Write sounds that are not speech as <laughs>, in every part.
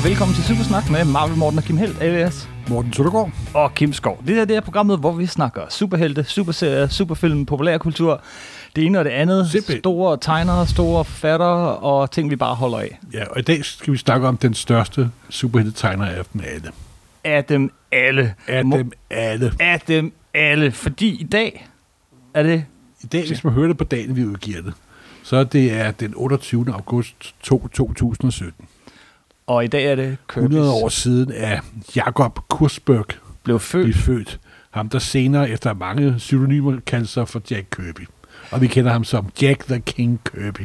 og velkommen til Supersnak med Marvel Morten og Kim Helt, alias Morten Søndergaard. og Kim Skov. Det her det er programmet, hvor vi snakker superhelte, superserier, superfilm, populærkultur, det ene og det andet, Simpelthen. store tegnere, store forfattere og ting, vi bare holder af. Ja, og i dag skal vi snakke om den største superheltetegner af dem alle. Af dem alle. Af dem alle. Af dem alle. Fordi i dag er det... I dag, hvis man hører det på dagen, vi udgiver det, så det er den 28. august 2, 2017. Og i dag er det Kirby's 100 år siden er Jakob Kursberg blev blev født. født. Ham, der senere efter mange pseudonymer kaldte sig for Jack Kirby. Og vi kender ham som Jack the King Kirby.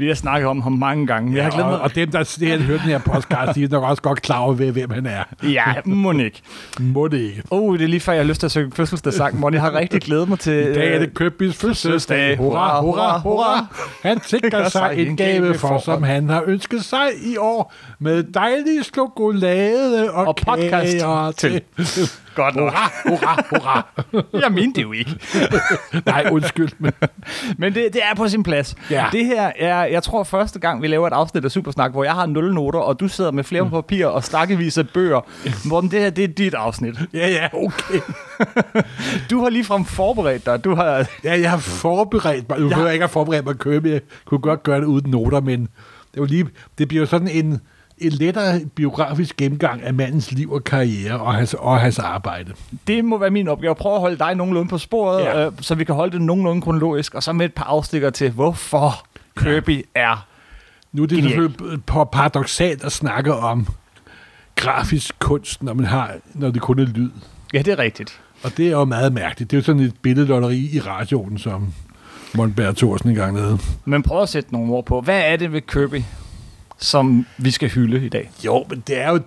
Vi har snakket om ham mange gange. Jeg har glemt og, og dem, der det, har hørt den her podcast, de er nok også godt klar over, hvem han er. Ja, må ikke. Må det ikke. Oh, det er lige før, jeg har lyst til at synge fødselsdagssang, hvor jeg har rigtig glædet mig til... I dag er det øh, Købis fødselsdag. Hurra, hurra, hurra. Han sikrer sig en gave for, som han har ønsket sig i år, med dejlig chokolade og, Og podcast kager til. Godt nok. Hurra, hurra, hurra. Jeg mente det jo ikke. <laughs> Nej, undskyld, men Men det, det er på sin plads. Ja. Det her er, jeg tror, første gang, vi laver et afsnit af Supersnak, hvor jeg har nul noter, og du sidder med flere papirer og stakkevis af bøger. Morten, det her, det er dit afsnit. ja, ja, okay. Du har ligefrem forberedt dig. Du har... Ja, jeg har forberedt mig. Nu Ja. jeg ikke have forberedt mig at købe. Jeg kunne godt gøre det uden noter, men det, var lige, det bliver jo sådan en lettere biografisk gennemgang af mandens liv og karriere og hans, og hans arbejde. Det må være min opgave. Prøv at holde dig nogenlunde på sporet, Ja. ja. øh, så vi kan holde det nogenlunde kronologisk, og så med et par afstikker til, hvorfor Kirby er... Nu er det Genial. selvfølgelig pa- paradoxalt at snakke om grafisk kunst, når, man har, når det kun er lyd. Ja, det er rigtigt. Og det er jo meget mærkeligt. Det er jo sådan et billedlotteri i radioen, som Monberg Thorsen engang lavede. Men prøv at sætte nogle ord på. Hvad er det ved Kirby, som vi skal hylde i dag? Jo, men det er jo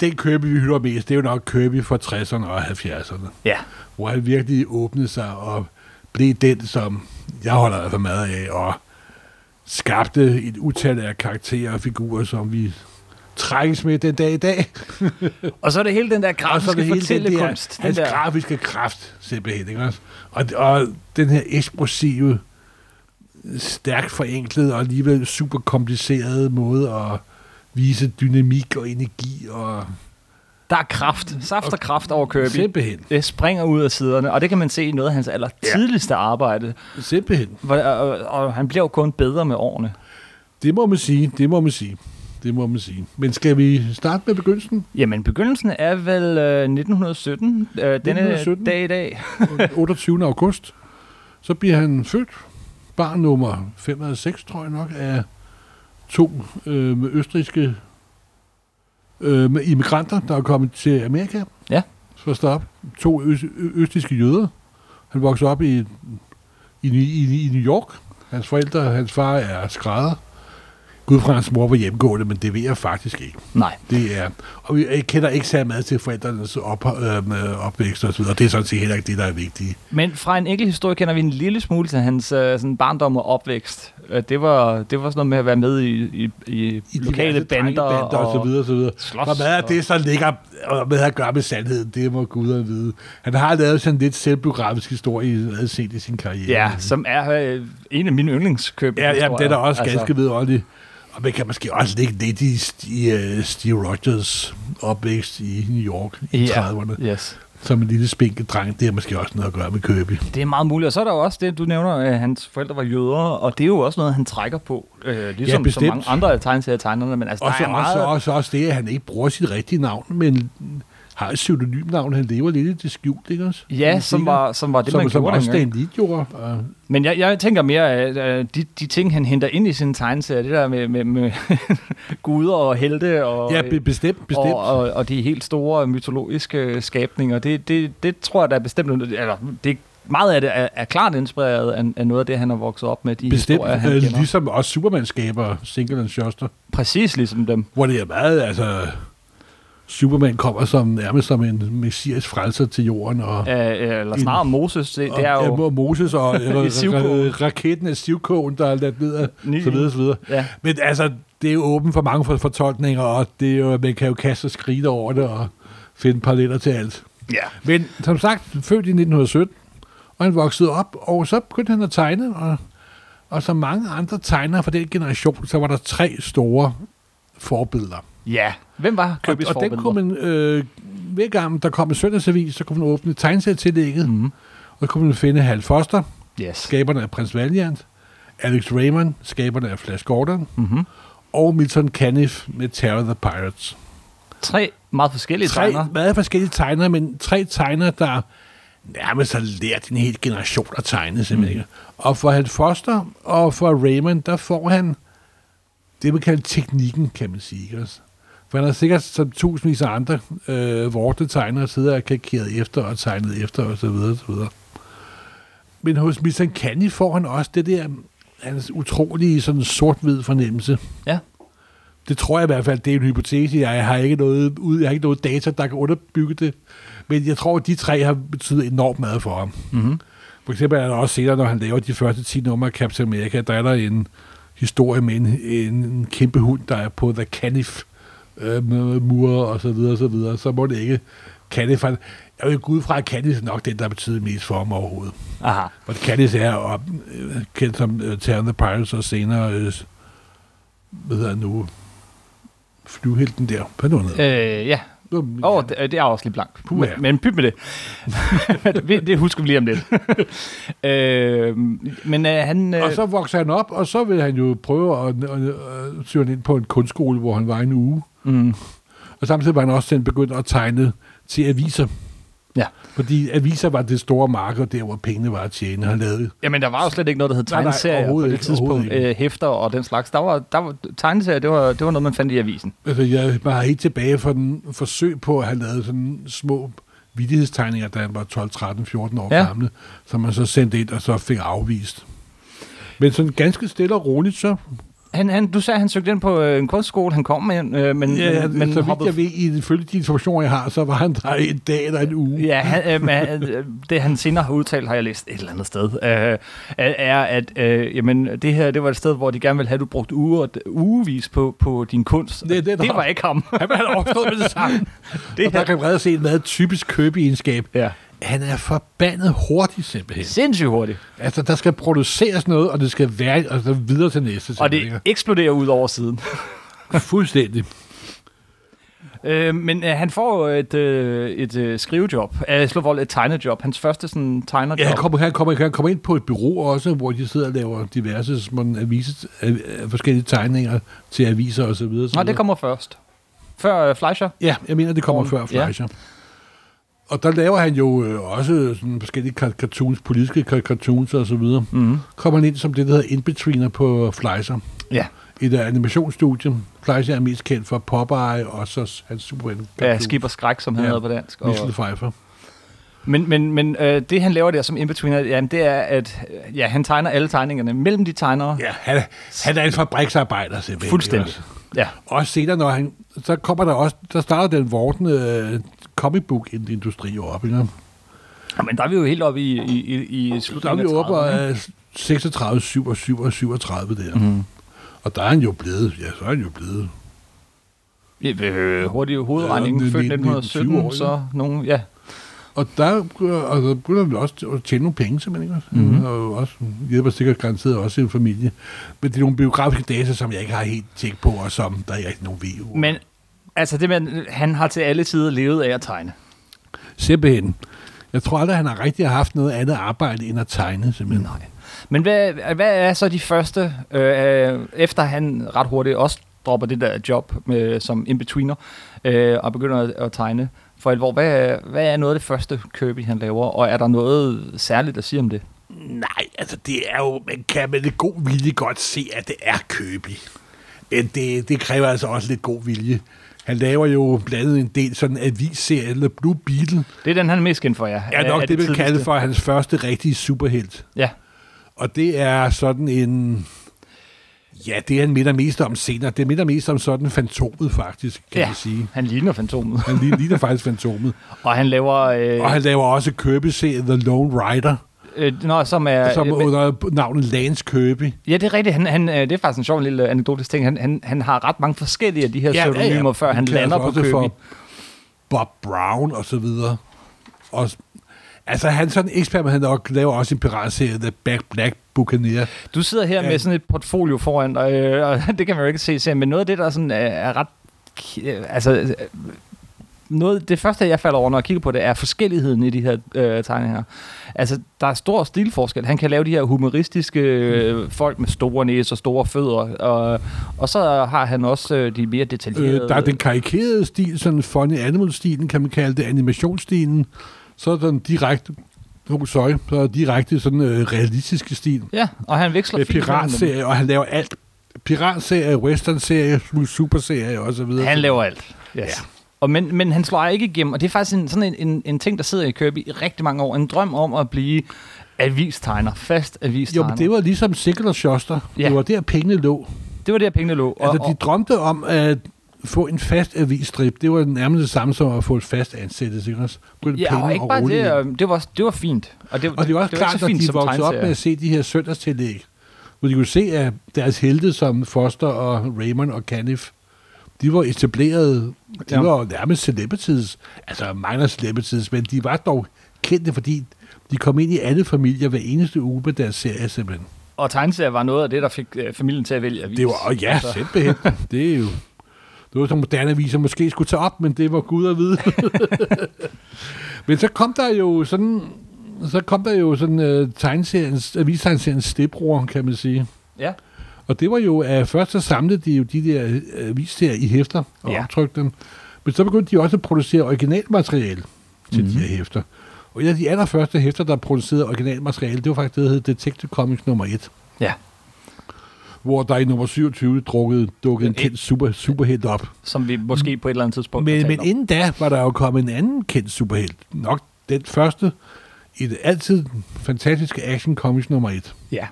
den Kirby, vi hylder mest. Det er jo nok Kirby fra 60'erne og 70'erne. Ja. hvor han virkelig åbnede sig og blev den, som jeg holder altså meget af, og skabte et utal af karakterer og figurer, som vi trækkes med den dag i dag. <laughs> Og så er det hele den der Og så er grafiske det hele den der, fortællekunst. Den hans der, grafiske kraft, simpelthen. Ikke også? Og, og den her eksplosive, stærkt forenklede og alligevel super komplicerede måde at vise dynamik og energi og der er kraft. Saft og kraft over Kirby. simpelthen, Det springer ud af siderne, og det kan man se i noget af hans aller tidligste arbejde. simpelthen. Hvor, og, og han bliver jo kun bedre med årene. Det må man sige, det må man sige. Det må man sige. Men skal vi starte med begyndelsen? Jamen, begyndelsen er vel øh, 1917. Øh, denne 1917. dag i dag. <laughs> 28. august. Så bliver han født. Barn nummer 506, tror jeg nok, af to øh, med østriske øh, med immigranter, der er kommet til Amerika. Ja. For at stå op. To ø- ø- østriske jøder. Han voksede op i, i, i, i New York. Hans forældre, hans far er skrædder. Gud fra hans mor var hjemgående, men det ved jeg faktisk ikke. Nej. Det er, og vi jeg kender ikke særlig meget til forældrenes op, øh, med opvækst og så videre, og det er sådan set heller ikke det, der er vigtigt. Men fra en enkelt historie kender vi en lille smule til hans øh, sådan barndom og opvækst. Øh, det, var, det var sådan noget med at være med i, i, i, I lokale bander. og, og så videre, og så videre. slås Og hvad er det, så ligger og med at gøre med sandheden, det må guderne vide. Han har lavet sådan lidt selvbiografisk historie, jeg set i sin karriere. Ja, som er øh, en af mine yndlingskøb. ja, ja det er da også Altså, ganske vidunderligt. Og man kan måske også ligge lidt i, i uh, Steve Rogers opvækst i New York i Ja, 30'erne. Yes. Som en lille spinkel dreng, det har måske også noget at gøre med Kirby. Det er meget muligt. Og så er der jo også det, du nævner, at hans forældre var jøder, og det er jo også noget, han trækker på, øh, ligesom som bestemt. mange andre af tegneserietegnerne. Men altså, Og der så er meget... også, også, også det, at han ikke bruger sit rigtige navn, men har et pseudonymnavn. Han lever lidt i det skjult, ikke også? Ja, som var, som var det, som, man som gjorde også. Stan Lee gjorde. Og, Men jeg, jeg tænker mere, at de, de ting, han henter ind i sin tegneserie, det der med, med, med <laughs> guder og helte og, ja, be- bestemt, bestemt. og, og, og de helt store mytologiske skabninger, det, det, det tror jeg, der er bestemt... Eller, det, meget af det er, er klart inspireret af, af noget af det, han har vokset op med, de bestemt historier, han øh, kender. ligesom også Superman skaber Single and Shuster, Præcis ligesom dem. hvor det er meget, altså... Superman kommer som nærmest som en messias frelser til jorden, og Øh, eller snarere Moses, det, det er jo... Moses og eller, ra- raketten af Sivkogen, der er ladt ned, og så videre, så videre. Ja. Men altså, det er jo åbent for mange for- fortolkninger, og det er jo, man kan jo kaste og skride over det, og finde paralleller til alt. Ja. Men som sagt, født i 1917, og han voksede op, og så begyndte han at tegne, og, og som mange andre tegnere fra den generation, så var der tre store forbilleder. Ja. Hvem var Og, Kirby's og den kunne man, øh, hver gang der kom en søndagsavis, så kunne man åbne tegnsættillægget, Mhm. og så kunne man finde Hal Foster, Yes. skaberne af Prins Valiant, Alex Raymond, skaberne af Flash Gordon, Mm-hmm. og Milton Caniff med Terror the Pirates. Tre meget forskellige Tre tegnere. meget forskellige tegnere, men tre tegnere, der nærmest har lært en hel generation at tegne, simpelthen. Mm. Og for Hal Foster og for Raymond, der får han det, man kalder teknikken, kan man sige. Ikke? For han har sikkert som tusindvis af andre øh, vorte tegnere sidder og kalkeret efter og tegnet efter og så videre, så videre. Men hos. Canny får han også det der hans utrolige sådan sort-hvid fornemmelse. Ja. Det tror jeg i hvert fald, det er en hypotese. Jeg har ikke noget, ud, jeg har ikke noget data, der kan underbygge det. Men jeg tror, at de tre har betydet enormt meget for ham. Mm-hmm. For eksempel er der også senere, når han laver de første 10 numre af Captain America, der er der en historie med en, en, en kæmpe hund, der er på The Canif øh, med mure og så videre og så videre. Så må det ikke han- Jeg vil gå ud fra, at er nok den, der betyder mest for ham overhovedet. Aha. Og Canif er op, øh, kendt som øh, Terror the Pirates og senere, øh, hvad hedder nu, flyvhelten der. Hvad er nu? Øh, ja. Åh, oh, det, det er også lidt blankt. Puha. Men, men pyt med det. det. Det husker vi lige om lidt. øh, men øh, han... Øh, Og så vokser han op, og så vil han jo prøve at, at, at, at søge ind på en kunstskole, hvor han var en uge. Mm, Og samtidig var han også selv begyndt at tegne til aviser. Ja. Fordi aviser var det store marked, der hvor pengene var at tjene. Han lavede jamen, der var jo slet ikke noget, der hed Nej, nej, tegneserier på det ikke, tidspunkt. overhovedet Øh, hæfter og den slags. Der var, der var tegneserier, det var, det var noget, man fandt i avisen. Altså, jeg var helt tilbage for den forsøg på, at han lavede sådan små vidighedstegninger, da han var 12, 13, 14 år ja. gammel, som man så sendte ind og så fik afvist. Men sådan ganske stille og roligt, så Han, han, du sagde, at han søgte ind på øh, en kunstskole. Han kom med, øh, men, ja, men, men så vidt jeg ved, i følge de informationer, jeg har, så var han der en dag eller en uge. Ja, han, øh, øh, det han senere har udtalt, har jeg læst et eller andet sted, øh, er, at øh, jamen, det her det var et sted, hvor de gerne ville have, at du brugte uger, ugevis på, på din kunst. Det det, der- det var ikke ham. Han var overstået med det samme. <laughs> det og der her, kan man se et meget typisk købeegenskab. ja. Han er forbandet hurtig simpelthen. Sindssygt hurtigt. Altså, der skal produceres noget, og det skal være altså, videre til næste. Og det eksploderer ud over siden. Fuldstændig. øh, men øh, han får et, øh, et øh, skrivejob, øh, slå vold, et tegnejob. Hans første sådan, tegnerjob. Ja, han kommer, han, kommer, han kommer ind på et bureau også, hvor de sidder og laver diverse små aviser, øh, øh, forskellige tegninger til aviser og så videre. Så Nå, det kommer først. Før øh, Fleischer. Ja, jeg mener, det kommer Kommer- før Fleischer. Og der laver han jo øh, også sådan forskellige car- cartoons, politiske car- cartoons og så videre. Mm. Kommer han ind som det, der hedder indbetweener på Fleischer. Ja. I et animationsstudie. Fleischer er mest kendt for Popeye og så hans super ja, Skib og Skræk, som han Ja. hedder på dansk. Og, Michel Pfeiffer. Men, men, men øh, det, han laver der som in-betweener, jamen, det er, at øh, ja, han tegner alle tegningerne mellem de tegnere. Ja, han, han er en fabriksarbejder simpelthen. Fuldstændig. også? Ja. Også senere, når han, så kommer der også, der starter den vortende uh, comic book industri jo op, ikke? Men der er vi jo helt oppe i, i, i, i Så er slutningen vi af oppe og 30'erne, er 36, 37 og 37 der. Mhm. Og der er han jo blevet, ja, så er han jo blevet. Øh, hurtig hovedregning, Ja, født 19, 1917, 20 år, så nogen, ja. Og der og der begynder vi også at tjene nogle penge, simpelthen. Ikke? Mhm. Mm-hmm. Og også hjælper sikkert garanteret også en familie. Men det er nogle biografiske data, som jeg ikke har helt tjekket på, og som der er ikke nogen ved. Men altså det med, han har til alle tider levet af at tegne. Simpelthen. Jeg tror aldrig, han har rigtig haft noget andet arbejde end at tegne, simpelthen. Nej. Men hvad, hvad er så de første, øh, efter han ret hurtigt også dropper det der job med, som in-betweener, øh, og begynder at, at tegne for alvor, hvad, hvad er noget af det første Kirby, han laver, og er der noget særligt at sige om det? Nej, altså det er jo, man kan med lidt god vilje godt se, at det er Kirby. Men det, det kræver altså også lidt god vilje. Han laver jo blandt andet en del sådan en avisserie, eller Blue Beetle, Det er den, han er mest kendt for, ja. er nok Er det, man tidligste? kalder for hans første rigtige superhelt. Ja. Og det er sådan en... Ja, det han minder mest om senere. Det minder mest om sådan fantomet, faktisk, kan Ja. man sige. Han ligner Fantomet. Han ligner, faktisk fantomet. <laughs> og han laver... Øh, Og han laver også Kirby-serien The Lone Rider, øh, nå, som er... som øh, under navnet Lance Kirby. Ja, det er rigtigt. Han, han, øh, det er faktisk en sjov lille anekdotisk ting. Han, han, han har ret mange forskellige af de her ja, pseudonymer, før han kalder lander på Kirby. for Bob Brown og så videre. Og, altså, han sådan ekspert, han nok laver også en piratserie, The Back Black Buccaneer. Du sidder her Ja. med sådan et portfolio foran dig, øh, og <laughs> det kan man jo ikke se, men noget af det, der sådan er, er ret øh, altså, øh, noget, det første, jeg falder over, når jeg kigger på det, er forskelligheden i de her øh, tegninger. Altså, der er stor stilforskel. Han kan lave de her humoristiske øh, folk med store næser og store fødder, og, og så har han også øh, de mere detaljerede... Øh, der er den karikerede stil, sådan funny animal-stilen, kan man kalde det, animationsstilen. Så er der den direkte, oh, sorry, så er direkte sådan øh, realistiske stil. Ja, og han veksler fint piratserie, og han laver alt. Piratserie, western-serie, superserie og så videre. Han laver alt. Yes. Ja. Og men, men han slår ikke igennem, og det er faktisk en, sådan en, en, en ting, der sidder i Kirby i rigtig mange år. En drøm om at blive avistegner, fast Jo, avistegner. men det var ligesom Sikkert og Schuster. Ja. Det var der pengene lå. det var der, pengene lå. Og, Altså, de drømte om at få en fast avisstrip. Det var nærmest det samme som at få et fast ansættelse. Ikke? Putte ja, og ikke bare roligt det, det var, det var fint. Og det, Og det var også det klart, at de voksede op med at se de her søndagstillæg, hvor de kunne se, at deres helte som Foster og Raymond og Caniff, de var etableret, de Ja. var nærmest celebrities, altså mange celebrities, men de var dog kendte, fordi de kom ind i alle familier hver eneste uge med deres serie simpelthen. Og tegneserier var noget af det, der fik øh, familien til at vælge avis. Det var, og ja, altså. simpelthen. <laughs> Det er jo... Det var som moderne aviser måske skulle tage op, men det var Gud at vide. <laughs> men så kom der jo sådan... Så kom der jo sådan uh, tegneseriens, avistegneseriens stepbror, kan man sige. Ja. Og det var jo, at først så samlede de jo de der øh, aviser i hæfter og Ja. optrykte dem. Men så begyndte de også at producere originalmateriale til mm-hmm. de her hæfter. Og en af de allerførste hæfter, der producerede originalmateriale, det var faktisk det, der hed Detective Comics nummer 1 Ja, hvor der i nummer 27 drukket, dukkede en kendt super, superhelt op. som vi måske på et eller andet tidspunkt Men, men om. inden da var der jo kommet en anden kendt superhelt. Nok den første i det altid fantastiske action comics nummer 1. Ja.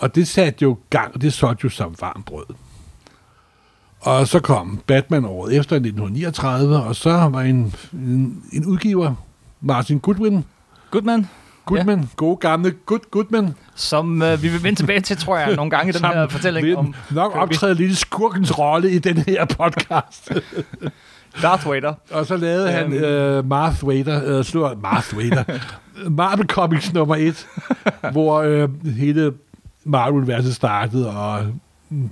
Og det satte jo gang, det solgte jo som varmt brød. Og så kom Batman året efter i 1939, og så var en, en, en udgiver, Martin Goodwin, Goodman, Goodman, ja. gode gamle Good Goodman, som øh, vi vil vende tilbage til, tror jeg, <laughs> nogle gange i den her fortælling vil om nok optræde lidt skurkens rolle i den her podcast. <laughs> Darth Vader. Og så lavede han øh, Marth Vader, øh, slår Marth Vader, <laughs> Marvel Comics nummer et, hvor øh, hele Marvel-universet startede, og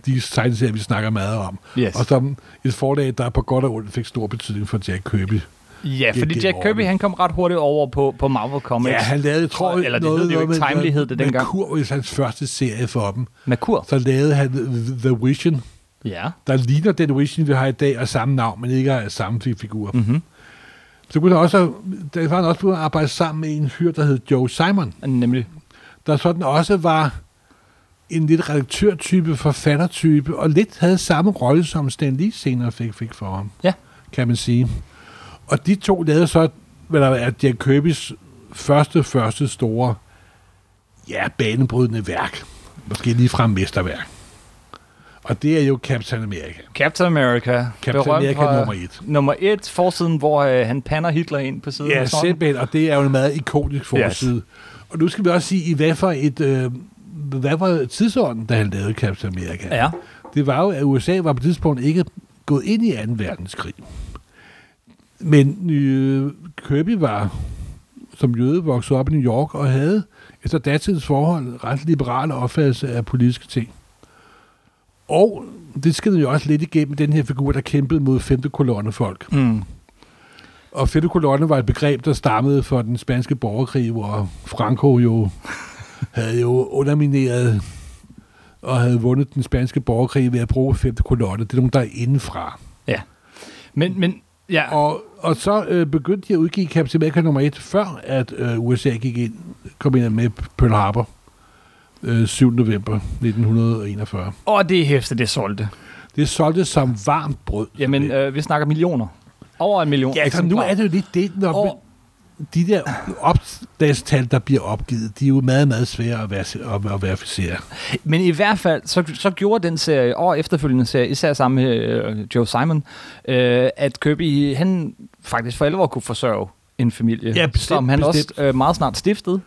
de tegneserier, vi snakker meget om. Yes. Og som et forlag, der på godt og ondt fik stor betydning for Jack Kirby. Ja, fordi Jack Kirby, han kom ret hurtigt over på, på Marvel Comics. Ja, han lavede, jeg tror, Eller det hed det jo ikke, Timely hed det dengang. Merkur var hans første serie for dem. Merkur. Så lavede han The Vision, Ja. der ligner den Vision, vi har i dag, og samme navn, men ikke er samme figur. Mm-hmm. Så kunne han også, der var han også begyndt at arbejde sammen med en fyr, der hed Joe Simon, Nemlig. der sådan også var en lidt redaktørtype, forfattertype, og lidt havde samme rolle, som Stan Lee senere fik, fik for ham, Ja. kan man sige. Og de to lavede så, hvad der er Jack Kirby's første, første store, ja, banebrydende værk. Måske lige fra mesterværk. Og det er jo Captain America. Captain America. Captain America nummer et. Nummer et, forsiden, hvor øh, han pander Hitler ind på siden. Ja, simpelthen, og det er jo en meget ikonisk forside. Yes. Og nu skal vi også sige, i hvad for et... Øh, hvad var tidsordenen, da han lavede Captain America? Ja. Det var jo, at USA var på tidspunkt ikke gået ind i 2. verdenskrig. Men øh, Kirby var som jøde vokset op i New York og havde efter datidens forhold ret liberale opfattelse af politiske ting. Og det skinnede jo også lidt igennem den her figur, der kæmpede mod femte kolonne folk. Mm. Og femte kolonne var et begreb, der stammede fra den spanske borgerkrig, hvor Franco jo havde jo undermineret og havde vundet den spanske borgerkrig ved at bruge femte kolonne. Det er nogen, der er indenfra. Men, men, ja. Og, og så øh, begyndte de at udgive Captain America nummer 1, før at øh, USA gik ind, kom ind med Pearl Harbor øh, 7. november 1941. Og det hæfte, det solgte. Det solgte som varmt brød. Jamen, øh, vi snakker millioner. Over en million. Ja, altså, nu er det jo lidt det, når Og- de der opdagstal, der bliver opgivet, de er jo meget, meget svære at, vers- at, verificere. Men i hvert fald, så, så gjorde den serie, og efterfølgende serie, især sammen med øh, Joe Simon, øh, at Kirby, han faktisk for alvor kunne forsørge en familie, Ja, bestemt, som han bestemt. også øh, meget snart stiftede.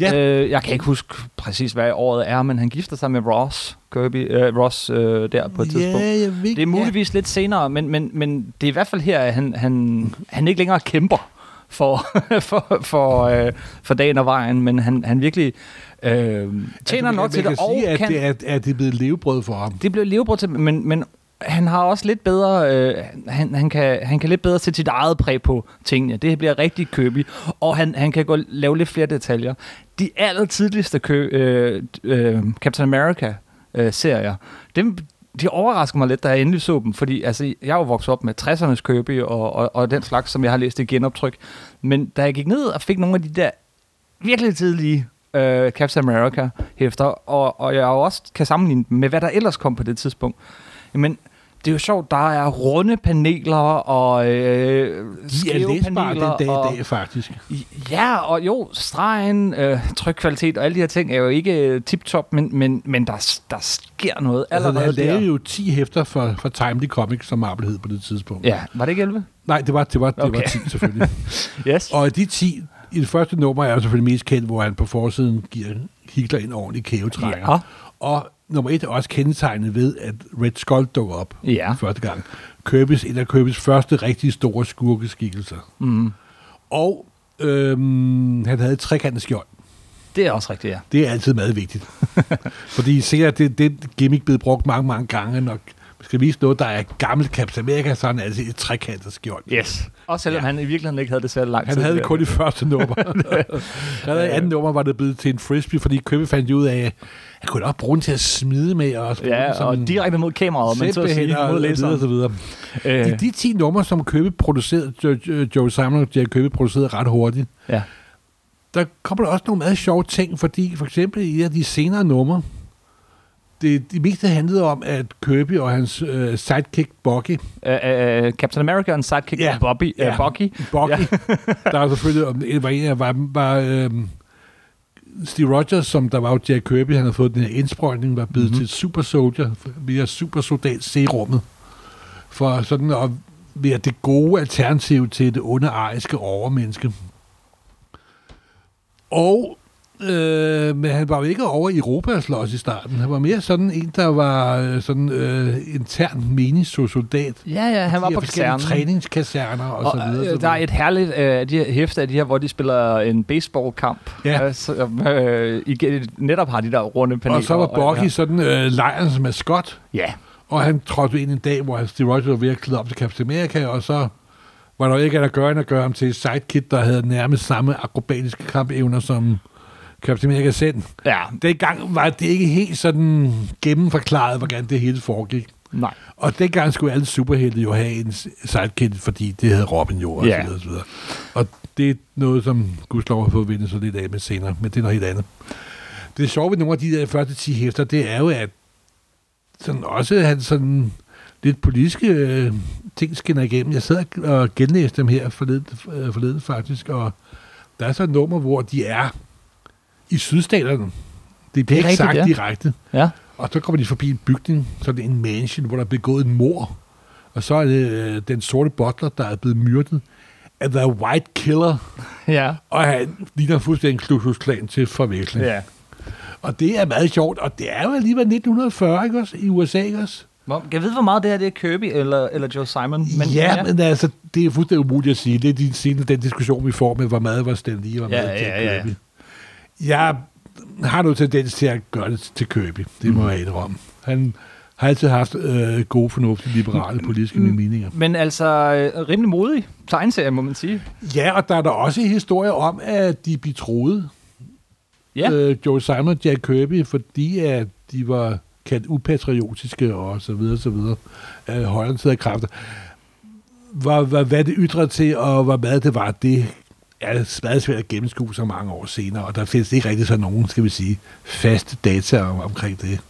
Ja. Øh, jeg kan ikke huske præcis, hvad året er, men han gifter sig med Ross Kirby, øh, Ross øh, der på et tidspunkt. Ja, jeg ved, Det er muligvis lidt senere, men, men, men det er i hvert fald her, at han, han, han ikke længere kæmper for, <laughs> for, for, øh, for dagen og vejen, men han, han virkelig øh, tjener altså, nok til det, kan og sige, at kan, det er, at det er blevet levebrød for ham. det blev levebrød til, men, men han har også lidt bedre, øh, han, han, kan, han kan lidt bedre sætte sit eget præg på tingene. Det bliver rigtig købig, og han, han kan gå lave lidt flere detaljer. De aller tidligste kø, øh, øh, Captain America øh, serier, dem, de overrasker mig lidt, da jeg endelig så dem, fordi altså, jeg er jo vokset op med 60'ernes Kirby og, og, og den slags, som jeg har læst i genoptryk. Men da jeg gik ned og fik nogle af de der virkelig tidlige øh, Captain America hæfter, og, og jeg også kan sammenligne dem med, hvad der ellers kom på det tidspunkt. Men det er jo sjovt, der er runde paneler og øh, De er læsbare den dag i dag, faktisk. Ja, og jo, stregen, øh, trykkvalitet og alle de her ting er jo ikke øh, tip-top, men, men, men der, der sker noget Altså, allerede han lavede der. jo 10 hæfter for, for Timely Comics, som Marvel hed på det tidspunkt. Ja, var det ikke 11? Nej, det var, det var, det Okay. var 10 selvfølgelig. <laughs> Yes. Og de 10, i det første nummer er jo selvfølgelig mest kendt, hvor han på forsiden giver Hitler en ordentlig kævetrækker. Ja. Og nummer et er også kendetegnet ved, at Red Skull dukker op Ja. første gang. Kirby's, en af Kirby's første rigtig store skurkeskikkelser. Mm. Og øhm, han havde et trekantet skjold. Det er også rigtigt, ja. Det er altid meget vigtigt. <laughs> Fordi ser det, det gimmick blevet brugt mange, mange gange, når skal vise noget, der er gammelt Captain America, så er han altid et trekantet skjold. Yes. Også selvom Ja. han i virkeligheden ikke havde det særlig lang Han tid. havde det kun i første nummer. <laughs> Allerede i anden nummer var det blevet til en frisbee, fordi Kirby fandt ud af, at han kunne nok bruge den til at smide med. Og Ja, som og direkte mod kameraet, men så at sige og mod videre, og læseren. så videre. Øh, De, de 10 numre, som Kirby producerede, Jo- Jo- Joe Simon og Jack Kirby producerede ret hurtigt, ja. der kommer der også nogle meget sjove ting, fordi for eksempel i de senere numre, det, det meste handlede om, at Kirby og hans øh, sidekick Buggy, Uh, uh, Captain America og sidekick, Ja. Bobby, Ja. uh, Bucky. Buggy, <laughs> der er selvfølgelig, var en af, var, var øhm, Steve Rogers, som der var jo Jack Kirby, han havde fået den her indsprøjtning, var blevet mm-hmm. til super soldier, via supersoldat serummet, for sådan at være det gode alternativ til det onde ariske overmenneske. Og Øh, men han var jo ikke over i Europa at slås i starten. Han var mere sådan en, der var øh, sådan øh, intern meningssoldat. Ja, ja, han var på kasernen. træningskaserner og, Og, så videre. øh, der er et herligt øh, de her hæfter af de her, hvor de spiller en baseballkamp. Ja. Øh, øh, igen, netop har de der runde paneler. og så var Bucky ja. sådan øh, lejrens maskot, Ja, og han trådte ind en dag, hvor Steve Rogers var ved at klæde op til Captain America, og så var der ikke andet at gøre, end at gøre ham til et sidekick, der havde nærmest samme akrobatiske kampevner som Captain America selv. ja, Dengang var det ikke helt sådan gennemforklaret, hvordan det hele foregik. nej. Og dengang skulle alle superhelte jo have en sidekick, fordi det havde Robin jo, og Ja. så videre, og så videre. Og det er noget, som Gustav har fået vindet så lidt af med senere, men det er noget helt andet. Det sjove ved nogle af de der første 10 hæfter, det er jo, at sådan også han sådan lidt politiske øh, ting skinner igennem. Jeg sad og genlæste dem her forleden, øh, forleden faktisk, og der er så et nummer, hvor de er i sydstaterne. Det bliver ikke rigtigt, sagt ja. direkte. Ja. Og så kommer de forbi en bygning, så er det en mansion, hvor der er begået en mor. Og så er det øh, den sorte butler, der er blevet myrdet af The White Killer. <laughs> Ja. Og han ligner fuldstændig en Ku Klux Klan til forveksling. ja. Og det er meget sjovt, og det er jo alligevel 1940, ikke også? I USA, ikke også? Hvor, kan jeg vide, hvor meget det her det er Kirby eller, eller Joe Simon? Men, ja, ja, men altså, det er fuldstændig umuligt at sige. Det er senere, den diskussion, vi får med, hvor meget var Stan Lee, og hvor Ja, meget ja, til ja. Kirby. Jeg har nu tendens til at gøre det til Kirby. Det må jeg indrømme. Han har altid haft øh, gode, fornuftige, liberale politiske Mm. meninger. Men altså, øh, rimelig modig tegneserie, må man sige. Ja, og der er der også historier om, at de betroede Ja. øh, Joe Simon og Jack Kirby, fordi at de var kaldt upatriotiske og så videre, så videre, af højreorienterede kræfter. Hvad, hvad, hvad det ytrede til, og hvad meget det var, det er meget svært at gennemskue så mange år senere, og der findes ikke rigtig så nogen, skal vi sige, faste data om, omkring det.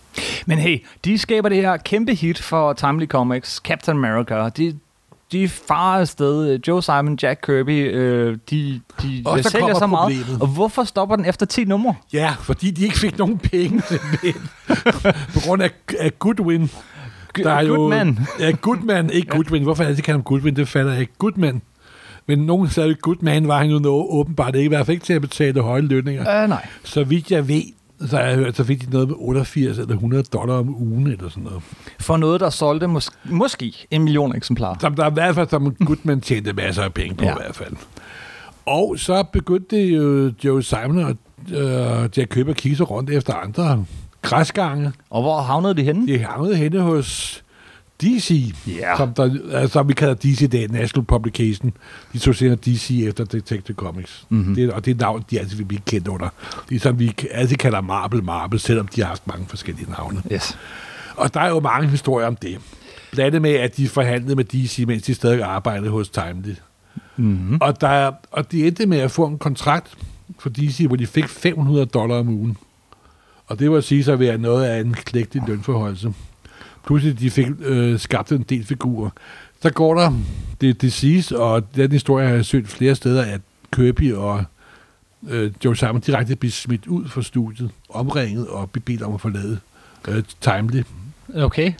Men hey, de skaber det her kæmpe hit for Timely Comics, Captain America. De, de farer afsted. Joe Simon, Jack Kirby, øh, de, de Og så sælger så meget. problemet. Og hvorfor stopper den efter 10 numre? Ja, fordi de ikke fik nogen penge <laughs> på grund af, af Goodwin. Der er jo- Goodman. Ja, Goodman, ikke Goodwin. Hvorfor er det, de kalder ham Goodwin? Det falder jeg ikke. Goodman. Men nogen sagde, at Goodman var han jo noget, åbenbart ikke, i hvert fald ikke til at betale høje lønninger. Øh, nej. Så vidt jeg ved, så jeg hørt, så fik de noget med 88 eller 100 dollar om ugen, eller sådan noget. For noget, der solgte mås- måske en million eksemplarer. Som der i hvert fald, som Goodman tjente masser af penge på Ja. i hvert fald. Og så begyndte jo Joe Simon og øh, Jack Køber at kigge rundt efter andre græsgange. Og hvor havnede de henne? De havnede henne hos DC, Ja. som, der, altså, vi kalder DC i dag, National Publication, de tog senere DC efter Detective Comics. Mhm. Det, og det er navn, de altid vil blive kendt under. Ligesom vi altid kalder Marvel Marvel, selvom de har haft mange forskellige navne. Yes. Og der er jo mange historier om det. Blandt andet med, at de forhandlede med DC, mens de stadig arbejdede hos Timely. Mm-hmm. Og, der, og de endte med at få en kontrakt for DC, hvor de fik 500 dollar om ugen. Og det var at sige sig at være noget af en klægtig lønforholdelse. Pludselig de fik øh, skabt en del figurer. Så går der det Disease, og den historie har jeg søgt flere steder, at Kirby og øh, Joe Simon direkte blev smidt ud fra studiet, omringet og bedt om at forlade øh, Timely. Okay.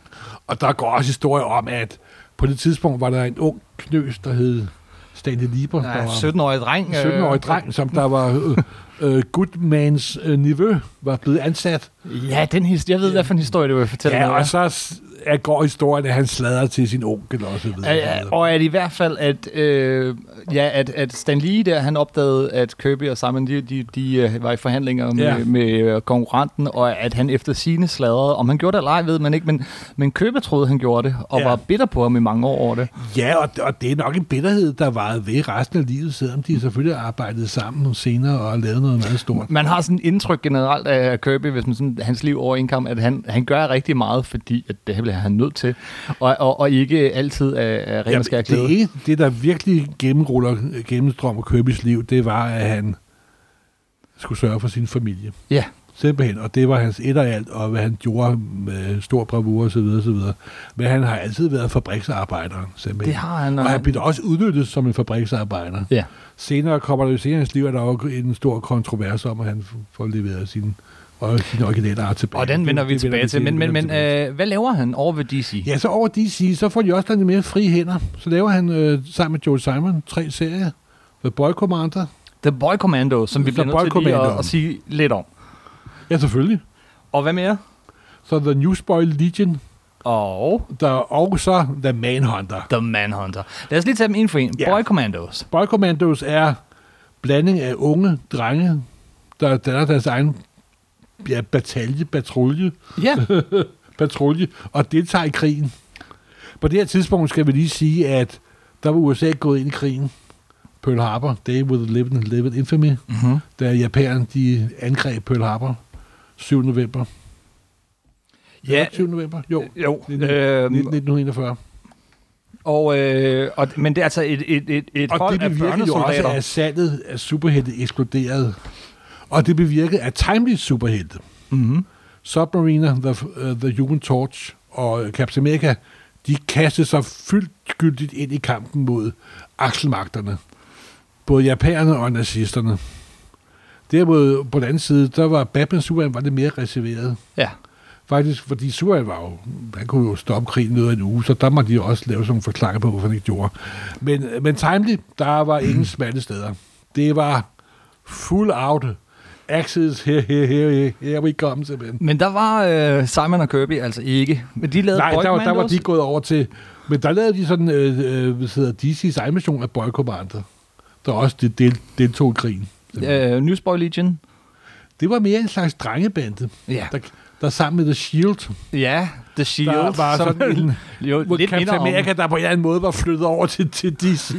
Og der går også historier om, at på det tidspunkt var der en ung knøs, der hed Stanley Lieber. der Ja, var 17-årig dreng. øh, 17-årig dreng, som der var øh, øh, Goodmans øh, niveau, var blevet ansat. Ja, den historie. Jeg ved, hvad for en historie, du vil fortælle Ja, mig. og så er, går historien, at han sladrer til sin onkel og så videre. Ja, ja, og at i hvert fald, at, øh, ja, at, at Stan Lee der, han opdagede, at Kirby og Simon, de, de, de øh, var i forhandlinger med, Ja. med øh, konkurrenten, og at han efter sine sladrede. Om han gjorde det eller ej, ved man ikke, men, men Kirby troede, han gjorde det, og Ja. var bitter på ham i mange år over det. Ja, og, og det er nok en bitterhed, der varede ved resten af livet, selvom de selvfølgelig arbejdede sammen senere og lavede noget meget stort. Man har sådan et indtryk generelt af Kirby, hvis man sådan, hans liv over en kamp, at han, han gør rigtig meget, fordi at det bliver han nødt til, og, og, og ikke altid af, af ren og skær glæde. det, det, der virkelig gennemruller, gennemstrømmer Kirby's liv, det var, at han skulle sørge for sin familie. Ja. Simpelthen, og det var hans et og alt, og hvad han gjorde med stor bravur og så videre, så videre. Men han har altid været fabriksarbejder, simpelthen. Det har han. og han blev da også udnyttet som en fabriksarbejder. Ja. Senere kommer der jo senere i hans liv, at der er en stor kontrovers om, at han får leveret sin, og sin originale art tilbage. Og den vender vi tilbage til. Men, men, men øh, hvad laver han over ved DC? Ja, så over DC, så får de også lidt mere frie hænder. Så laver han øh, sammen med Joe Simon tre serier. The Boy Commander. The Boy Commando, som vi bliver nødt til lige at, at sige lidt om. Ja, selvfølgelig. Og hvad mere? Så The Newsboy Legion. Og Der er også The Manhunter. The Manhunter. Lad os lige tage dem en for en. Ja. Boy Commandos. Boy Commandos er blanding af unge drenge, der danner deres egen ja, batalje, patrulje, Ja, <laughs> patrulje og deltager i krigen. På det her tidspunkt skal vi lige sige, at der var USA gået ind i krigen. Pearl Harbor, Day with Living, Living Infamy, mm-hmm. da japanerne de angreb Pearl Harbor 7. november. ja 7. november? Jo, jo. Nitten- Øh, 1941. og, øh, og, men det er altså et, et, et, et Og hold det af bevirkede jo også, børnesoldater. at salget af superhelte eksploderede. Og det bevirkede, at Timely superhelte, Mm-hmm. Submariner, The, uh, The Human Torch og Captain America, de kastede sig fyldtgyldigt ind i kampen mod akselmagterne. Både japanerne og nazisterne. Derimod på den anden side, der var Batman Superman var det mere reserveret. Ja. Faktisk, fordi Superman var jo, han kunne jo stoppe krigen noget af en uge, så der må de også lave sådan nogle forklaringer på, hvorfor han ikke gjorde. Men, men Timely, der var ingen smalle steder. Det var full out. Axis, here, here, here, here, we come, simpelthen. Men der var øh, Simon og Kirby altså ikke. Men de lavede Nej, Boy der, var- der var de gået over til... Men der lavede de sådan, øh, øh, hvad hedder DC's egen version af Boy Commander, der også del, del, deltog i krigen. Øh, Newsboy Legion. Det var mere en slags drengebande, Ja. der, der sammen med The Shield, Ja, The Shield. der var som sådan en... jo, lidt Captain. America, der på en eller anden måde var flyttet over til, til DC.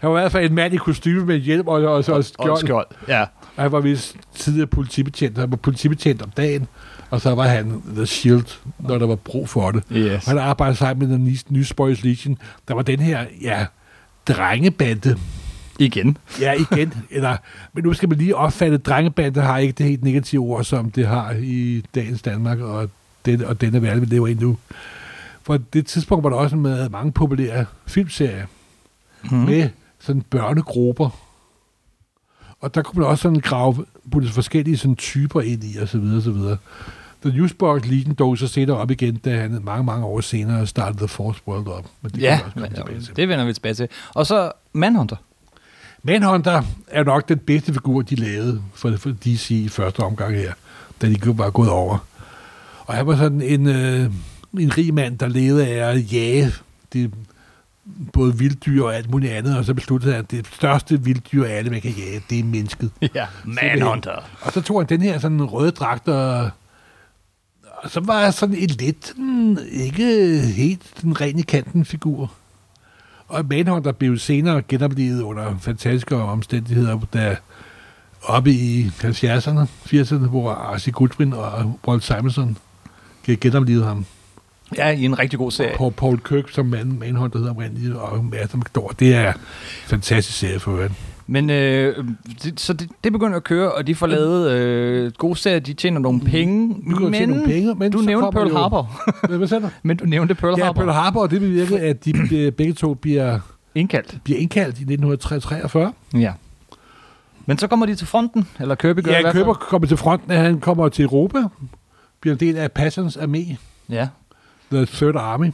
han var i hvert fald en mand i kostyme med hjelm og, og, og, og skjold. Og skjold. Ja. Og Han var vist tidligere politibetjent. Han var politibetjent om dagen, og så var han The Shield, når der var brug for det. Yes. Han arbejdede sammen med den Newsboys Legion. Der var den her, ja, drengebande. Igen. Ja, igen. <laughs> eller, men nu skal man lige opfatte, at drengebande har ikke det helt negative ord, som det har i dagens Danmark, og, den, og denne verden, vi lever i nu. For det tidspunkt var der også med mange populære filmserier Mm. med sådan børnegrupper. Og der kunne man også sådan grave putte forskellige sådan typer ind i, og så videre, og så videre. The Newsboys Legion dog så senere op igen, da han mange, mange år senere startede The Force World op. Men det Ja, men, det vender vi tilbage til. Og så Manhunter. Manhunter er nok den bedste figur, de lavede for, for DC i første omgang her, da de var gået over. Og han var sådan en, øh, en rig mand, der levede af at jage det, både vilddyr og alt muligt andet, og så besluttede han, at det største vilddyr af alle, man kan jage, det er mennesket. <laughs> Ja, Manhunter. Og så tog han den her sådan røde dragt og, Og så var jeg sådan en lidt, mm, ikke helt den rene kanten figur. Og Manhunter blev senere genoplevet under fantastiske omstændigheder, da oppe i 70'erne, 80'erne, hvor Archie Goodwin og Walt Simonson genoplevede ham. Ja, i en rigtig god serie. Paul, Paul Kirk, som man, Manhunter hedder oprindeligt, og Adam McDowell. Det er en fantastisk serie for øvrigt. Men øh, det, så det, det begynder at køre, og de får lavet øh, gode serier, de tjener nogle penge. Nu men, nogle penge, men du nævnte Pearl Harbor. Hvad sagde du? <laughs> Men du nævnte Pearl ja, Harbor. Pearl Harbor, og det bevirker, at de <laughs> begge to bliver indkaldt. Bliver indkaldt i 1943. Ja. Men så kommer de til fronten, eller Kirby gør Ja, Kirby kommer til fronten, han kommer til Europa, bliver en del af Passons armé. Ja. The Third Army.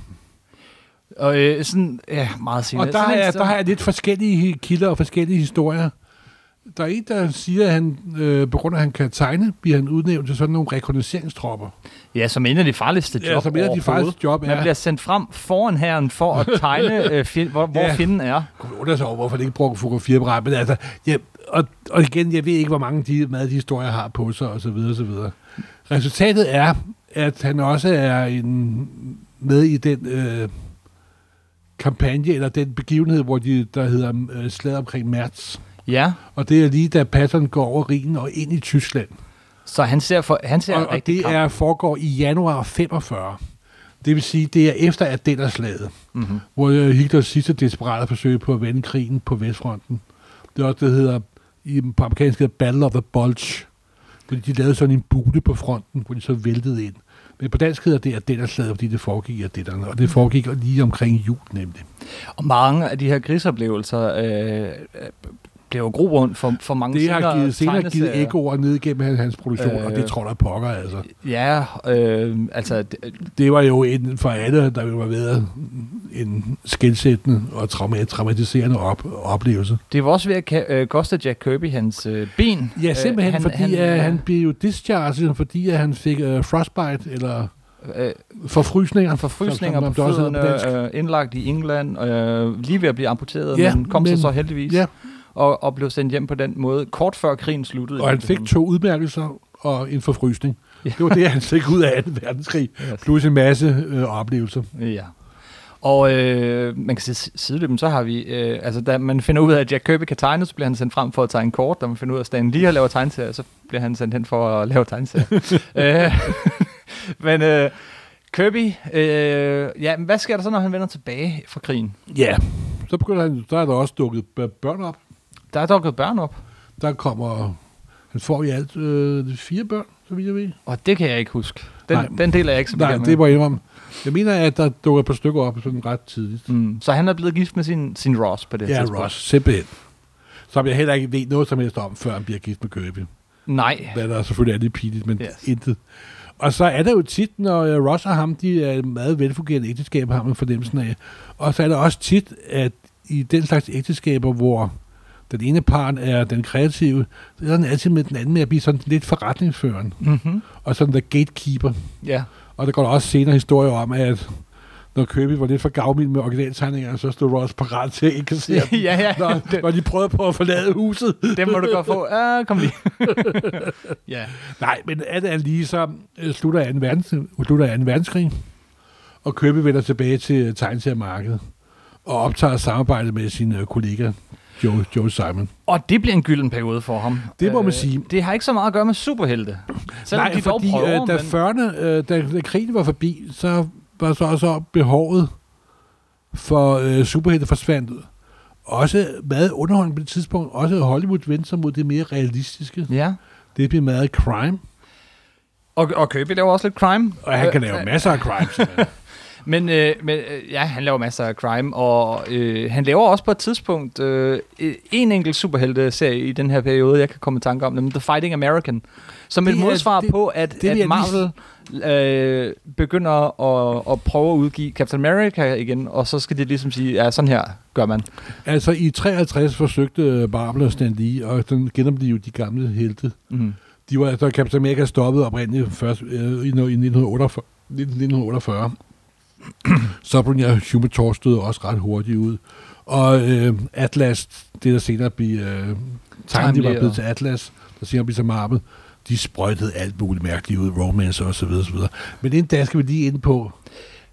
Og øh, sådan, ja, meget senere. Og der, er, der har jeg lidt forskellige kilder og forskellige historier. Der er en, der siger, at han, øh, på grund af, at han kan tegne, bliver han udnævnt til sådan nogle rekognoseringstropper. Ja, som en af de farligste job Ja, som en af de farligste job er. Man bliver sendt frem foran herren for at <laughs> tegne, øh, fjend, hvor, hvor ja. fjenden er. Kunne undre sig over, hvorfor det ikke bruger fotografiapparat. Men altså, ja, og, og igen, jeg ved ikke, hvor mange de, meget de historier har på sig, og så videre, og så videre. Resultatet er, at han også er en, med i den øh, kampagne, eller den begivenhed, hvor de, der hedder øh, slaget omkring Mertz. Ja. Og det er lige da Patton går over Rhinen og ind i Tyskland. Så han ser, for, han ser og, og det kamp. er foregår i januar 45. Det vil sige, det er efter at den er slaget, mm-hmm. hvor øh, Hitlers sidste desperate forsøg på at vende krigen på Vestfronten. Det er også, det hedder, i på amerikansk hedder Battle of the Bulge. Fordi de lavede sådan en bude på fronten, hvor de så væltede ind. Men på dansk hedder det, at den er slaget, fordi det foregik af det og det foregik lige omkring jul nemlig. Og mange af de her krigsoplevelser øh, det er jo grobund for, for mange Det har givet, senere givet ekoer ned igennem hans produktion, øh, og det øh, tror der pokker, altså. Ja, øh, altså... Det, det var jo en, for alle, der var været en skilsættende og traumatiserende op, oplevelse. Det var også ved at uh, koste Jack Kirby hans uh, ben. Ja, simpelthen, uh, han, fordi han, uh, han blev jo discharged, fordi at han fik uh, frostbite, eller øh, forfrysninger. Forfrysninger som, som på fødderne, uh, indlagt i England, uh, lige ved at blive amputeret, ja, men kom men, så så heldigvis. Ja, og, og blev sendt hjem på den måde, kort før krigen sluttede. Og han fik to udmærkelser og en forfrysning. Ja. Det var det, han fik ud af 2. verdenskrig, yes. plus en masse øh, oplevelser. Ja. Og øh, man kan sige sideløbende, så har vi, øh, altså da man finder ud af, at Jack Kirby kan tegne, så bliver han sendt frem for at tegne kort. Da man finder ud af, at Stan Lee har lavet tegneserier, så bliver han sendt hen for at lave tegneserier. <laughs> øh, <laughs> men øh, Kirby, øh, ja, hvad sker der så, når han vender tilbage fra krigen? Ja, så begynder han, der er der også dukket børn op. Der er dukket børn op. Der kommer... Han får i alt øh, fire børn, så vidt jeg ved. Og det kan jeg ikke huske. Den, Nej, den del er jeg ikke så Nej, det var indrømme. Jeg mener, at der dukker et par stykker op sådan ret tidligt. Mm. Så han er blevet gift med sin, sin Ross på det ja, tidspunkt? Ja, Ross, simpelthen. Som jeg heller ikke ved noget som helst om, før han bliver gift med Kirby. Nej. Hvad der selvfølgelig er lidt pinligt, men yes. intet. Og så er der jo tit, når uh, Ross og ham, de er meget velfungerende ægteskab, har man fornemmelsen af. Og så er der også tit, at i den slags ægteskaber, hvor den ene part er den kreative, så er den altid med den anden med at blive sådan lidt forretningsføren. Mm-hmm. Og sådan der gatekeeper. Ja. Og der går der også senere historier om, at når Kirby var lidt for gavmild med originaltegningerne, så stod Ross parat til at ikke se <laughs> ja, ja, når, når de prøvede på at forlade huset. Det må du godt få. Uh, <laughs> kom lige. <laughs> ja. Nej, men alt er lige så øh, slutter 2. Verdens, slutter 2. verdenskrig, og Kirby vender tilbage til tegneseriemarkedet og optager samarbejdet med sine kollegaer Joe, Joe Simon. Og det bliver en gylden periode for ham. Det må man øh, sige. Det har ikke så meget at gøre med superhelte. Selvom Nej, de fordi prøver, øh, da, men... førne, øh, da, da krigen var forbi, så var så også behovet for øh, superhelte forsvandt. Også meget underholdende på det tidspunkt. Også Hollywood vendte sig mod det mere realistiske. Ja. Det bliver meget crime. Og, og Kirby laver også lidt crime. Og han kan lave øh, masser af crime. <laughs> Men, øh, men øh, ja, han laver masser af crime, og øh, han laver også på et tidspunkt øh, en enkelt superhelte-serie i den her periode, jeg kan komme i tanke om, nemlig The Fighting American, som det et modsvar det, på, at, det, at Marvel øh, begynder at, at prøve at udgive Captain America igen, og så skal de ligesom sige, ja, sådan her gør man. Altså i 53 forsøgte Marvel og Stan Lee at genopleve de gamle helte. Mm. De var, da Captain America stoppede oprindeligt først øh, i 1948. 1948 <clears throat> så blev jeg Humator stod også ret hurtigt ud. Og øh, Atlas, det der senere bliver øh, de var blevet og- til Atlas, der senere blev til Marvel, de sprøjtede alt muligt mærkeligt ud, romance og så videre, så videre. Men inden da skal vi lige ind på,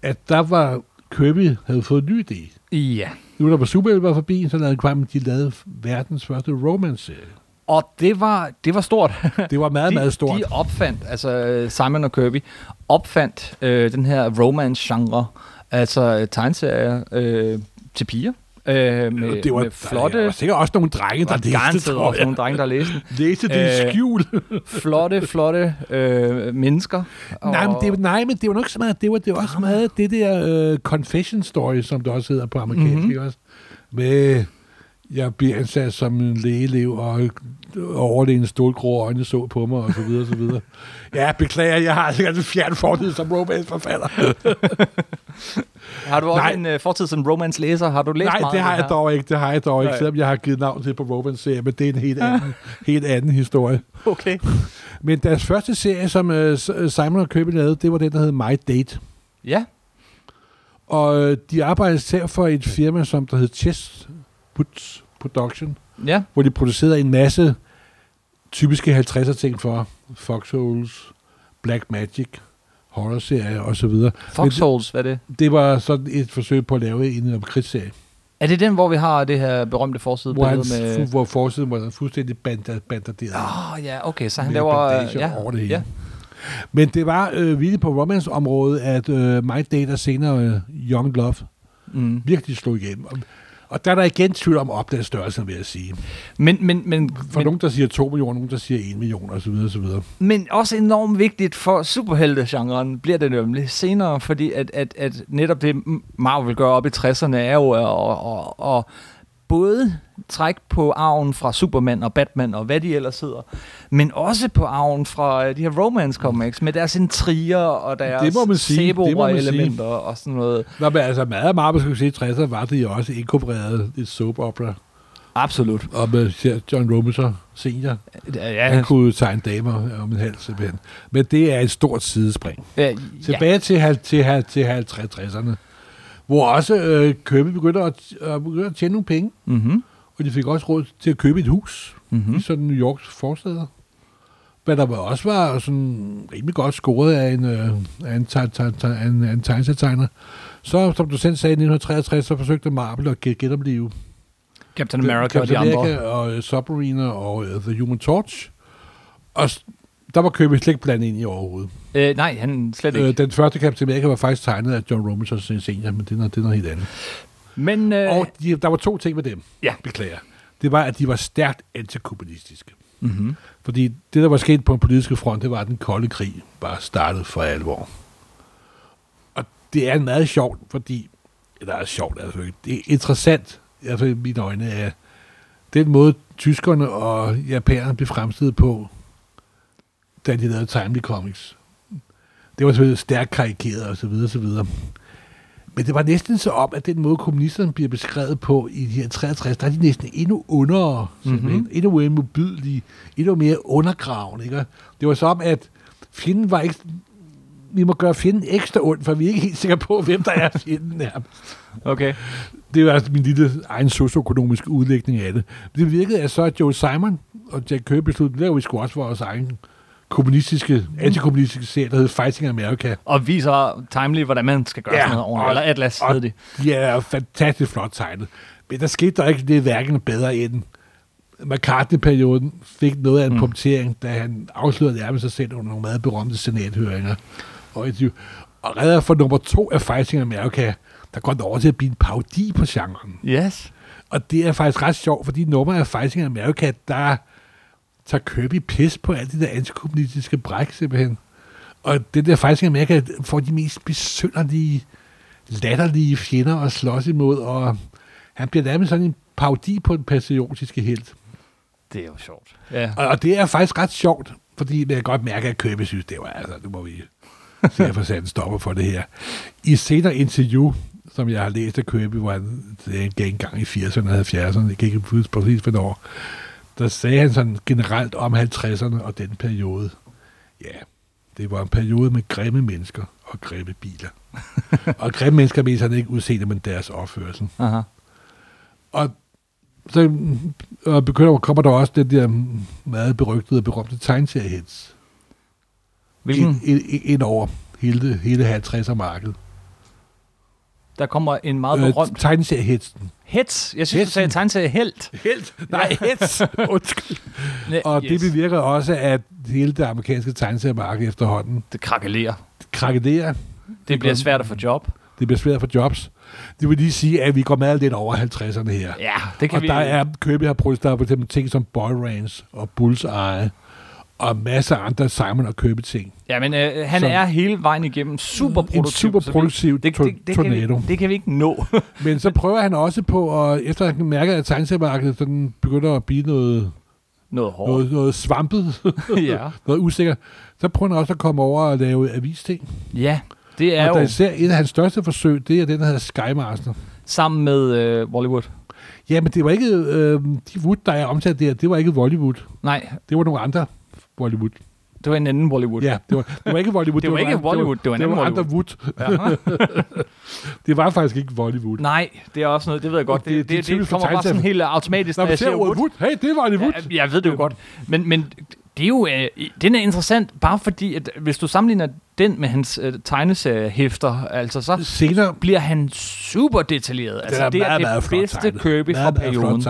at der var Kirby havde fået en ny idé. Ja. Nu der var Super var forbi, så lavede Quam, de lavede verdens første romance-serie. Og det var, det var stort. <laughs> Det var meget, de, meget stort. De opfandt, altså Simon og Kirby, opfandt øh, den her romance-genre, altså øh, tegneserier øh, til piger. Øh, med, det var, med flotte, Der var sikkert også nogle drenge, der og læste, garanteret også nogle drenge, der <laughs> læste den. Læste det i Øh, skjul. <laughs> Flotte, flotte øh, mennesker. nej, men det, nej, men det var nok så meget, det var, det var også meget det der uh, confession story, som det også hedder på amerikansk, Mhm. mm-hmm. også? Med, jeg bliver ansat som en lægelev, og overlægen stålgrå øjne så på mig, og så videre, og så videre. <laughs> Ja, beklager, jeg har sikkert en fjern fortid som romance-forfatter. <laughs> Har du også Nej. en uh, fortid som romance-læser? Har du læst Nej, meget det har jeg her? dog ikke, det har jeg dog ikke, Nej. selvom jeg har givet navn til på romance-serie, men det er en helt anden, <laughs> helt anden historie. Okay. Men deres første serie, som uh, Simon og Kirby lavede, det var den, der hed My Date. Ja. Og øh, de arbejdede selv for et firma, som der hed Chess Puts Production, Ja. hvor de producerede en masse typiske 50'er ting for Foxholes, Black Magic, horror-serier og så videre. Foxholes, hvad er det? Det var sådan et forsøg på at lave en omkrigsserie, Er det den, hvor vi har det her berømte hvor, han, forsidebillede med... hvor forsiden var fuldstændig banda- bandaderet. Åh, oh, ja, okay, så han laver... Ja, over det hele. ja. Men det var øh, virkelig på romance-området, at øh, My Date og senere øh, Young Love Mm. virkelig slog igennem. Og, der er der igen tvivl om opdagelsesstørrelsen, vil jeg sige. Men, men, men, For men, nogen, der siger 2 millioner, nogen, der siger 1 million, og så videre, og så videre. men også enormt vigtigt for superheltegenren bliver det nemlig senere, fordi at, at, at netop det Marvel gør op i 60'erne er jo at, at, at, at både trække på arven fra Superman og Batman og hvad de ellers hedder, men også på arven fra øh, de her romance comics med deres intriger og deres Det må man sige, det må man sige. elementer og sådan noget. Nå, men altså meget af Marvel, skulle sige, i 60'erne var det jo også inkorporeret et soap opera. Absolut. Og med John Romita senior. Ja, Han kunne tegne damer om en halv simpelthen. Men det er et stort sidespring. ja, ja. Tilbage til, hal- til, hal- til 50'erne, hvor også øh, Kirby begyndte at, øh, begyndte at tjene nogle penge, Mm-hmm. og de fik også råd til at købe et hus Mm-hmm. mm. i sådan New Yorks forsteder. Men der også var sådan rimelig godt scoret af en, øh, af en, te- te- te- af en, en tegneserietegner. Så, som du selv sagde, i 1963, så forsøgte Marvel at get- genopleve Captain America og de Captain andre. America og uh, Submariner og uh, The Human Torch. Og der var Kirby slet ikke blandet ind i overhovedet. Øh, nej, han slet ikke. Øh, den første Captain America var faktisk tegnet af John Romita senior, men det er, det er noget helt andet. Men øh, Og de, der var to ting med dem, ja. beklager. Det var, at de var stærkt antikommunistiske. Mm-hmm. Fordi det, der var sket på en politisk front, det var, at den kolde krig bare startede for alvor. Og det er meget sjovt, fordi... Eller er sjovt, altså ikke. Det er interessant, altså i mine øjne, at den måde, tyskerne og japanerne blev fremstillet på, da de lavede Timely Comics. Det var selvfølgelig stærkt karikeret og så videre, og så videre. Men det var næsten så om, at den måde, kommunisterne bliver beskrevet på i de her 63, der er de næsten endnu simpelthen. Mhm. Endnu mere modbydelige, endnu mere undergravende. Ikke? Det var som, at fjenden var ikke... Vi må gøre fjenden ekstra ondt, for vi er ikke helt sikre på, hvem der er fjenden nærmest. Okay. Det var altså min lille egen socioøkonomiske udlægning af det. Det virkede, at så Joe Simon og Jack Kirby besluttede, det laver vi sgu også vores egen kommunistiske, antikommunistiske serie, der hed Fighting America. Og viser Timely, hvordan man skal gøre Ja, sådan noget ordentligt. Eller Atlas hed det. De er fantastisk flot tegnet. Men der skete der ikke det hverken bedre end McCartney-perioden fik noget af en Mm. punktering, da han afslørede nærmest sig selv under nogle meget berømte senathøringer. Og, og redder for nummer to af Fighting America, der går det over til at blive en parodi på genren. Yes. Og det er faktisk ret sjovt, fordi nummer af Fighting America, der tager Kirby pis på alt det der antikommunistiske bræk, simpelthen. Og det der Fighting America får de mest besynderlige, latterlige fjender at slås imod, og han bliver nærmest sådan en parodi på den patriotiske helt. Det er jo sjovt. Ja. Og, og det er faktisk ret sjovt, fordi jeg kan godt mærke, at Kirby synes, det var altså, nu må vi se at få sat en stopper for det her. I senere interview, som jeg har læst af Kirby, hvor han det gav en gang i 80'erne og 70'erne, jeg kan ikke huske præcis hvornår, der sagde han sådan generelt om 50'erne og den periode. Ja, det var en periode med grimme mennesker og grimme biler. <laughs> og grimme mennesker mener han ikke udseende, men deres opførsel. Aha. Og så og begynder, kommer der også den der meget berygtede og berømte tegneseriehits Hvilken? ind, ind, ind over hele, det- hele 50'er markedet. Der kommer en meget berømt... tegneseriehitsen. Hets. Jeg synes, du Hetsen. sagde tegneserie Helt. Nej, hits. <laughs> Undskyld. Og yes. det bevirker også, at hele det amerikanske tegneseriemarked efterhånden Det krakelerer. krakelerer. Det bliver svært at få job. Det bliver svært for jobs. Det vil lige sige, at vi går meget lidt over 50'erne her. Ja, det kan og vi... der er Kirby har protesteret på eksempel ting som Boy Ranch og Bullseye og masser af andre Simon og Kirby ting. Ja, men øh, han Som- er hele vejen igennem super produktiv. En super så produktiv det, det, det, kan tornado. vi, det kan vi ikke nå. <laughs> Men så prøver han også på, at efter han mærker, at tegneseriemarkedet sådan begynder at blive noget, Noget hårdt. noget, noget svampet, <laughs> ja. <laughs> noget usikker, så prøver han også at komme over og lave avisting. ja, det er og jo er især et af hans største forsøg, det er den, der hedder Skymaster. sammen med øh, Bollywood. Ja, men det var ikke, øh, de Wood, der er omtalt der, det var ikke Bollywood. Nej, Det var nogle andre Bollywood. det var en anden Bollywood. Ja, det var, det var ikke Bollywood. <laughs> Det var ikke nogle- Bollywood, det var en det anden var andre Wood. Ja. <laughs> Det var faktisk ikke Bollywood. Nej, det er også noget, det ved jeg godt. Det- Det, det, det er det, det kommer bare sådan helt automatisk, Når jeg ser siger Wood. Wood, hey, det var Bollywood. Ja, jeg ved det jo godt. Men, men det er jo, øh, den er interessant, bare fordi, at hvis du sammenligner den med hans øh, tegneseriehæfter, altså så Senere, bliver han super detaljeret. Altså, det er det bedste tegnet. Kirby fra perioden.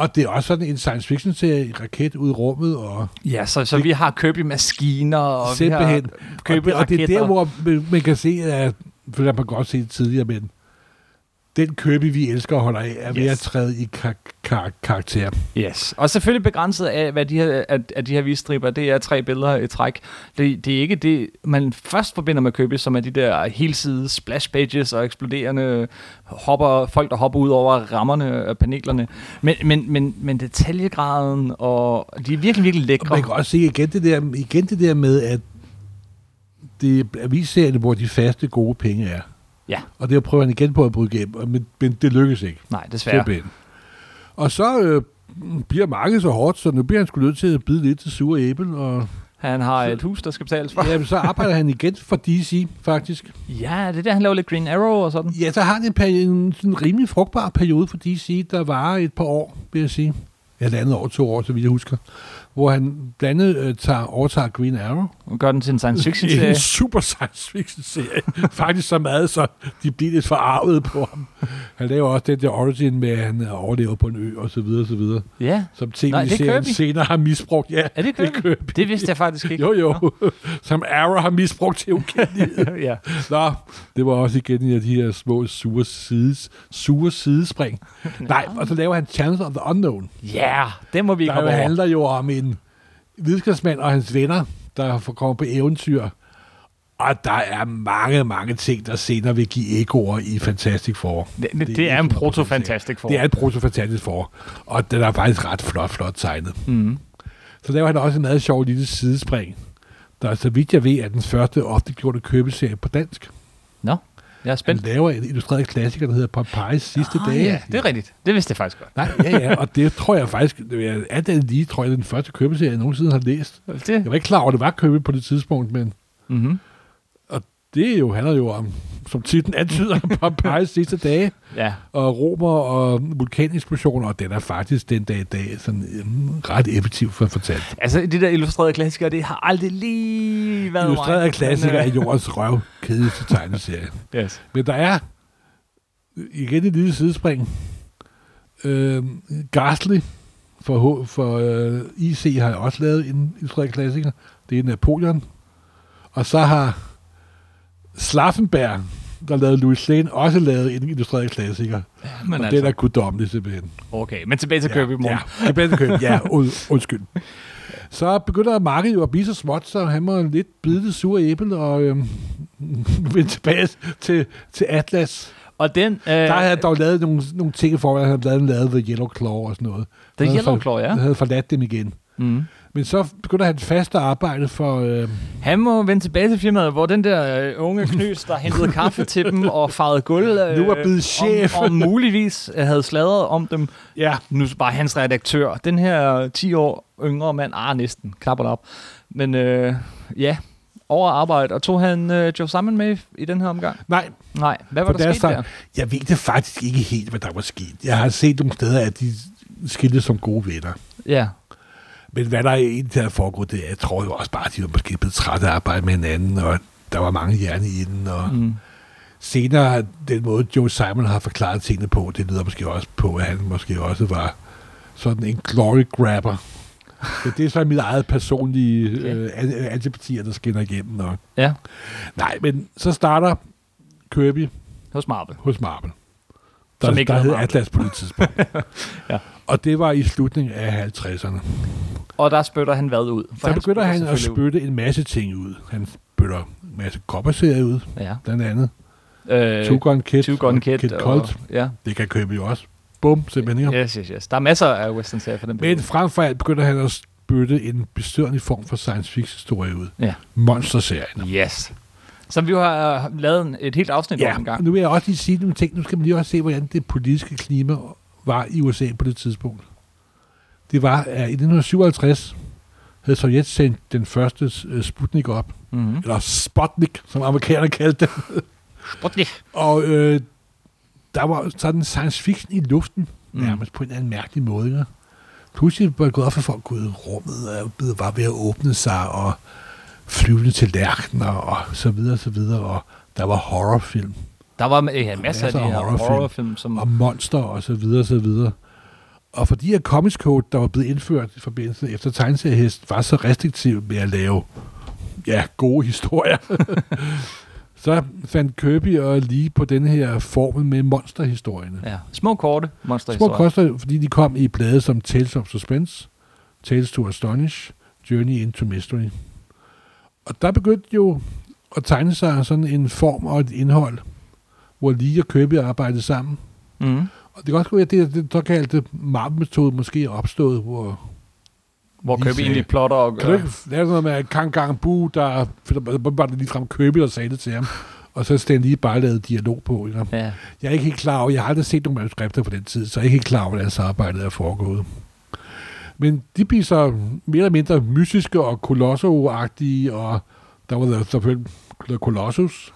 Og det er også sådan en science fiction serie, raket ud i rummet, og Ja, så, så vi har Kirby-maskiner, og simpelthen. vi har og, det, og det er der, hvor man, kan se, at, for det man godt set tidligere, men den Kirby, vi elsker og holder af, er ved Yes. at træde i kar- kar- karakter. Yes. Og selvfølgelig begrænset af, hvad de her, at, at de her visstriber, det er tre billeder i træk. Det, det er ikke det, man først forbinder med Kirby, som er de der helside splash pages og eksploderende hopper, folk, der hopper ud over rammerne og panelerne. Men, men, men, men detaljegraden, og de er virkelig, virkelig Og lækre. man kan også se igen det der, igen det der med, at det er avisserien, hvor de faste gode penge er. Ja. Og det prøver han igen på at bryde igennem, men, men det lykkes ikke. Nej, desværre. Simpelthen. Og så øh, bliver markedet så hårdt, så nu bliver han sgu nødt til at bide lidt til sure æble, og Han har et hus, der skal betales for. jamen, så arbejder han igen for DC, faktisk. Ja, det er der, han laver lidt Green Arrow og sådan. Ja, så har han en, peri- en sådan rimelig frugtbar periode for DC, der var et par år, vil jeg sige. Ja, et andet år, to år, så vidt jeg husker. Hvor han blandt andet øh, tager, overtager Green Arrow. Og gør den til en science fiction <laughs> En serie. super science fiction serie. <laughs> Faktisk så meget, så de bliver lidt forarvet på ham. Han laver også den der origin med, at han overlever på en ø, og så videre, og så videre. Ja. Som det er tv-serien Kirby. senere har misbrugt. Ja, Er det det er Kirby? Kirby. Det vidste jeg faktisk ikke. Jo, jo. <laughs> Som Arrow har misbrugt til ukendelighed. ja. Nå, det var også igen en af de her små sure, sides, sure sidespring. Nej, og så laver han Channels of the Unknown. Ja, yeah, det må vi ikke Der handler jo om en videnskabsmand og hans venner, der får kommer på eventyr. Og der er mange, mange ting, der senere vil give ekoer i Fantastic Four. Det, det, Det er er en proto-fantastic for. Det er et proto-fantastisk for, og den er faktisk ret flot, flot tegnet. Mm. Så laver han også en meget sjov lille sidespring, der så vidt jeg ved, er den første ofte gjorte købeserie på dansk. Nå, jeg er Han spændt. laver en illustreret klassiker, der hedder Popeyes sidste Ah, dage. Ja, det er rigtigt. Det vidste jeg faktisk godt. Nej, ja, ja, og det tror jeg faktisk, at den lige, tror jeg, den første købeserie, jeg nogensinde har læst. Det, Jeg var ikke klar over, at det var købe på det tidspunkt, men mm-hmm. det er jo, handler jo om, som titlen antyder, <laughs> Popeyes sidste dage, Ja, og romer og vulkaneksplosioner, og den er faktisk den dag i dag sådan um, ret effektiv for fortalt. altså de der illustrerede klassikere, det har aldrig lige været Illustreret mig. klassiker er <laughs> jordens røv kedeligste tegneserie. Yes. Men der er igen et lille sidespring. Øh, Ghastly for, for øh, IC har også lavet en illustreret klassiker. Det er Napoleon. Og så har Slaffenberg, der lavede Louis Lane, også lavet en illustreret klassiker. Men og altså, den er guddommelig simpelthen. okay, men tilbage til Kirby morgen. Ja, tilbage til Kirby. Ja, und, undskyld. Så begynder markedet jo at blive så småt, så han må lidt bide det sure æble og øhm, <laughs> vende tilbage til, til Atlas. Og den... Øh, Der havde han dog lavet nogle, nogle ting i forvejen. Han havde lavet The Yellow Claw og sådan noget. The Yellow for- Claw, ja. Han havde forladt dem igen. Mm. Men så begynder han fast at arbejde for... Øh, Han må vende tilbage til firmaet, hvor den der øh, unge <laughs> knøs, der hentede kaffe til dem og farvede gulv, øh, Nu er blevet chef. Om, om muligvis øh, havde sladret om dem. ja, Nu bare hans redaktør. Den her 10 år yngre mand, ah næsten, knapper det op. Men øh, ja, over arbejde, og tog han øh, Joe Simon med i den her omgang? Nej, Nej. Hvad var For der der sket der? jeg ved det faktisk ikke helt, hvad der var sket. Jeg har set nogle steder, at de skilte som gode venner. Ja. Men hvad der egentlig er foregået, det er, jeg tror jo også bare, at de var måske blevet trætte af at arbejde med hinanden, og der var mange jern i den, og Mm. senere, den måde Joe Simon har forklaret tingene på, det lyder måske også på, at han måske også var sådan en glory grabber. Men det er så mit eget personlige <laughs> øh, an- antipatier, der skinner igennem. Og, Ja, nej, men så starter Kirby hos Marvel. hos Marvel. Som Der, ikke der hed hed Marvel. Atlas på det tidspunkt. <laughs> Ja. Og det var i slutningen af 50'erne. Og der spytter han hvad ud? For Så begynder spytter han at selvfølgelig ud. spytte en masse ting ud. Han spytter en masse kopperserier ud, Ja. blandt andet. Øh, Two Gun Kid, Two Gun Kid. Kid Colt. ja. Det kan købe jo også. Bum, simpelthen. Yes, yes, yes. Der er masser af western serier for den Men frem for alt begynder han at spytte en bestørende form for science fiction historie ud. Ja. Monsterserien. Yes. Som vi jo har lavet et helt afsnit Ja, om en gang. nu vil jeg også lige sige nogle ting. Nu skal man lige også se, hvordan det politiske klima var i USA på det tidspunkt. Det var, at i 1957 havde Sovjet sendt den første øh, Sputnik op. Mm-hmm. Eller Sputnik, som amerikanerne kaldte det. Sputnik. Og øh, der var sådan science fiction i luften, Mm. nærmest på en eller anden mærkelig måde. Ikke? Pludselig var det gået op for folk, at rummet og var ved at åbne sig, og flyvende til lærkner, og så videre, så videre. Og der var horrorfilm, Der var ja, masser af Masser af her horrorfilm. horrorfilm, som... og monster, og så videre, så videre. Og fordi at Comics Code, der var blevet indført i forbindelse efter tegneseriehest, var så restriktiv med at lave ja, gode historier, <laughs> så fandt Kirby og lige på den her formel med monsterhistorierne. Ja, små korte monster Små koster, fordi de kom i blade som Tales of Suspense, Tales to Astonish, Journey into Mystery. Og der begyndte jo at tegne sig sådan en form og et indhold, hvor Lee og Kirby arbejdede sammen. Mm. Og det kan også være, at det, det såkaldte Marvel-metode måske er opstået, hvor... Hvor Kirby sagde- egentlig plotter og Kan du ikke lave noget med Kang Gang Bu, der var det lige frem Kirby, der sagde det til ham, <laughs> og så Stan lige bare lavet dialog på. Ikke? Ja. Jeg er ikke helt klar over, jeg har aldrig set nogle manuskripter på den tid, så jeg er ikke helt klar over, hvordan samarbejdet er foregået. Men de bliver så mere eller mindre mystiske og kolosso-agtige, og der var der selvfølgelig Colossus,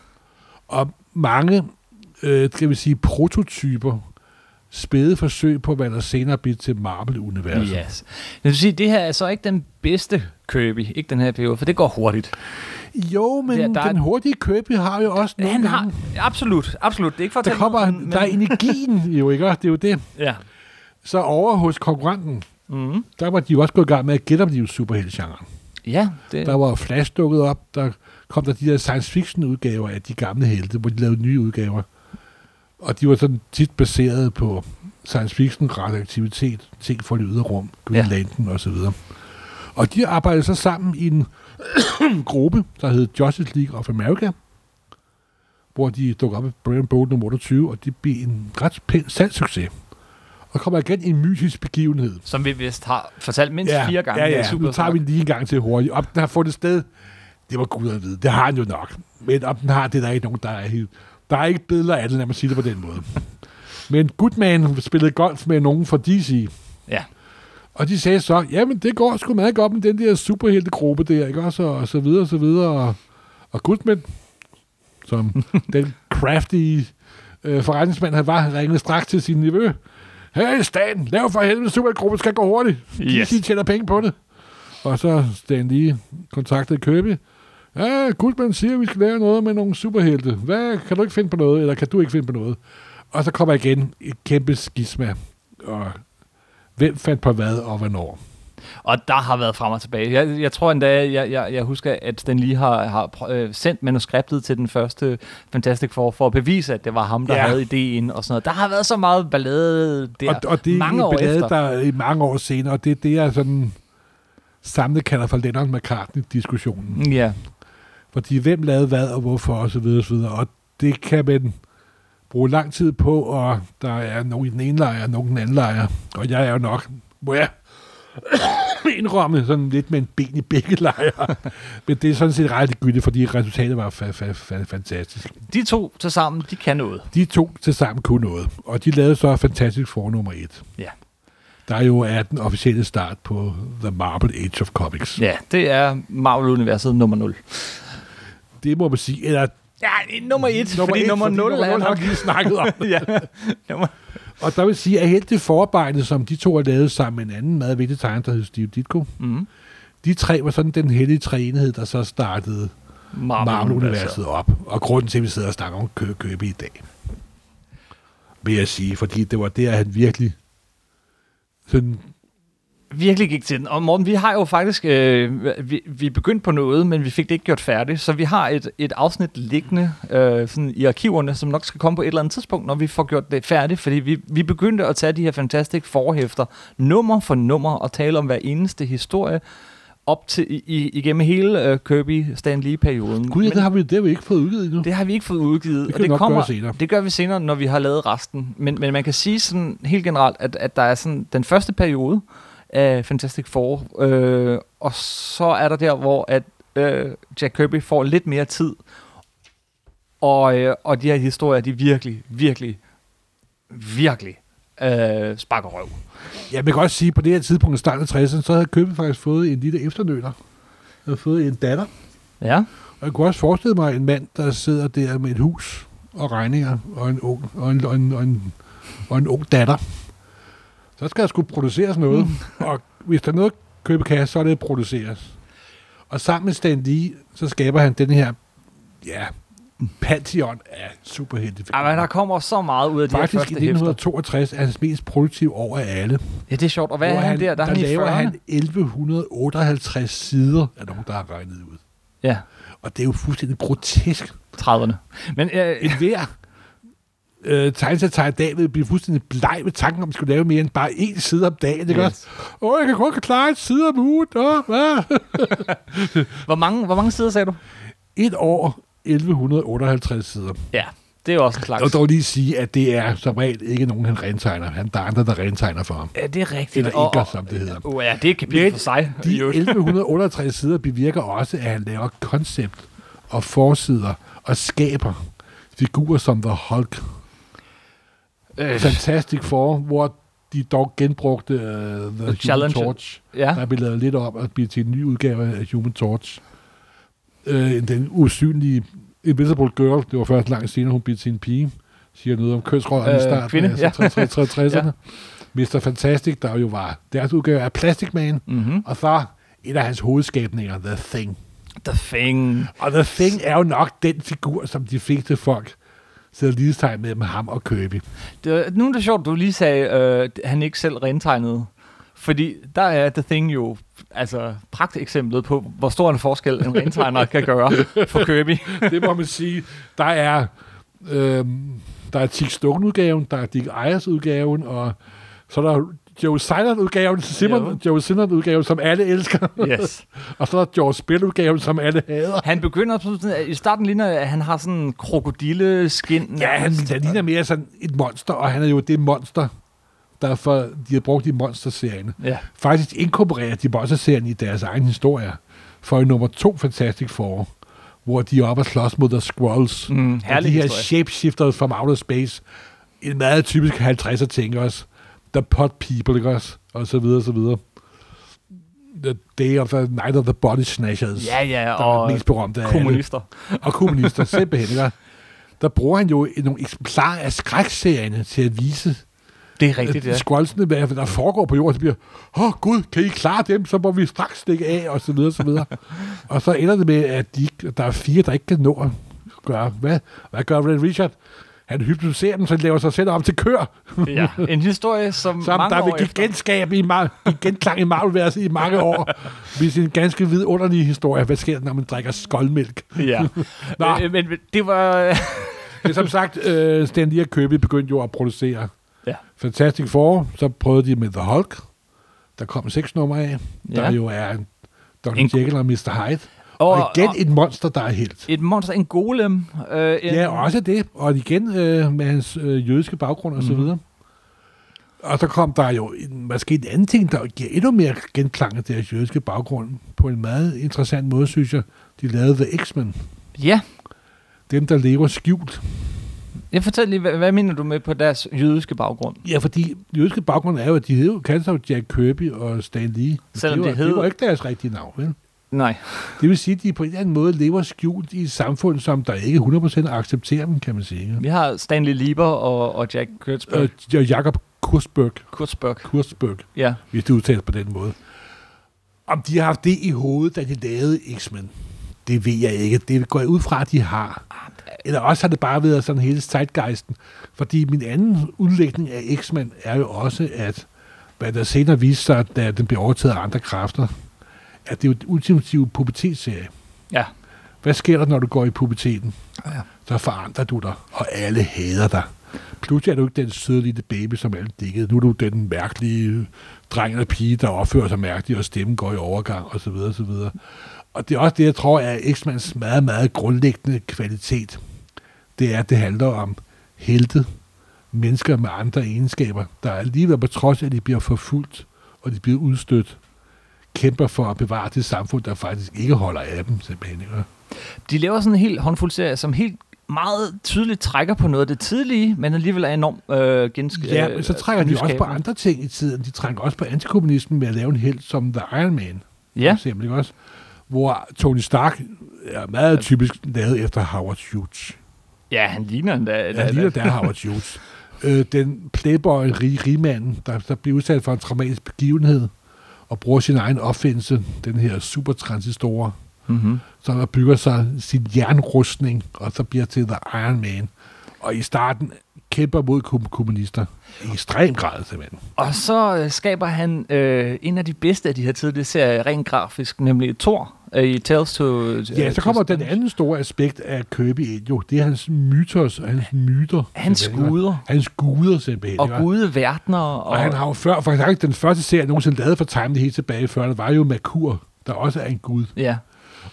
og mange, øh, skal vi sige, prototyper, spæde forsøg på, hvad der senere bliver til Marvel-universet. Yes. Jeg vil sige, det her er så ikke den bedste Kirby, ikke den her periode, for det går hurtigt. Jo, men Der- der, der er- den hurtige Kirby har jo også nogle Han har, gange... absolut, absolut. Det er ikke for at Der kommer, noget, men- der er energien jo, ikke? Det er jo det. Ja. Så over hos konkurrenten, Mm. der var de jo også gået i gang med at de superhelte-genren. Ja, det, Der var Flash dukket op, der kom der de der science fiction udgaver af de gamle helte, hvor de lavede nye udgaver. Og de var sådan tit baseret på science fiction, radioaktivitet, ting fra det ydre rum, Green Ja. ja. Lantern og så videre. Og de arbejdede så sammen i en <coughs> gruppe, der hed Justice League of America, hvor de dukkede op i Brian Bolt nummer 28, og det blev en ret pæn salgssucces. Og kommer igen en mytisk begivenhed. som vi vist har fortalt mindst fire gange. Ja, ja. Nu tager vi lige en gang til hurtigt. Om den har fundet sted, det var Gud at vide. Det har han jo nok. Men om den har, det er der ikke nogen, der er helt... Der er ikke billeder af det, lad mig sige det på den måde. Men Goodman spillede golf med nogen fra DC. Ja. Og de sagde så, jamen det går sgu meget godt med den der superheltegruppe der, ikke også? Og så videre, og så videre. Og, og Goodman, som <laughs> den crafty øh, forretningsmand, han var, ringede straks til sin nevø. Hey Stan, lav for helvede, superheltegruppe skal gå hurtigt. Yes. DC tjener penge på det. Og så Stan lige kontaktede Kirby. Ja, Goodman siger, at vi skal lave noget med nogle superhelte. Hvad, kan du ikke finde på noget, eller kan du ikke finde på noget? Og så kommer igen et kæmpe skisma. Og hvem fandt på hvad og hvornår? Og der har været frem og tilbage. Jeg, jeg tror endda, jeg, jeg, jeg husker, at den lige har, har øh, sendt manuskriptet til den første Fantastic Four, for at bevise, at det var ham, der Ja. havde ideen og sådan noget. Der har været så meget ballade der og, og det mange er år en ballade, efter. der er i mange år senere, og det er det, jeg sådan samlet kalder for Lennon McCartney-diskussionen. Ja, Fordi hvem lavede hvad, og hvorfor, og så videre, og så videre. Og det kan man bruge lang tid på, og der er nogen i den ene lejr, og nogen i den anden lejr. Og jeg er jo nok, må jeg <coughs> indrømme, sådan lidt med en ben i begge lejre. <laughs> Men det er sådan set ret gyldigt, fordi resultatet var fa- fa- fa- fantastisk. de to til sammen, de kan noget. De to til sammen kunne noget, og de lavede så Fantastic Four nummer et. Ja. Der jo er den officielle start på The Marble Age of Comics. Ja, det er Marvel-universet nummer 0. Det må man sige. Eller Ja, nummer et, nummer fordi et, nummer fordi 0 nummer er har vi lige snakket om. <laughs> ja, nummer... Og der vil sige, at helt det forarbejde, som de to har lavet sammen med en anden meget vigtig tegner, der hedder Steve Ditko, Mm. de tre var sådan den hellige træenhed, der så startede Marvel-universet op. Og grunden til, at vi sidder og snakker om kø købe i dag, vil jeg sige, fordi det var der, han virkelig sådan, virkelig gik til den. Og Morten, vi har jo faktisk, øh, vi, vi begyndte på noget, men vi fik det ikke gjort færdigt, så vi har et, et afsnit liggende øh, sådan i arkiverne, som nok skal komme på et eller andet tidspunkt, når vi får gjort det færdigt, fordi vi, vi begyndte at tage de her fantastiske forhæfter, nummer for nummer, og tale om hver eneste historie, op til i, igennem hele øh, Kirby Stan Lee-perioden. gud, ja, det har vi, det har vi ikke fået udgivet endnu. det har vi ikke fået udgivet. Det og det kommer, gøre senere. Det gør vi senere, når vi har lavet resten. Men, men man kan sige sådan helt generelt, at, at der er sådan den første periode af Fantastic Four, øh, og så er der der, hvor at øh, Jack Kirby får lidt mere tid, og, øh, og de her historier, de virkelig, virkelig, virkelig øh, sparker røv. Ja, man kan også sige, at på det her tidspunkt i starten af 60'erne, så havde Købe faktisk fået en lille efternøler. havde fået en datter. Ja, Og jeg kunne også forestille mig en mand, der sidder der med et hus og regninger og en ung, og en, og en, og en, og en ung datter. Så skal der skulle produceres noget. <laughs> og hvis der er noget købe kan, så er det produceres. Og sammen med Stan Lee, så skaber han den her, ja, pantheon af superhelte. Ej, men der kommer så meget ud af de her Faktisk i første hæfter. 1962 er hans mest produktive år af alle. Ja, det er sjovt. Og hvad er Hvor han der? Der er han laver 40'erne. han 1158 sider, er nogen, der har regnet ud. Ja, Og det er jo fuldstændig grotesk. 30'erne. Men øh, En hver øh, tegnesatire i dag vil blive fuldstændig bleg med tanken om, at skulle lave mere end bare én side om dagen. Det yes. Åh, jeg kan kun klare en side om ugen. Åh, hvad? <laughs> hvor, mange, hvor mange sider sagde du? Et år, 1158 sider. Ja, det er jo også en slags. Og dog lige sige, at det er som regel ikke nogen, han rentegner. Han der er andre, der rentegner for ham. Ja, det er rigtigt. Eller Og- ikke, og- som det hedder. Oh, ja, det er et kapitel for sig. De i øvrigt. 1168 <laughs> sider bevirker også, at han laver koncept og forsider og skaber figurer som The Hulk, Øh, Fantastic Four, hvor de dog genbrugte uh, The, The Human Challenger. Torch. ja. Der blev lavet lidt om at blive til en ny udgave af Human Torch. Uh, den usynlige Invisible Girl, det var først langt senere, hun blev til en pige, siger noget om kønsrollerne Øh, i starten kvinde, af ja. 60'erne. <laughs> Mr. Fantastic, der jo var deres udgave af Plastic Man, Mm-hmm. og så en af hans hovedskabninger, The Thing. The Thing. Og The Thing er jo nok den figur, som de fleste folk sidder lighedstegn mellem ham og Kirby. Det, nu er det sjovt, du lige sagde, øh, han ikke selv rentegnede. Fordi der er The Thing jo altså pragteksemplet på, hvor stor en forskel en rentegner kan gøre for Kirby. <laughs> det må man sige. Der er, øhm, der er Tick Stone-udgaven, der er Dick Ayers-udgaven, og så er der Joe Silent-udgaven, Simon, Joe Silent-udgaven, som alle elsker. Yes. <laughs> og så er George Spell-udgaven, som alle hader. Han begynder på sådan, i starten ligner, at han har sådan en krokodilleskin. Ja, han, han ligner mere sådan et monster, og han er jo det monster, derfor de har brugt i monsterserien. Ja. Faktisk inkorporerer de monsterserien i deres egen historie. For i nummer to Fantastic Four, hvor de er oppe og slås mod The Skrulls. Mm, de her historie. shapeshifters from outer space. En meget typisk 50'er ting også. The Pot People, ikke også? Og så videre, og så videre. The Day of the Night of the Body Snatchers. Ja, ja, og mest berømte af alle. kommunister. Og kommunister, simpelthen. Ikke? Der bruger han jo nogle eksemplarer af skrækserierne til at vise Det er rigtigt, ja. skroldsene, hvad der foregår på jorden. Så bliver, åh oh, gud, kan I klare dem, så må vi straks stikke af, og så videre, og så videre. <laughs> og så ender det med, at de, der er fire, der ikke kan nå at gøre. Hvad, hvad gør Red Richard? Han hypnotiserer dem, så han laver sig selv om til kør. <laughs> ja. En historie, som, Som mange der år vil genskab i, mar- genklang i Marvel-værelset i mange år. Med sin ganske vidunderlige historie. Hvad sker der, når man drikker skoldmælk? Ja. <laughs> Nå. Øh, men det var... <laughs> Det er som sagt, øh, Stan Lee og Kirby begyndte jo at producere Ja. Fantastic Four. Så prøvede de med The Hulk. Der kom seks numre af. Ja. Der jo er Dr. En- Jekyll og Mr. Hyde. Og, og igen et monster, der er helt. et monster, en golem. Øh, en, Ja, også det. Og igen øh, med hans øh, jødiske baggrund og så Mhm. videre. Og så kom der jo en, måske en anden ting, der giver endnu mere genklang af deres jødiske baggrund. På en meget interessant måde, synes jeg. De lavede The X-Men. Ja, Dem, der lever skjult. jeg fortæller lige, hvad, hvad mener du med på deres jødiske baggrund? Ja, fordi jødiske baggrund er jo, at de hed jo sig Jack Kirby og Stan Lee. Selvom det, var, det hed- det var ikke deres rigtige navn, vel? Nej. Det vil sige, at de på en eller anden måde lever skjult i et samfund, som der ikke 100% accepterer dem, kan man sige. Vi har Stanley Lieber og, og Jack Kurtzberg. Øh, og Jakob Kursberg, Kurtzberg. Kursberg, Ja. hvis det udtales på den måde. Om de har haft det i hovedet, da de lavede X-Men, det ved jeg ikke. Det går jeg ud fra, at de har. Eller også har det bare været sådan hele zeitgeisten. Fordi min anden udlægning af X-Men er jo også, at hvad der senere viste sig, da den blev overtaget af andre kræfter, at det er jo et ultimativt pubertetsserie. Ja. Hvad sker der, når du går i puberteten? Ja. Så forandrer du dig, og alle hader dig. Pludselig er du ikke den søde lille baby, som alle dækkede. Nu er du den mærkelige dreng eller pige, der opfører sig mærkeligt, og stemmen går i overgang, osv. osv. Og det er også det, jeg tror er X-Mans meget, meget grundlæggende kvalitet. Det er, at det handler om helte, mennesker med andre egenskaber, der alligevel på trods af, at de bliver forfulgt, og de bliver udstødt, kæmper for at bevare det samfund, der faktisk ikke holder af dem, simpelthen. Ikke? De laver sådan en helt håndfuld serie, som helt meget tydeligt trækker på noget af det tidlige, men alligevel er enormt øh, gensk- Ja, øh, men så trækker de også på andre ting i tiden. De trækker også på antikommunismen med at lave en helt som The Iron Man. Ja, For eksempel, ikke også? Hvor Tony Stark er meget typisk lavet efter Howard Hughes. ja han ligner endda. Han ligner der Howard Hughes. <laughs> Øh, den playboy, rig, rigmanden, der, der bliver udsat for en traumatisk begivenhed, og bruger sin egen opfindelse, den her supertransistor, Mm-hmm. som der bygger sig sin jernrustning, og så bliver til The Iron Man. Og i starten kæmper mod kom- kommunister. I ekstrem grad, simpelthen. Og så øh, skaber han øh, en af de bedste af de her tidlige serier, rent grafisk, nemlig Thor i Tales to... Ja, så kommer den anden store aspekt af Kirby ind jo. Det er hans mytos og hans myter. Hans guder Hans guder, simpelthen. og ikke? gude verdener. Og, Og han har jo før, for eksempel den første serie, nogensinde lavet for Time, det helt tilbage før, der var jo Merkur, der også er en gud. Ja,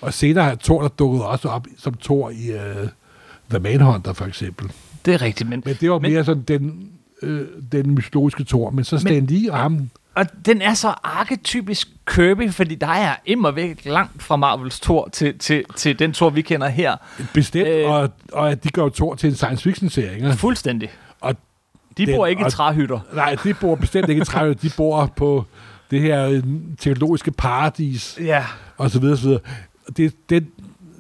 Og senere har Thor, der dukket også op som Thor i uh, The Manhunter, for eksempel. det er rigtigt. Men, Men det var Men- mere sådan den, øh, den mytologiske Thor. Men så Stan Lee og ham, og den er så arketypisk Kirby, fordi der er immer væk langt fra Marvels Thor til, til, til den Thor, vi kender her. bestemt, Øh. og, og at de gør jo Thor til en science fiction-serie. Ikke? Fuldstændig. Og De Den- bor ikke i og- træhytter. Nej, de bor bestemt ikke i træet. De bor på det her øh, teknologiske paradis, Ja. og så videre, så videre. Det, det,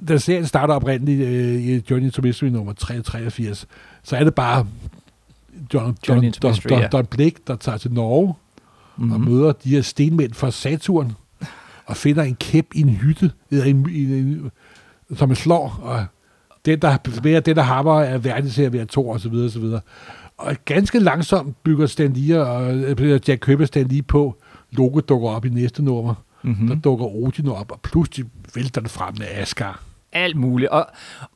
da serien starter oprindeligt øh, i Journey to Mystery nummer 383, så er det bare John, John, John, John, John. Don Blake, der tager til Norge mm-hmm. og Mm-hmm. møder de her stenmænd fra Saturn, og finder en kæp i en hytte, eller en, i en, som man slår, og den, der bevæger den, der hammer, er værdig til at være to, og så videre, og så videre. Og ganske langsomt bygger Stan Lee og øh, Jack Kirby Stan Lee på, Logo dukker op i næste nummer, mm. der Mm-hmm. dukker Odin op, og pludselig vælter det frem med Asgard. Alt muligt. Og,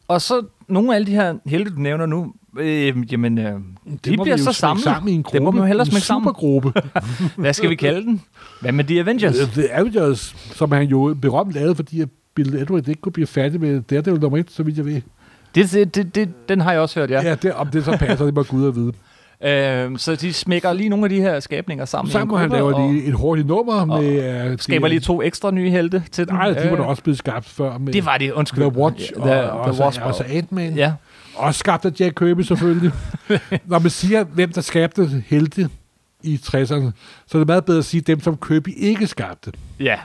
og så nogle af alle de her helte, du nævner nu, øh, jamen, øh, de må vi bliver så samlet. sammen i en gruppe. Det må man hellere smække sammen. supergruppe. <laughs> Hvad skal vi kalde den? Hvad med The Avengers? Øh, The Avengers, som han jo berømt lavede, fordi at Bill Edward ikke kunne blive færdig med Daredevil nummer 1, så vidt jeg ved. Det, det, det, det, den har jeg også hørt, ja. Ja, ja det, om det så passer, det må Gud at vide. <laughs> Øh, så de smækker lige nogle af de her skabninger sammen. Så i en må han lave og lige et hurtigt nummer med... Uh, skaber lige to ekstra nye helte til den. Nej, de var Øh, da også blevet skabt før med Det var det, undskyld. The Watch The, og, the, og, the også, Wasp. også Ant-Man. Ja. Også skabt af Jack Kirby selvfølgelig. <laughs> Når man siger, hvem der skabte helte i 60'erne, så er det meget bedre at sige dem, som Kirby ikke skabte. ja.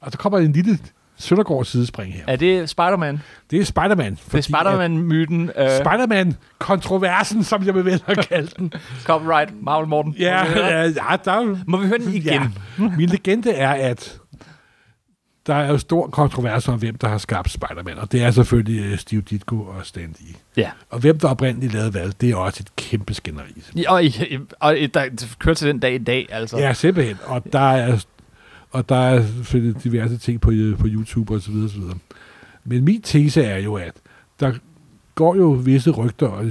Og så kommer en lille Søndergaard sidespring her. Er det Spider-Man? Det er Spider-Man. Det er Spider-Man-myten. Øh, Spider-Man-kontroversen, som jeg vil vælge at <laughs> kalde den. copyright, Marvel Morten. Ja, ja, ja der, Må vi høre den igen? ja. Min legende er, at der er jo stor kontrovers om, hvem der har skabt Spider-Man, og det er selvfølgelig øh, Steve Ditko og Stan Lee. Ja. Og hvem der oprindeligt lavede hvad, det er også et kæmpe skænderi. ja og, i, og der kører til den dag i dag, altså. Ja, simpelthen. Og der er, og der er selvfølgelig diverse ting på, øh, på YouTube og så videre, så videre. Men min tese er jo, at der går jo visse rygter, og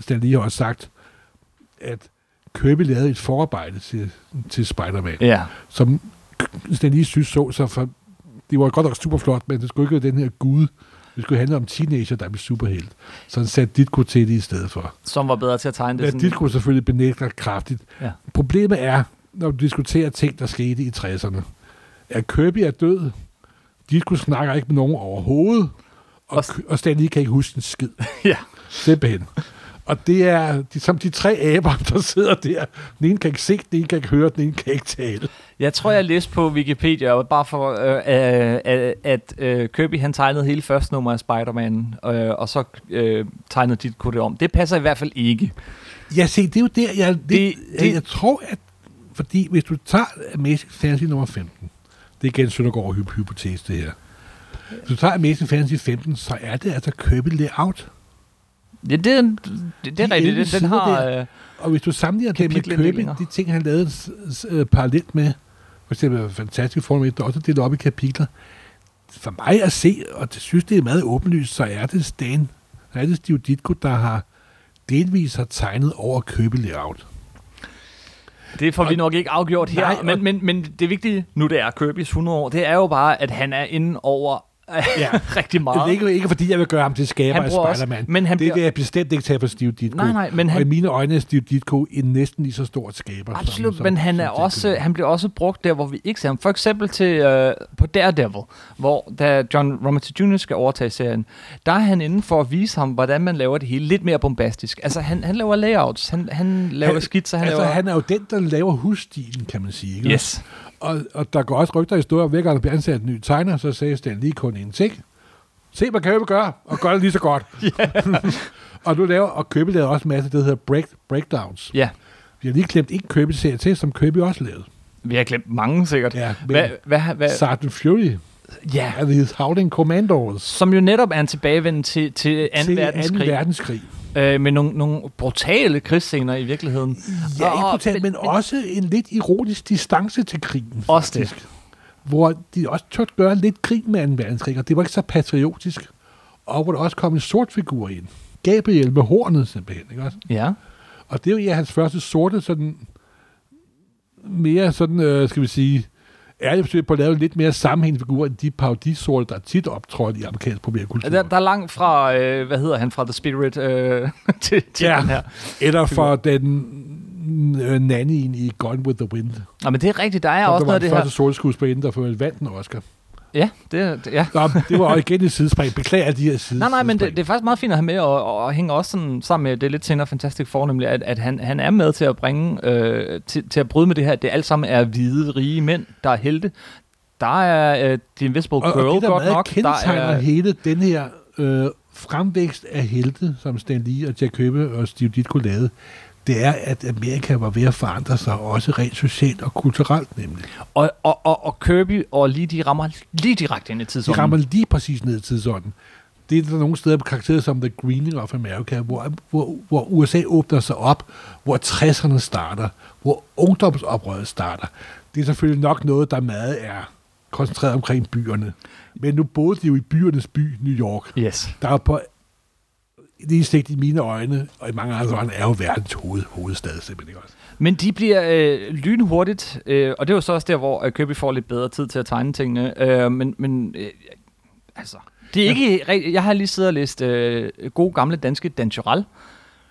Stan Lee har også sagt, at Kirby lavede et forarbejde til, til Spider-Man, Ja. som Stan Lee synes så, så for, det var godt nok super flot, men det skulle ikke være den her gud. Det skulle handle om teenager, der blev superhelt. Så han satte Ditko til det i stedet for. Som var bedre til at tegne det. Men sådan- Ditko selvfølgelig benægter kraftigt. Ja. Problemet er, når du diskuterer ting, der skete i 60'erne, at Kirby er død. Ditko snakker ikke med nogen overhovedet. Og, Og- og Stan Lee kan ikke huske en skid. <laughs> Ja. Simpelthen. Og det er de, som de tre aber, <laughs> der sidder der. Den ene kan ikke se, den ene kan ikke høre, den ene kan ikke tale. Jeg tror, jeg læste på Wikipedia, bare for, øh, øh, at, at øh, Kirby han tegnede hele første nummer af Spider-Man, øh, og så øh, tegnede dit det om. Det passer i hvert fald ikke. Ja, se, det er jo der, jeg, det, Det- jeg, jeg tror, at fordi hvis du tager Amazing Fantasy nummer 15, det er igen Søndergaard hy- hypotese, det her. Hvis du tager Amazing Fantasy 15, så er det altså Kirby layout. Ja, det, er- det, det er De rigtigt. 11 Den, den har... der. Øh, Og hvis du sammenligner det med Kapitelinddelinger. de ting, han lavede øh, parallelt med, for eksempel Fantastic Four, der også er delt op i kapitler, for mig at se, og det synes, det er meget åbenlyst, så er det Stan, så er det Steve Ditko, der har delvis har tegnet over Kirby layout. det får vi Og- nok ikke afgjort her, Nej, men, men, men det vigtige, nu det er Kirby's 100 år, det er jo bare, at han er inde over Ja. <laughs> rigtig Det meget. er ikke, ikke fordi, jeg vil gøre ham til skaber Han af også- Spider-Man. men han det bliver- vil jeg bestemt ikke tage for Steve Ditko. Nej, nej, men Og i han, mine øjne er Steve Ditko en næsten lige så stor skaber. som- Absolut, som, men han, som er Ditko. også, han bliver også brugt der, hvor vi ikke ser ham. For eksempel til, øh, på Daredevil, hvor da John Romita Jr. skal overtage serien, der er han inde for at vise ham, hvordan man laver det hele lidt mere bombastisk. Altså, han, han laver layouts, han, han laver Han- skitser, han altså, laver... han er jo den, der laver husstilen, kan man sige. Ikke? Yes. Og, og der går også rygter i historier, om hver gang der bliver ansat en ny tegner, så sagde Stan lige kun en ting. Se, hvad Købe gør, og gør det lige så godt. <laughs> og nu laver, og Købe lavede også en masse, det hedder break, breakdowns. Ja, Vi har lige glemt en Købe-serie til, som Købe også lavede. vi har glemt mange sikkert. Ja, Hvad, hvad, hvad, Sergeant Fury ja, and his Howling Commandos. som jo netop er en tilbagevenden til, til 2. til verdenskrig, 2. verdenskrig. Øh, med nogle, nogle brutale krigsscener i virkeligheden. Ja, ikke Og- brutalt, men, men også en lidt ironisk distance til krigen. Også det. faktisk. Hvor de også turde gøre lidt krig med 2. verdenskrig, og det var ikke så patriotisk. Og hvor der også kom en sort figur ind. Gabriel med hornet simpelthen, ikke også? Ja. Og det er jo ja, hans første sorte, sådan mere sådan, øh, skal vi sige, ærligt forsøg på at lave lidt mere sammenhængende figur, end de parodisorte, der tit optrådte i amerikansk populærkultur. Der, der er langt fra, øh, hvad hedder han, fra The Spirit øh, <laughs> til, til Ja. den her. Eller for den øh, nannyen i Gone with the Wind. Nå, men det er rigtigt, der er Som også der var noget af den det her. første sorte skuespiller, der for vandt en Oscar. Ja, det, det, ja. Nå, det var igen et sidespring. Beklager alle de her side. Nej, nej, men det, det er faktisk meget fint at have med, og, og, og hænger også sådan sammen med det lidt senere Fantastic Four, nemlig at, at han, han er med til at bringe, øh, til, til at bryde med det her, det alt sammen er hvide, rige mænd, der er helte. Der er øh, The Invisible og, Girl og det, der godt meget nok. Der er, hele den her øh, fremvækst af helte, som Stan Lee og Jack Købe og Steve Ditko lavede, det er, at Amerika var ved at forandre sig, også rent socialt og kulturelt nemlig. og, og, og, og Kirby og lige de rammer lige direkte ind i De tidsånden. rammer lige præcis ned i tidsånden. Det er der nogle steder karakteret som The Greening of America, hvor, hvor, hvor USA åbner sig op, hvor 60'erne starter, hvor ungdomsoprøret starter. Det er selvfølgelig nok noget, der meget er koncentreret omkring byerne. Men nu boede de jo i byernes by, New York. Yes. Der er på lige stigt i mine øjne, og i mange andre øjne, er jo verdens hoved, hovedstad simpelthen ikke også. Men de bliver øh, lynhurtigt, øh, og det er jo så også der, hvor øh, Kirby får lidt bedre tid til at tegne tingene. Øh, men men øh, altså, det er ikke rigtigt. Jeg har lige siddet og læst øh, gode gamle danske Dan Tyrell,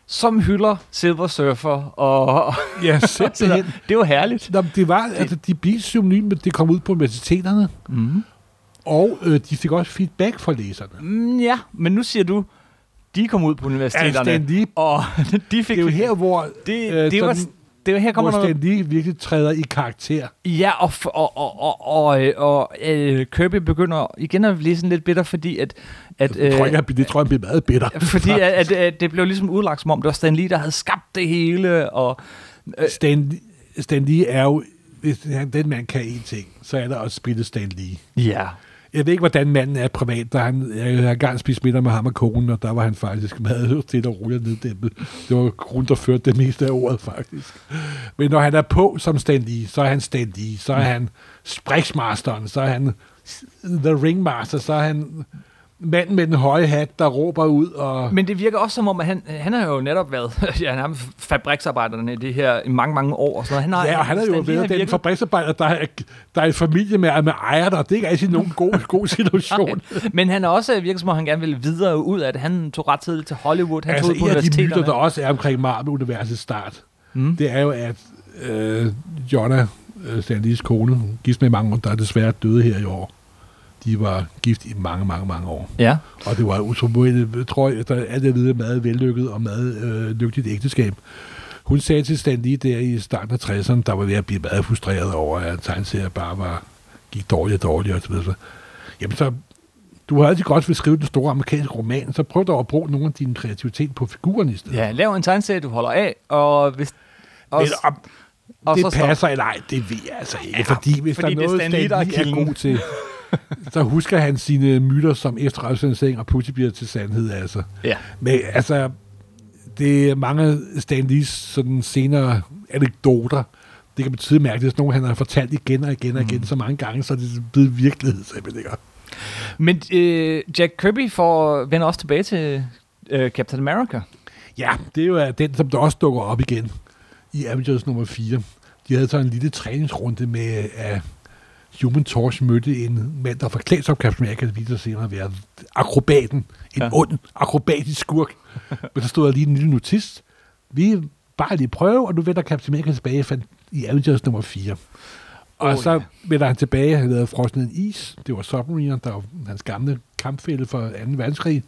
som hylder Silver Surfer, og, Ja, <laughs> det simpelthen. er jo herligt. Nå, men det var, altså, de blev synonyme, det kom ud på universiteterne, Mm. og øh, de fik også feedback fra læserne. Mm, ja, men nu siger du, de kom ud på universiteterne, Stan Lee, og <laughs> de fik... det er jo her, hvor, det, øh, det, var, sådan- det var her kommer hvor. Stan Lee virkelig træder i karakter. Ja, og, og, og, og, og, øh, og øh, Kirby begynder igen at blive sådan lidt bitter, fordi at... at Jeg tror, ikke, jeg, det tror jeg, bliver meget bitter. <laughs> fordi <laughs> at, at, at det blev ligesom udlagt som om, det var Stan Lee, der havde skabt det hele, og... Øh, Stan, Stan Lee er jo, hvis den mand kan én ting, så er der også spillet Stan Lee. ja. Jeg ved ikke, hvordan manden er privat, da han, jeg har engang spist middag med ham og konen, og der var han faktisk meget <laughs> stille og roligt neddæmpet. Det var grund, der førte det meste af ordet, faktisk. Men når han er på som stand så er han stand så er han Spriksmasteren, så er han The Ringmaster, så er han manden med den høje hat, der råber ud og... Men det virker også som om, at han, han har jo netop været <laughs> ja, han er fabriksarbejderne i det her i mange, mange år. Og sådan noget. Han har, Ja, og han er jo har været den virket- fabriksarbejder, der er, der er en familie med, med ejer der. Det er ikke altid nogen god, <laughs> god situation. Men han er også virket som om, han gerne ville videre ud af det. Han tog ret tidligt til Hollywood. Han altså, tog ud på en af de myter, der også er omkring Marvel-universets start, Mm. det er jo, at øh, Jonna, øh, Stan Lees kone, gift med mange år, der er desværre døde her i år. De var gift i mange, mange, mange år. Ja. Og det var utroligt, tror jeg, efter alt det vide, meget vellykket og meget øh, lykkeligt ægteskab. Hun sagde til Stan lige der i starten af 60'erne, der var ved at blive meget frustreret over, at tegneserier bare var, gik dårligt og og så videre. Jamen så, du har altid godt vil skrive den store amerikanske roman, så prøv dog at bruge nogle af din kreativitet på figurerne i stedet. Ja, lav en tegneserie, du holder af, og hvis... Og, Men om og det så passer eller ej, det ved jeg altså ikke. Ja, fordi hvis fordi der er noget, Stan Lee, der er god til, så husker han sine myter som efterretningssending og pludselig bliver til sandhed. Altså. Ja. Men altså, det er mange af Stan Lees sådan senere anekdoter. Det kan betyde mærkeligt, at nogle han har fortalt igen og igen og igen Mm. så mange gange, så er det blevet virkelighed, simpelthen. ikke? Men øh, Jack Kirby får, vender også tilbage til øh, Captain America. Ja, det er jo øh, den, som der også dukker op igen i Avengers nummer 4. De havde så en lille træningsrunde med, at Human Torch mødte en mand, der forklædt som Captain America, det viser senere at være akrobaten. En Ja. ond, akrobatisk skurk. <laughs> Men så stod der lige en lille notist. Vi bare lige prøve, og nu vender Captain America tilbage fandt- i Avengers nummer 4. Og oh, så ja. vender han tilbage, han lavede frosne en is. Det var Submariner, der var hans gamle kampfælde for 2. verdenskrig.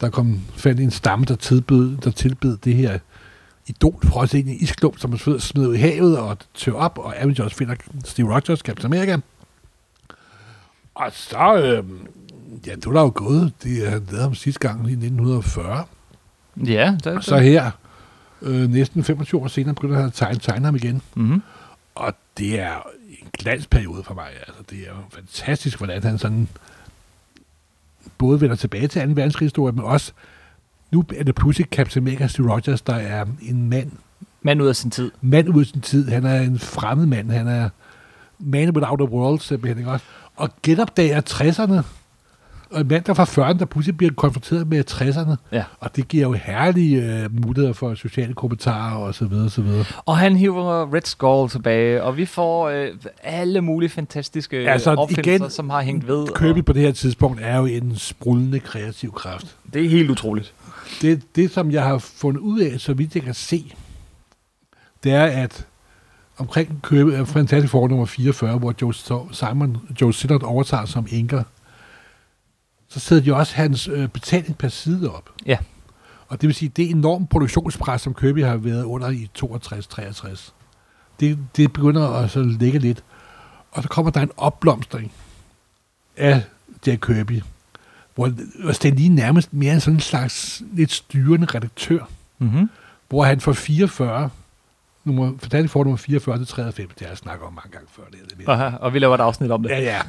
Der kom fandt en stamme, der tilbød, der tilbød det her idol frosset ind i isklump, som smed ud i havet og tør op, og Avengers finder Steve Rogers, Captain America. Og så, øh, ja, det var der jo gået. Det han lavede ham sidste gang i 1940. Ja, der, Og så her, øh, næsten 25 år senere, begynder han at tegne, tegne ham igen. Mm-hmm. Og det er en glansperiode for mig. Altså, det er jo fantastisk, hvordan han sådan både vender tilbage til 2. verdenskrigshistorie, men også nu er det pludselig Captain America Steve Rogers, der er en mand, Mand ud af sin tid. mand ud af sin tid. Han er en fremmed mand. Han er man without a world, simpelthen. Ikke også? Og genopdager 60'erne. Og en mand, der fra 40'erne, der pludselig bliver konfronteret med 60'erne. Ja. Og det giver jo herlige øh, muligheder for sociale kommentarer og så videre, så videre. Og han hiver Red Skull tilbage, og vi får øh, alle mulige fantastiske Altså, altså, opfindelser, igen, som har hængt ved. Kirby og på det her tidspunkt er jo en sprudlende kreativ kraft. Det er helt utroligt. Det, det, som jeg har fundet ud af, så vidt jeg kan se, det er, at omkring Kirby, øh, Fantastic Four nummer 44, hvor Joe Simon, Joe Sinnott overtager som enker, så sætter de også hans øh, betaling per side op. Ja. Og det vil sige, det enorme produktionspres, som Kirby har været under i 62-63, det, det begynder at så ligge lidt. Og så kommer der en opblomstring af Jack Kirby, hvor hvor Stan Lee nærmest mere en sådan en slags lidt styrende redaktør, Mm-hmm. hvor han fra 44, nummer, Fantastic Four nummer 44 til 93, det har jeg snakket om mange gange før, det det. Aha, og vi laver et afsnit om det. Ja, ja.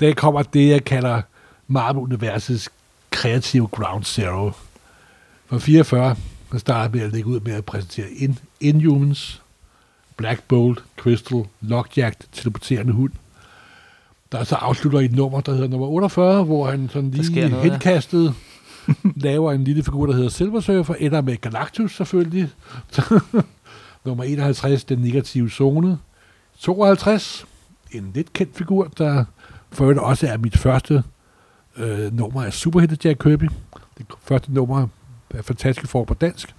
Der kommer det, jeg kalder Marvel-universets kreative ground zero. For 44, der starter med at lægge ud med at præsentere In Inhumans, Black Bolt, Crystal, Lockjack, teleporterende hund. Der så afslutter et nummer, der hedder nummer 48, hvor han sådan lige noget, ja. henkastet laver en lille figur, der hedder Silver Surfer, ender med Galactus selvfølgelig. Nummer 51, den negative zone. 52, en lidt kendt figur, der for øvrigt også er mit første øh, nummer af Superhelte Jack Kirby. Det første nummer er fantastisk for på dansk,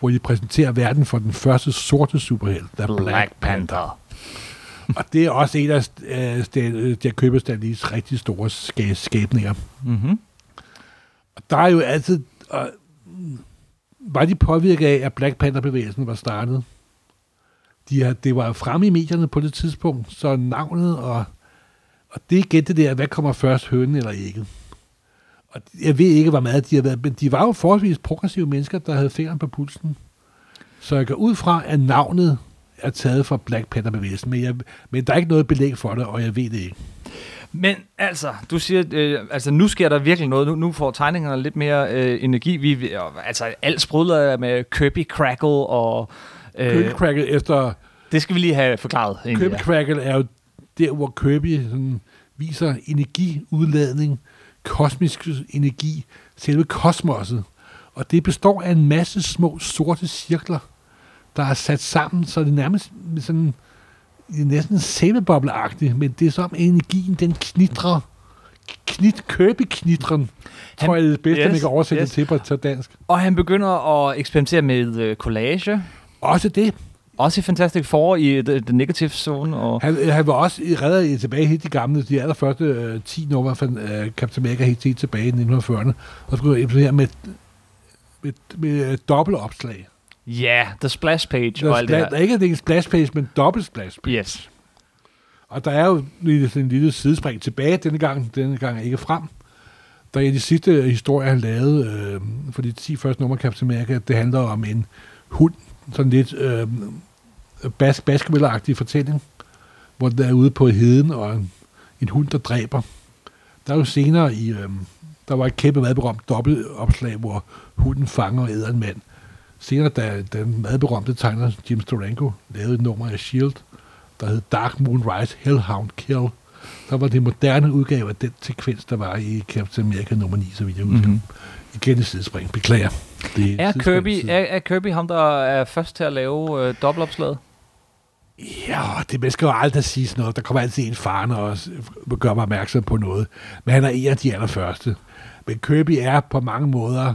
hvor de præsenterer verden for den første sorte superhelt, der er Black Panther. Og det er også en af øh, Stan- øh, Jack Kirby Stanleys rigtig store ska- skabninger. Mm-hmm. Og der er jo altid... Mm, var de påvirket af, at Black Panther-bevægelsen var startet? De har, det var fremme i medierne på det tidspunkt, så navnet og, og det er igen det der, hvad kommer først, hønen eller ikke? Og jeg ved ikke, hvor meget de har været, men de var jo forholdsvis progressive mennesker, der havde fingeren på pulsen. Så jeg går ud fra, at navnet er taget fra Black Panther-bevægelsen, men, jeg, men der er ikke noget belæg for det, og jeg ved det ikke. Men altså, du siger, øh, altså nu sker der virkelig noget. Nu, nu får tegningerne lidt mere øh, energi. Vi, altså alt sprudler med Kirby Crackle og... Øh, Crackle efter det skal vi lige have forklaret. Kirby Crackle er jo der, hvor Kirby sådan, viser energiudladning, kosmisk energi, selve kosmoset. Og det består af en masse små sorte cirkler, der er sat sammen, så det er nærmest sådan, det er næsten sæbebobleagtigt, men det er som energien, den knitrer. Knit, Kirby-knitren, tror jeg er det bedste, yes, man kan oversætte yes. til på, dansk. Og han begynder at eksperimentere med øh, collage. Også det. Også i Fantastic Four i The, the Negative Zone. Og Han, øh, han var også i- redder i tilbage helt de gamle, de allerførste øh, 10 numre fra øh, Captain America helt, helt tilbage i 1940'erne. Og så jeg implementere med, med, med, med dobbeltopslag. ja, The Splash Page Der, og alt det der, her. er ikke en splash page, men dobbelt splash page. Yes. Og der er jo lige sådan en lille sidespring tilbage denne gang. Denne gang er ikke frem. Der er de sidste historier, han lavede øh, for de 10 første numre af Captain America. Det handler om en hund, sådan lidt øh, bas basketballagtig fortælling, hvor den er ude på heden, og en, en hund, der dræber. Der er jo senere i, øh, der var et kæmpe madberømt dobbeltopslag, hvor hunden fanger og æder en mand. Senere, da den madberømte tegner Jim Steranko lavede et nummer af S.H.I.E.L.D., der hed Dark Moon Rise Hellhound Kill, så var det moderne udgave af den sekvens, der var i Captain America nummer 9, så vidt jeg husker. Mhm. Mm-hmm. Igen et sidespring. Beklager. Det Er Kirby, er, er Kirby ham, der er først til at lave øh, dobbeltopslaget? Ja, det man skal jo aldrig sige sådan noget. Der kommer altid en faren og s- gør mig opmærksom på noget. Men han er en af de allerførste. Men Kirby er på mange måder,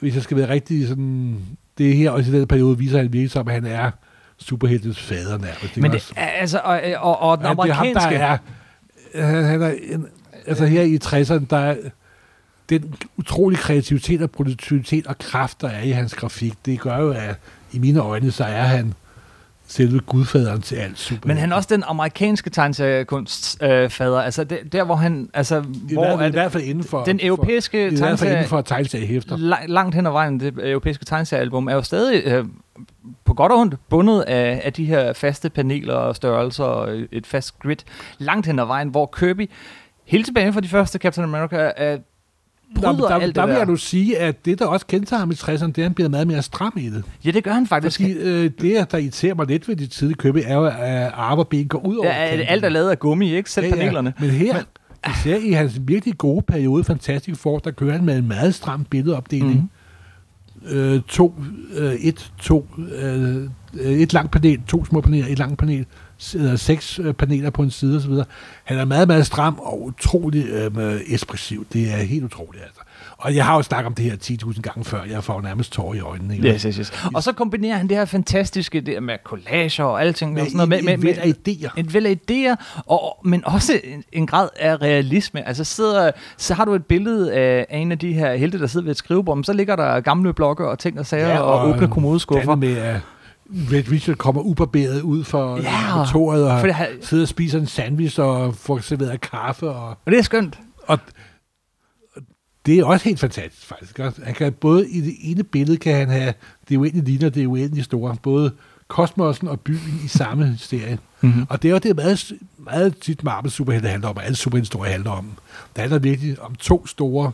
hvis jeg skal være rigtig sådan, det her også i den periode viser han virkelig som, at han er superheltens fader nærmest. Men det også- altså, og, og, og den Ja, det er ham, der amerikanske... er... Han, han er en, altså her i 60'erne, der er den utrolig kreativitet og produktivitet og kraft, der er i hans grafik, det gør jo, at i mine øjne, så er han selve gudfaderen til alt super. Men han er også den amerikanske tegneseriekunst øh, fader. Altså det, der, hvor han... Altså, I, hvor hvert, er i hvert fald inden for... den europæiske for, I hvert fald inden for tegneseriehæfter. la- langt hen ad vejen, det europæiske tegneseriealbum, er jo stadig øh, på godt og ondt bundet af, af de her faste paneler og størrelser og et fast grid. Langt hen ad vejen, hvor Kirby helt tilbage fra de første Captain America er bryder men der, alt det der vil jeg nu sige, at det, der også kendetegner ham i 60'erne, det er, at han bliver meget mere stram i det. Ja, det gør han faktisk. Fordi øh, det, der irriterer mig lidt ved de tidlige købe, er jo, at arme og ben går ud over Ja, alt er lavet af gummi, ikke? Selv Ja, ja. panelerne. Men her, især i hans virkelig gode periode, Fantastic Four, der kører han med en meget stram billedopdeling. Mm. Øh, to, øh, et, to, øh, et langt panel, to små paneler, et langt panel, s- eller seks øh, paneler på en side osv. Han er meget, meget stram og utrolig øh, ekspressiv. Det er helt utroligt, altså. Og jeg har jo snakket om det her 10.000 gange før. Jeg får nærmest tårer i øjnene. Yes, yes, yes. Og så kombinerer han det her fantastiske det med collager og alting. Med, og sådan noget, med, en, med, med, af idéer. en væld af idéer, og, men også en, en grad af realisme. Altså sidder, så har du et billede af, af en af de her helte, der sidder ved et skrivebord, men så ligger der gamle blokke og ting og sager, ja, og, og åbne kommodeskuffer. Med, at Red Richard kommer ubarberet ud fra Ja, kontoret og For her, sidder og spiser en sandwich og får serveret kaffe. Og, og det er skønt. og det er også helt fantastisk, faktisk. Han kan både i det ene billede kan han have det uendelige ligner det uendelige store. Både kosmosen og byen i samme serie. Mm-hmm. Og det er jo det meget, meget tit Marvel superhelte handler om, og alle superhistorier handler om. Det handler virkelig om to store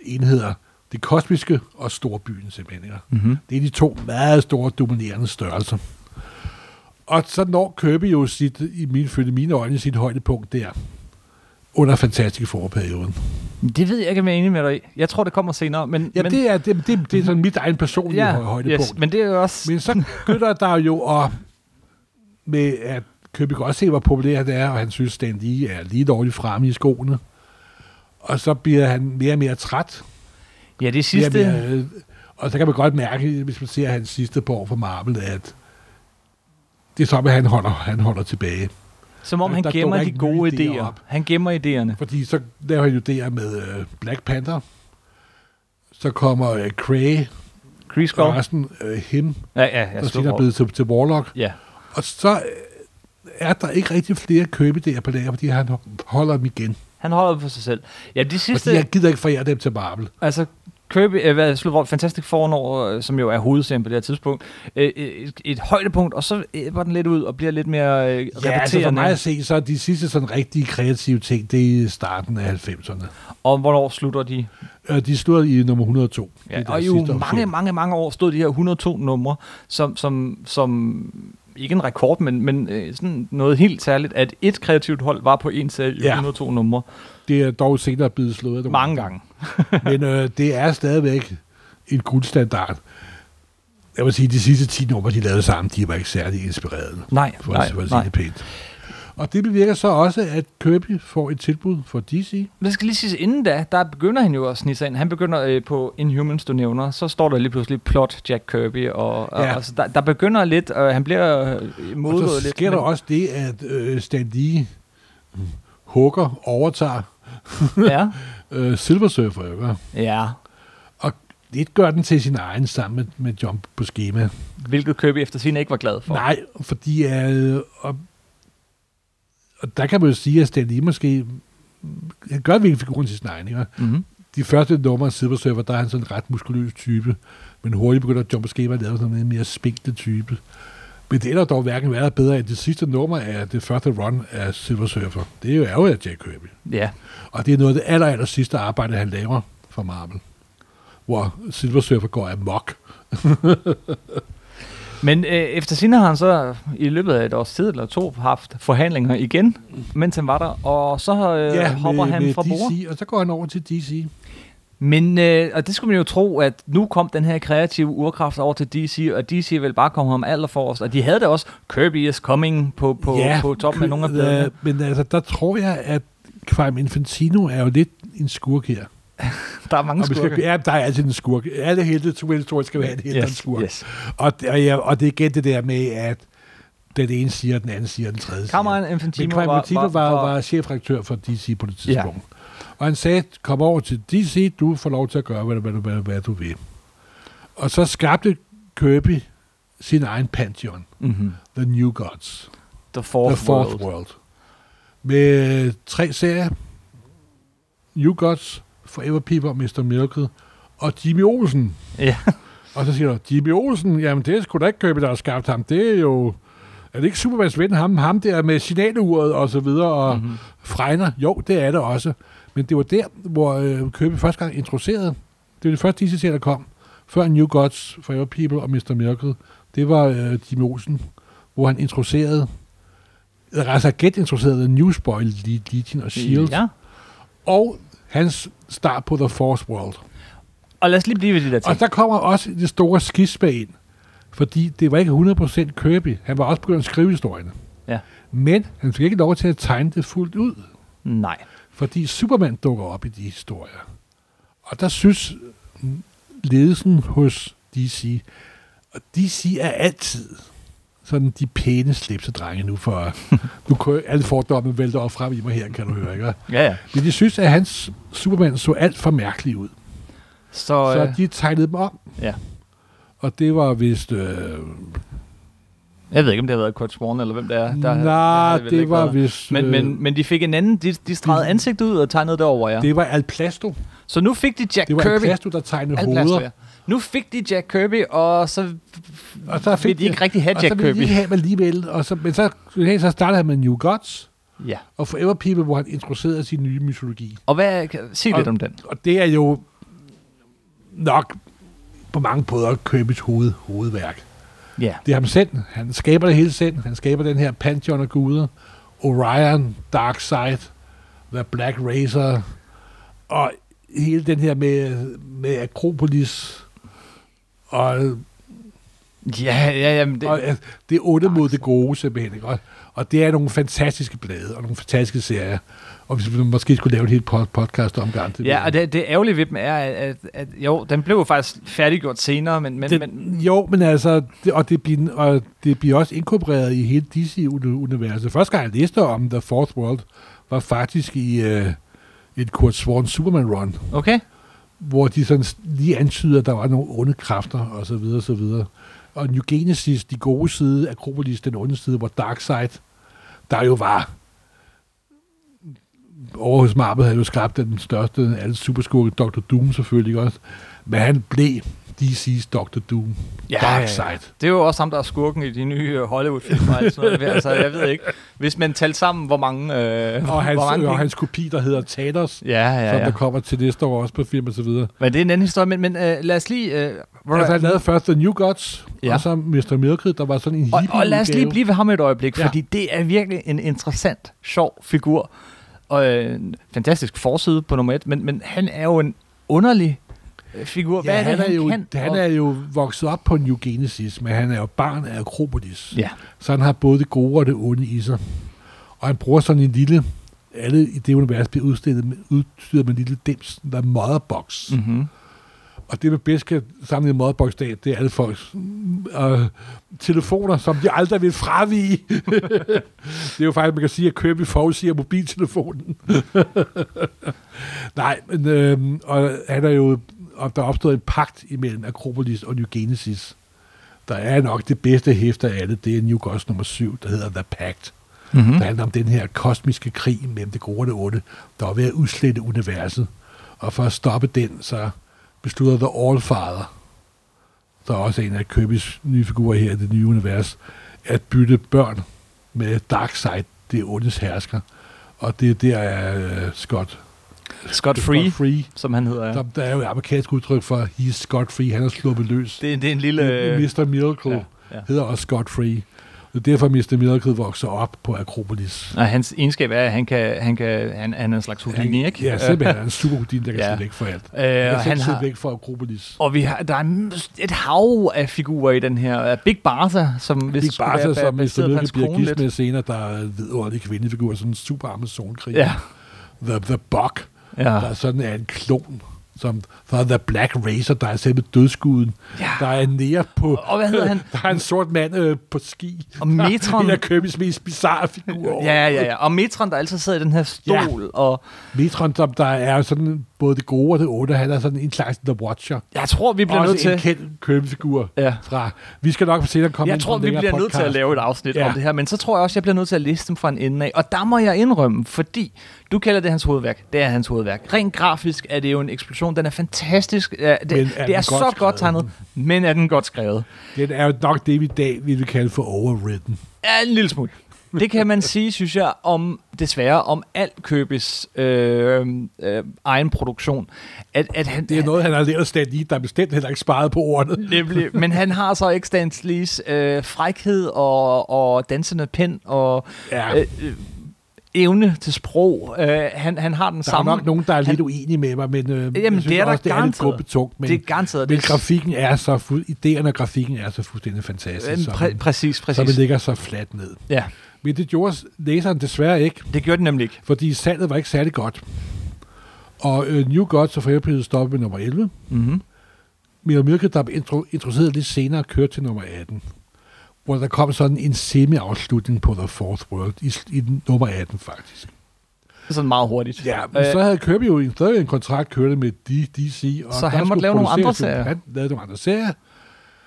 enheder. Det kosmiske og storbyen simpelthen. Mm-hmm. Det er de to meget store, dominerende størrelser. Og så når Kirby jo sit, i mine, følge mine øjne sit højdepunkt der, under Fantastic Four-perioden. Det ved jeg ikke, om jeg er enig med dig i. Jeg tror, det kommer senere. Men, Ja, men, det er, det, det, det er sådan mit egen personlige ja, hø- højdepunkt. yes, men det er jo også... Men så begynder der jo at, med at Kirby kan også se, hvor populær det er, og han synes, den lige er lige dårligt fremme i skoene. Og så bliver han mere og mere træt. Ja, det sidste... og, mere, øh, og så kan man godt mærke, hvis man ser hans sidste par år for Marvel, at det er som, at han holder, han holder tilbage. Som om Der- han der gemmer de gode idéer op. Han gemmer idéerne. Fordi så laver han jo der med øh, Black Panther. Så kommer øh, Cray, og Skull. resten øh, him, Ja, ja, ja. der slå senere er blevet til, til Warlock. Ja. Og så øh, er der ikke rigtig flere købedéer på lager, fordi han holder dem igen. Han holder det for sig selv. Ja, de sidste... Fordi jeg gider ikke forære dem til Marvel. Altså, Kirby, øh, hvad, slut, hvor Fantastic Four når, øh, som jo er hovedserien på det her tidspunkt, øh, et, et højdepunkt, og så var den lidt ud og bliver lidt mere øh, Ja, altså for mig at se, så er de sidste sådan rigtig kreative ting, det er i starten af 90'erne. Og hvornår slutter de? Øh, De stod i nummer 102. Det Ja, og i jo mange, mange, mange år stod de her 102 numre, som, som, som ikke en rekord, men, men øh, sådan noget helt særligt, at et kreativt hold var på en serie i Ja. 102 numre Det er dog senere blevet slået. nogle mange gange. <laughs> Men øh, det er stadigvæk en guldstandard. Jeg vil sige, at de sidste 10 numre, de lavede sammen, de var ikke særlig inspirerede. Nej, For, nej, for at sige nej. det pænt. Og det bevirker så også, at Kirby får et tilbud for DC. Det skal lige sige, inden da, der begynder han jo at snige sig ind. Han begynder øh, på Inhumans, du nævner. Så står der lige pludselig plot Jack Kirby. Og, og Ja. altså, der, der begynder lidt, og han bliver øh, modgået Og så lidt. sker der også det, at øh, Stan Lee hugger, overtager Ja, <laughs> øh, Silver Surfer. Ikke? ja. Og det gør den til sin egen sammen med, med Jump på schema. Hvilket Kirby efter sin ikke var glad for. Nej, fordi øh, og, og der kan man jo sige, at Stan Lee måske han gør virkelig figuren til sin egen. Ikke? Mm-hmm. De første numre af Silver Surfer, der er han sådan en ret muskuløs type, men hurtigt begynder Jump på schema at lave sådan en mere spinkle type. Men det er der dog hverken været bedre end det sidste nummer af det første run af Silver Surfer. Det er jo ærgerligt af Jack Kirby. Ja. Og det er noget af det aller, aller sidste arbejde, han laver for Marvel. Hvor Silver Surfer går amok. <laughs> Men øh, efter sine har han så i løbet af et års tid eller to haft forhandlinger igen, mens han var der. Og så øh, ja, hopper med, han med fra bord. DC, og så går han over til DC. Men, øh, og det skulle man jo tro, at nu kom den her kreative urkraft over til DC, og DC vil bare komme ham allerforrest. Og de havde da også Kirby is coming på, på, ja, på toppen af nogle af øh, bladene. Men altså, der tror jeg, at Crime Infantino er jo lidt en skurk her. <laughs> Der er mange Og skurke. skal, ja, der er altid en skurk. Alle helte, to historier skal være en helt yes, skurk. yes. Og, og, ja, og det er igen det der med, at den ene siger, den anden siger, den tredje siger. Cameron Infantino Men Infantino var, var, var, var chefredaktør for DC på det tidspunkt. Ja. Og han sagde, kom over til DC, du får lov til at gøre, hvad, hvad, hvad, hvad du vil. Og så skabte Kirby sin egen pantheon, mm-hmm. The New Gods, The Fourth, The Fourth World. World. Med tre serier, New Gods, Forever People, Mr. Miracle og Jimmy Olsen. Ja. Og så siger du, Jimmy Olsen, jamen det sgu da ikke Kirby, der har skabt ham. Det er jo, er det ikke Supermans ven, ham, ham der med signaleuret og så videre, og Mhm. mm-hmm. Fregner? Jo, det er det også. Men det var der, hvor øh, Kirby første gang introducerede. Det var det første DC der kom. Før New Gods, Forever People og Mr. Miracle. Det var øh, Jimmy Olsen, hvor han introducerede, eller altså genintroducerede Newsboy, Legion og S.H.I.E.L.D. Ja. Og hans start på The Force World. Og lad os lige blive ved de der Og ting. der kommer også det store skisme ind, fordi det var ikke 100% Kirby. Han var også begyndt at skrive historierne. Ja. Men han fik ikke lov til at tegne det fuldt ud, Nej. Fordi Superman dukker op i de historier. Og der synes ledelsen hos DC, og DC er altid sådan de pæne slipsedrenge nu for, <laughs> nu kører alle fordomme vælter op frem i mig her, kan du høre, ikke? Ja, ja. Men de synes, at hans Superman så alt for mærkelig ud. Så, Så øh, de tegnede dem om. ja. Og det var vist... Øh, Jeg ved ikke, om det har været Kurt Swan, eller hvem det er. Der, nej, det, det var vist... Men, øh, men, men de fik en anden, de, de stregede de- ansigt ud og tegnede det over, ja. Det var Al Plasto. Så nu fik de Jack Det var Kirby. Plasto, der tegnede Al hoveder. Ja. Nu fik de Jack Kirby, og så Og så fik de ikke rigtig have og Jack så ville de Kirby. ikke have alligevel. Og så, men så, så startede han med New Gods Ja. og Forever People, hvor han introducerede sin nye mytologi. Og hvad, sig Og- lidt om den. Og det er jo nok på mange måder Kirby's hoved, hovedværk. Ja. Det er ham selv. Han skaber det hele selv. Han skaber den her pantheon af guder. Orion, Darkseid, The Black Racer, og hele den her med, med Akropolis, og, Ja, ja, ja. Men det, og øh, det er onde mod det gode, simpelthen. Ikke? Og, og det er nogle fantastiske blade, og nogle fantastiske serier. Og hvis vi måske skulle lave et helt pod- podcast omgang til ja, og det, det ærgerlige ved dem er, at, at, at jo, den blev jo faktisk færdiggjort senere, men, men, det, men jo, men altså, det, og, det bliver, og det bliver også inkorporeret i hele DC-universet. Første gang jeg læste om The Fourth World, var faktisk i øh, et Kurt Swan Superman-run, okay. hvor de sådan lige antyder, at der var nogle onde kræfter, og så videre, og så videre. Og New Genesis, de gode side, Akropolis, den onde side, hvor Darkseid, der jo var over hos Marvel havde jo skabt den største af alle superskurke, Dr. Doom selvfølgelig også. Men han blev DC's Dr. Doom. Ja, Darkseid. Det er jo også ham, der er skurken i de nye øh, Hollywood-film og alt sådan noget. Altså, jeg ved ikke. Hvis man talte sammen, hvor mange... Øh, Og hans, hvor mange og hans kopi, der hedder Thanos, Ja, ja, som ja. der kommer til næste år også på film og så videre. Men det er en anden historie, men, men øh, lad os lige... Øh, hvor- Altså, han lavede først The New Gods, Ja. og så Mr. Miracle, der var sådan en og, hippie og lad os lige blive ved ham et øjeblik, Ja. fordi det er virkelig en interessant, sjov figur. Og øh, fantastisk forside på nummer et, men, men han er jo en underlig øh, figur. Hvad Ja, er det, han, er jo, han Og- er jo vokset op på New Genesis, men han er jo barn af Akropolis. Ja. Så han har både det gode og det onde i sig. Og han bruger sådan en lille, alle i det univers bliver udstillet med, udstyret med en lille dims, der er motherbox. Mm. Mm-hmm. Og det, man bedst kan samle motherbox af, det er alle folks øh, telefoner, som de aldrig vil fravige. <laughs> det er jo faktisk, man kan sige, at Kirby forudsiger mobiltelefonen. <laughs> Nej, men øh, og han er jo, og der er opstået en pagt imellem Akropolis og New Genesis. Der er nok det bedste hæfte af alle, det er New Gods nummer 7, der hedder The Pact. Mm-hmm. Der handler om den her kosmiske krig mellem det gode og det onde, der er ved at udslette universet. Og for at stoppe den, så beslutter The Allfather, der er også en af Kirby's nye figurer her i det nye univers, at bytte børn med Darkseid, det ondes hersker. Og det der er uh, Scott, Scott Free, Scott Free. som han hedder. Ja. Der, der er jo et amerikansk udtryk for, he's Scott Free, han er sluppet løs. Det, det er en lille... Mr. Miracle ja. ja. hedder også Scott Free. Det er derfor, Mr. Miracle vokser op på Akropolis. Og hans egenskab er, at han, kan, han, kan, han, han er en slags Houdini, ikke? Ja, simpelthen han er en super Houdini, der kan <laughs> Ja. ja. væk for alt. Øh, Han kan han har, væk fra Akropolis. og vi har, der er et hav af figurer i den her. Big Bartha, som hvis Big Bartha, som Mr. Miracle bliver gift med senere, der er en vidunderlig kvindefigur, sådan en super Amazon-krig. Ja, The, the Buck, ja. der sådan er en klon, som fra The Black Racer, der er selve dødskuden. ja. Der er nære på... Og hvad hedder han? <laughs> Der er en sort mand øh, på ski. Og Metron. En af Kirby's mest bizarre figurer. Ja, ja, ja. Og Metron, der altid sidder i den her stol, ja. og Metron, som der er sådan både det gode og det onde, han er sådan en slags The Watcher. jeg tror, vi bliver Også nødt til... en kendt Kirby-figur Ja. fra... Vi skal nok se, der kommer Jeg tror, vi bliver nødt til at lave et afsnit ja. om det her, men så tror jeg også, jeg bliver nødt til at liste dem fra en ende af. Og der må jeg indrømme, fordi du kalder det hans hovedværk. Det er hans hovedværk. Rent grafisk er det jo en eksplosion. Den er fantastisk. Ja, det, er det er så godt godt, tegnet, men er den godt skrevet? Den er jo nok det, vi i dag ville kalde for overwritten. Ja, en lille smule. Det kan man sige, synes jeg, om desværre om alt købes øh, øh, egen produktion. At, at han, Det er noget, han har lært at Stan Lee, der er bestemt heller ikke sparet på ordene. Nemlig, men han har så ikke Stan Lees øh, frækhed og, og dansende pen og Ja, øh, evne til sprog. Øh, han, han har den der er samme... nok nogen, der er han- lidt uenige med mig, men øh, Jamen, jeg synes det er der også, det er lidt. Men, det er garanteret. men det, grafikken er så fu- idéerne og grafikken er så fuldstændig fantastisk, øh, så, præ- præcis, så man præcis. ligger så fladt ned. Ja, Men det gjorde læseren desværre ikke, det gjorde den nemlig ikke. fordi salget var ikke særlig godt. Og øh, New Gods of Airplay stoppede med nummer 11. Mm-hmm. Mira Myrke, der blev intro- introduceret lidt senere, kørte til nummer 18. Hvor der kom sådan en semi-afslutning på The Fourth World, i, i nummer 18 faktisk. Sådan meget hurtigt. Ja, men øh, så havde Kirby jo en- stadig en kontrakt kørende med DC. Og Så han måtte lave nogle andre serier. Han lavede nogle andre serier.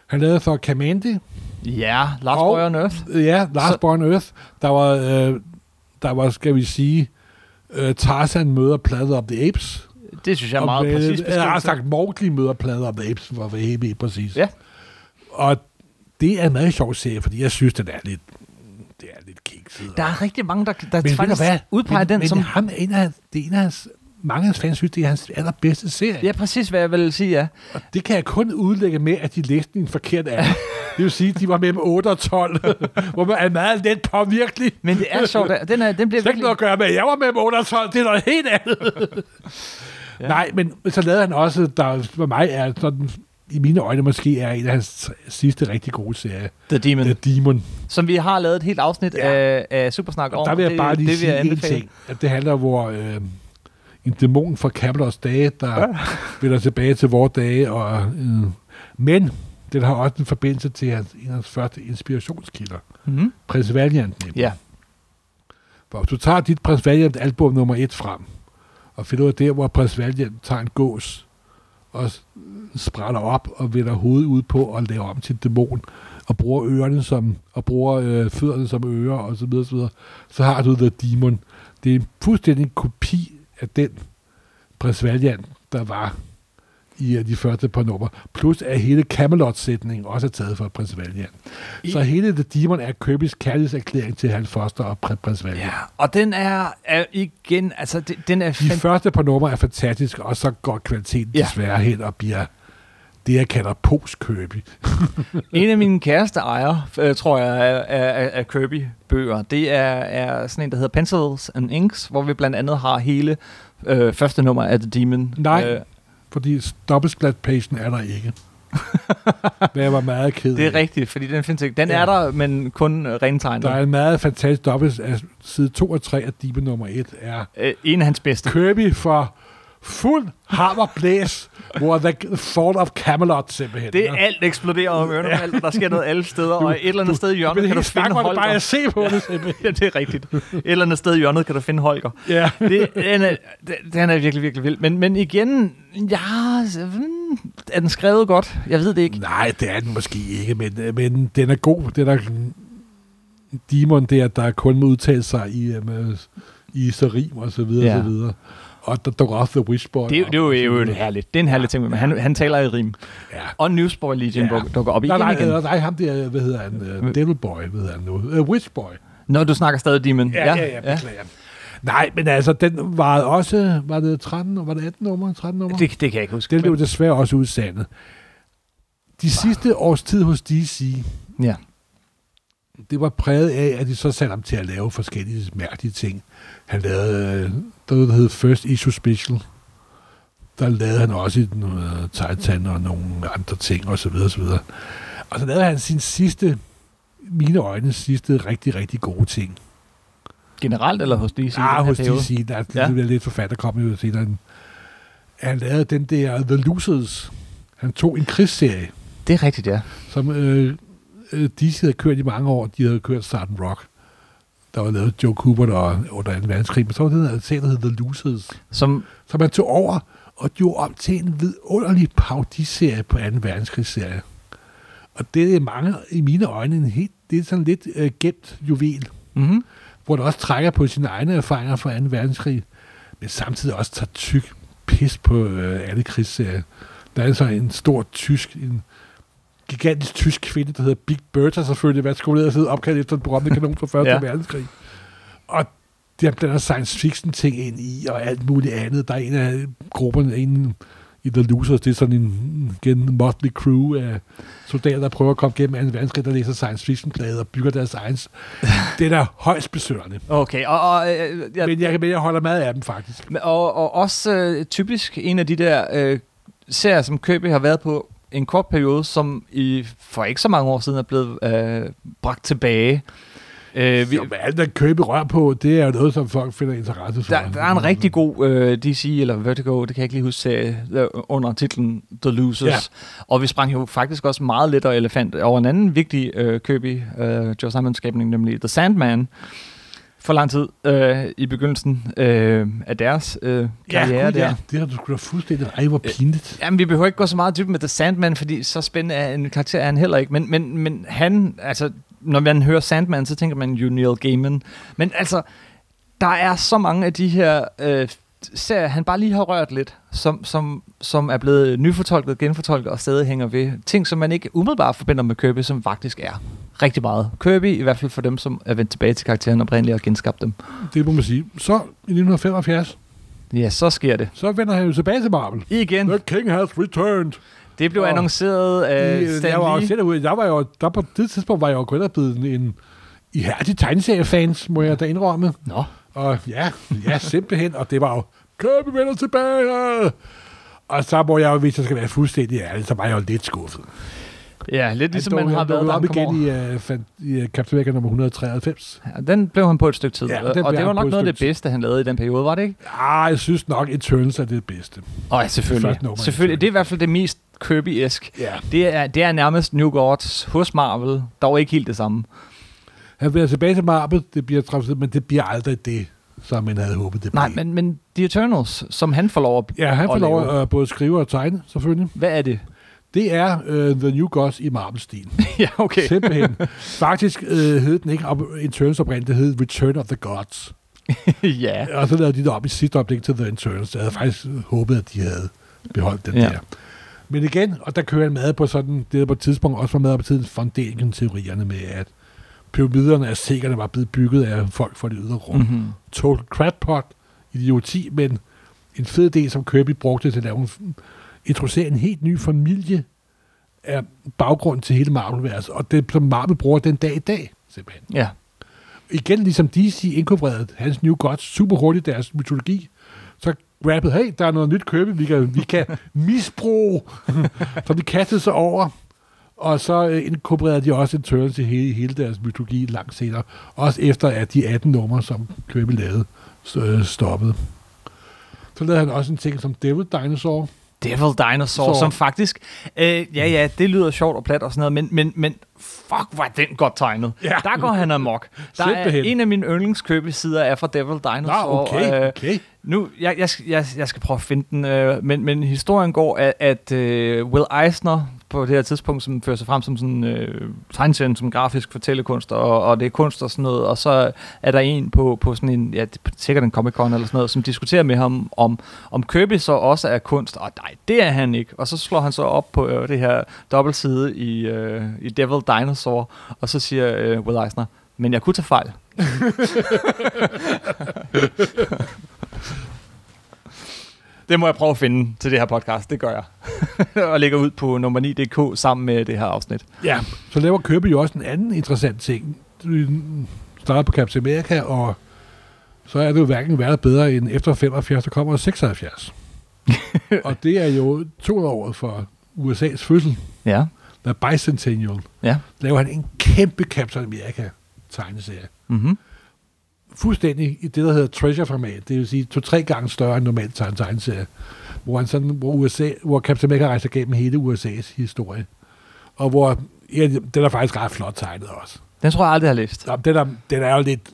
Han lavede for Kamandi. ja Lars Og- Boy on Earth. Ja, Last Så- Born Earth. Der var, øh, der var, skal vi sige, øh, Tarzan møder Planet of the Apes. Det synes jeg er Og meget med- præcis Jeg har sagt, Mowgli møder Planet of the Apes, for at være helt helt præcis. Ja. Og det er en meget sjov serie, fordi jeg synes, den er lidt, det er lidt kikset. Der er rigtig mange, der, der men faktisk hvad? udpeger men, den men som... ham en af, det er en af hans, mange af hans fans synes, det er hans allerbedste serie. Ja, præcis hvad jeg vil sige, ja. Og det kan jeg kun udlægge med, at de læste den forkert alder. <laughs> det vil sige, at de var mellem 8 og 12, <laughs> hvor man er meget let påvirkelig. Men det er sjovt. Den, er, den bliver har ikke noget at gøre med, jeg var mellem 8 og 12. Det er noget helt andet. <laughs> Ja. Nej, men så lavede han også, der for mig er sådan, i mine øjne måske er en af hans sidste rigtig gode serier. The Demon. The Demon. Som vi har lavet et helt afsnit Ja. af, af Supersnak om. Der vil jeg det, bare lige det, sige jeg en ting. At det handler, hvor øh, en dæmon fra Camelos dage, der vender tilbage til vores dage. Og, øh, men den har også en forbindelse til hans, en af hans første inspirationskilder. Mm-hmm. Prins Valiant nemlig. Ja. For hvis du tager dit Prins Valiant album nummer et frem, og finder ud af der, hvor Prins Valiant tager en gås, og s- sprætter op og vender hovedet ud på og laver om til dæmon, og bruger ørerne som, og bruger øh, fødderne som ører, og så videre, så videre, så har du The Demon. Det er en fuldstændig kopi af den Prins der var i øh, de første par numre. Plus at hele Camelot-sætningen også er taget fra Prins Valiant. I- Så hele The Demon er Kirby's kærlighedserklæring til Hans Foster og Pr- Prins Valiant. ja. Og den er, er igen, altså det, den er De fan- første par numre er fantastiske, og så går kvaliteten Ja. desværre hen og bliver det, jeg kalder post-Kirby. En af <laughs> mine kæreste ejer, øh, tror jeg, er Kirby-bøger. Det er, er sådan en, der hedder Pencils and Inks, hvor vi blandt andet har hele øh, første nummer af The Demon. Nej. Øh, Fordi dobbeltsplat-pagen er der ikke. <laughs> Hvad jeg var meget ked Det er af. rigtigt, fordi den findes ikke. Den Ja. er der, men kun rentegnet. Der er en meget fantastisk dobbelt af side 2 og 3 af Dibe nummer 1 er Øh, en af hans bedste. Kirby for fuld hammer blæs, hvor The Fall of Camelot simpelthen. Det er alt eksploderer om ørerne, ja. alt, der sker noget alle steder, og et eller andet sted i hjørnet kan du finde det bare Holger. at se på det simpelthen. <laughs> Ja, det er rigtigt. Et eller andet sted i hjørnet kan du finde Holger. Ja. Det, den, er, den- er virkelig, virkelig vild. Men, men igen, ja, så, er den skrevet godt? Jeg ved det ikke. Nej, det er den måske ikke, men, men den er god. Den er Demon der, der kun må udtale sig i, øh, i serim og så videre Ja. og så videre. Og der dukker også The Wishboy. Det, er- det er jo, jo videre. herligt. Det er en herlig ting, men han, han taler i rim. Ja. Og Newsboy Legion Ja. dukker op igen Nej, nej, igen. nej, nej, ham der, hvad hedder han? Uh, Devil Boy, hvad hedder han nu? Uh, Witchboy. Når du snakker stadig Demon. Ja, ja, ja, ja, beklager. Nej, men altså, den var også, var det 13, var det 18 nummer, 13 nummer? Det, det kan jeg ikke huske. Den blev desværre også udsandet. De sidste års tid hos DC, Ja. det var præget af, at de så satte ham til at lave forskellige mærkelige ting. Han lavede, der noget, der hed First Issue Special. Der lavede han også noget Titan og nogle andre ting, og så videre, og så videre. Og så lavede han sin sidste, mine øjne, sidste rigtig, rigtig gode ting. Generelt eller hos DC? den Ah, hos? DC, der er Ja. ja. lidt forfatter, kom jo senere. Han lavede den der The Losers. Han tog en krigsserie, Det er rigtigt, ja. som øh, øh, DC havde kørt i mange år. De havde kørt Sarten Rock. Der var lavet Joe Cooper der under 2. verdenskrig. Men så var det den serie, der hed The Losers. Som, Så man tog over og gjorde om til en vidunderlig parodiserie på 2. verdenskrigsserie. Og det er mange, i mine øjne, en helt, det er sådan lidt øh, gemt juvel mm-hmm. hvor der også trækker på sine egne erfaringer fra 2. verdenskrig, men samtidig også tager tyk pis på øh, alle krigsserier. Der er så en stor tysk, en gigantisk tysk kvinde, der hedder Big Bertha selvfølgelig, hvad skulle det hedde, opkaldt efter en berømte kanon fra 1. Ja. verdenskrig. Og der blander science fiction ting ind i, og alt muligt andet. Der er en af grupperne, en i The Losers, det er sådan en igen, motley crew af soldater, der prøver at komme gennem 2. verdenskrig, der læser science fiction plader og bygger deres egen. <laughs> Det er højst besøgende. Okay, og, og, øh, ja, Men jeg, men jeg holder meget af dem, faktisk. Og, og også øh, typisk en af de der øh, serier, som Købe har været på en kort periode, som i for ikke så mange år siden er blevet øh, bragt tilbage. Øh, vi, Jo, alt, der købe rør på, det er jo noget, som folk finder interesse for. der, der er en rigtig god øh, DC eller Vertigo, det kan jeg ikke lige huske, serie, under titlen The Losers. Ja. Og vi sprang jo faktisk også meget lidt og elefant over en anden vigtig øh, Købe, øh, Joe Simon skabning, nemlig The Sandman, for lang tid øh, i begyndelsen øh, af deres øh, karriere ja, gud, der. ja, det har du sgu da fuldstændig. Ej, hvor pinligt. Jamen, vi behøver ikke gå så meget dybt med The Sandman, fordi så spændende er en karakter er han heller ikke. Men, men, men han, altså, når man hører Sandman, så tænker man jo Neil Gaiman. Men altså, der er så mange af de her øh, serier, han bare lige har rørt lidt, som, som, som er blevet nyfortolket, genfortolket og stadig hænger ved. Ting, som man ikke umiddelbart forbinder med Kirby, som faktisk er rigtig meget. Kirby, i hvert fald for dem, som er vendt tilbage til karakteren oprindeligt og genskabt dem. Det må man sige. Så i 1975, Ja, så sker det. så vender han jo tilbage til Marvel. Igen. The King has returned. Det blev Og annonceret af øh, Stan jeg var Lee. Jeg var jo, der på det tidspunkt var jeg jo kun blevet en, en ihærdig tegneseriefans, må jeg da indrømme. Nå. Og ja, ja, simpelthen. Og det var jo, Kirby vender tilbage. Og så må jeg jo, hvis jeg skal være fuldstændig ærlig, så var jeg jo lidt skuffet. Ja, lidt ligesom Han man har været, op igen over. i, uh, fan, i uh, Captain America nummer 193. Ja, den blev han på et stykke tid. Ja, Ja, og blev det var nok noget af det bedste, han lavede i den periode, var det ikke? Ah, jeg synes nok, Eternals er det bedste. Åh, ja, selvfølgelig. første nummer selvfølgelig. Det er i hvert fald det mest Kirby-esk. Ja. Det er, det er nærmest New Gods hos Marvel. Dog ikke helt det samme. Han vender tilbage til Marvel, det bliver træffet, men det bliver aldrig det, som man havde håbet, det blev. Nej, men, men The Eternals, som han får lov at... Ja, han får at lov at uh, både skrive og tegne, selvfølgelig. Hvad er det? Det er uh, The New Gods i Marvel-stil. <laughs> ja, okay. Simpelthen. Faktisk uh, hed den ikke op- Eternals oprindeligt, det hed Return of the Gods. <laughs> ja. Og så lavede de det op i sidste opdæk til The Eternals. Jeg havde faktisk håbet, at de havde beholdt den Ja. der. Men igen, og der kører han med på sådan, det er på et tidspunkt også var med på tiden, funderingen-teorierne med, at pyramiderne af sikkerne var blevet bygget af folk fra det ydre rum. Mm. Mm-hmm. Total crackpot, idioti, men en fed idé, som Kirby brugte til at lave en, introducere en helt ny familie af baggrund til hele Marvel-verset, og det, som Marvel bruger den dag i dag, simpelthen. Ja. Igen, ligesom DC inkorporerede hans New Gods super hurtigt deres mytologi, så grabbet, hey, der er noget nyt købe, vi kan, vi kan misbruge. <laughs> så de kastede sig over, og så øh, inkorporerede de også Turtles i hele, hele deres mytologi langt senere. Også efter, at de 18 numre, som Kirby lavede, øh, stoppede. Så lavede han også en ting som Devil Dinosaur. Devil Dinosaur, Så- som faktisk... Øh, ja, ja, det lyder sjovt og plat og sådan noget, men, men, men fuck, er den godt tegnet. Ja. Der går han amok. Der er en af mine yndlingskøbesider er fra Devil Nå, Dinosaur. okay, øh, okay. Nu, jeg, jeg, jeg, jeg skal prøve at finde den, øh, men, men historien går, at, at øh, Will Eisner på det her tidspunkt, som fører sig frem som sådan øh, tegneserien, som grafisk fortællekunst, og, og det er kunst og sådan noget, og så er der en på, på sådan en, ja, sikkert en Comic Con eller sådan noget, som diskuterer med ham, om, om Kirby så også er kunst, og nej, det er han ikke. Og så slår han så op på øh, det her dobbeltside i, øh, i Devil Dinosaur, og så siger øh, Will Eisner, men jeg kunne tage fejl. <laughs> Det må jeg prøve at finde til det her podcast. Det gør jeg. <laughs> og lægger ud på nummer 9.dk sammen med det her afsnit. Ja, så laver Kirby jo også en anden interessant ting. Du starter på Captain America, og så er det jo hverken værd bedre end efter 75, der kommer 76. <laughs> og det er jo to år for USA's fødsel, Ja. der er Bicentennial. Ja. Laver han en kæmpe Captain America tegneserie. Mm-hmm. Fuldstændig i det, der hedder treasure-format. Det vil sige to-tre gange større end normalt tegn- tegneserie. Hvor, han sådan, hvor, USA, hvor Captain America rejser gennem hele USA's historie. Og hvor, ja, den er faktisk ret flot tegnet også. Den tror jeg aldrig, jeg har læst. Nå, den, er, den er jo lidt...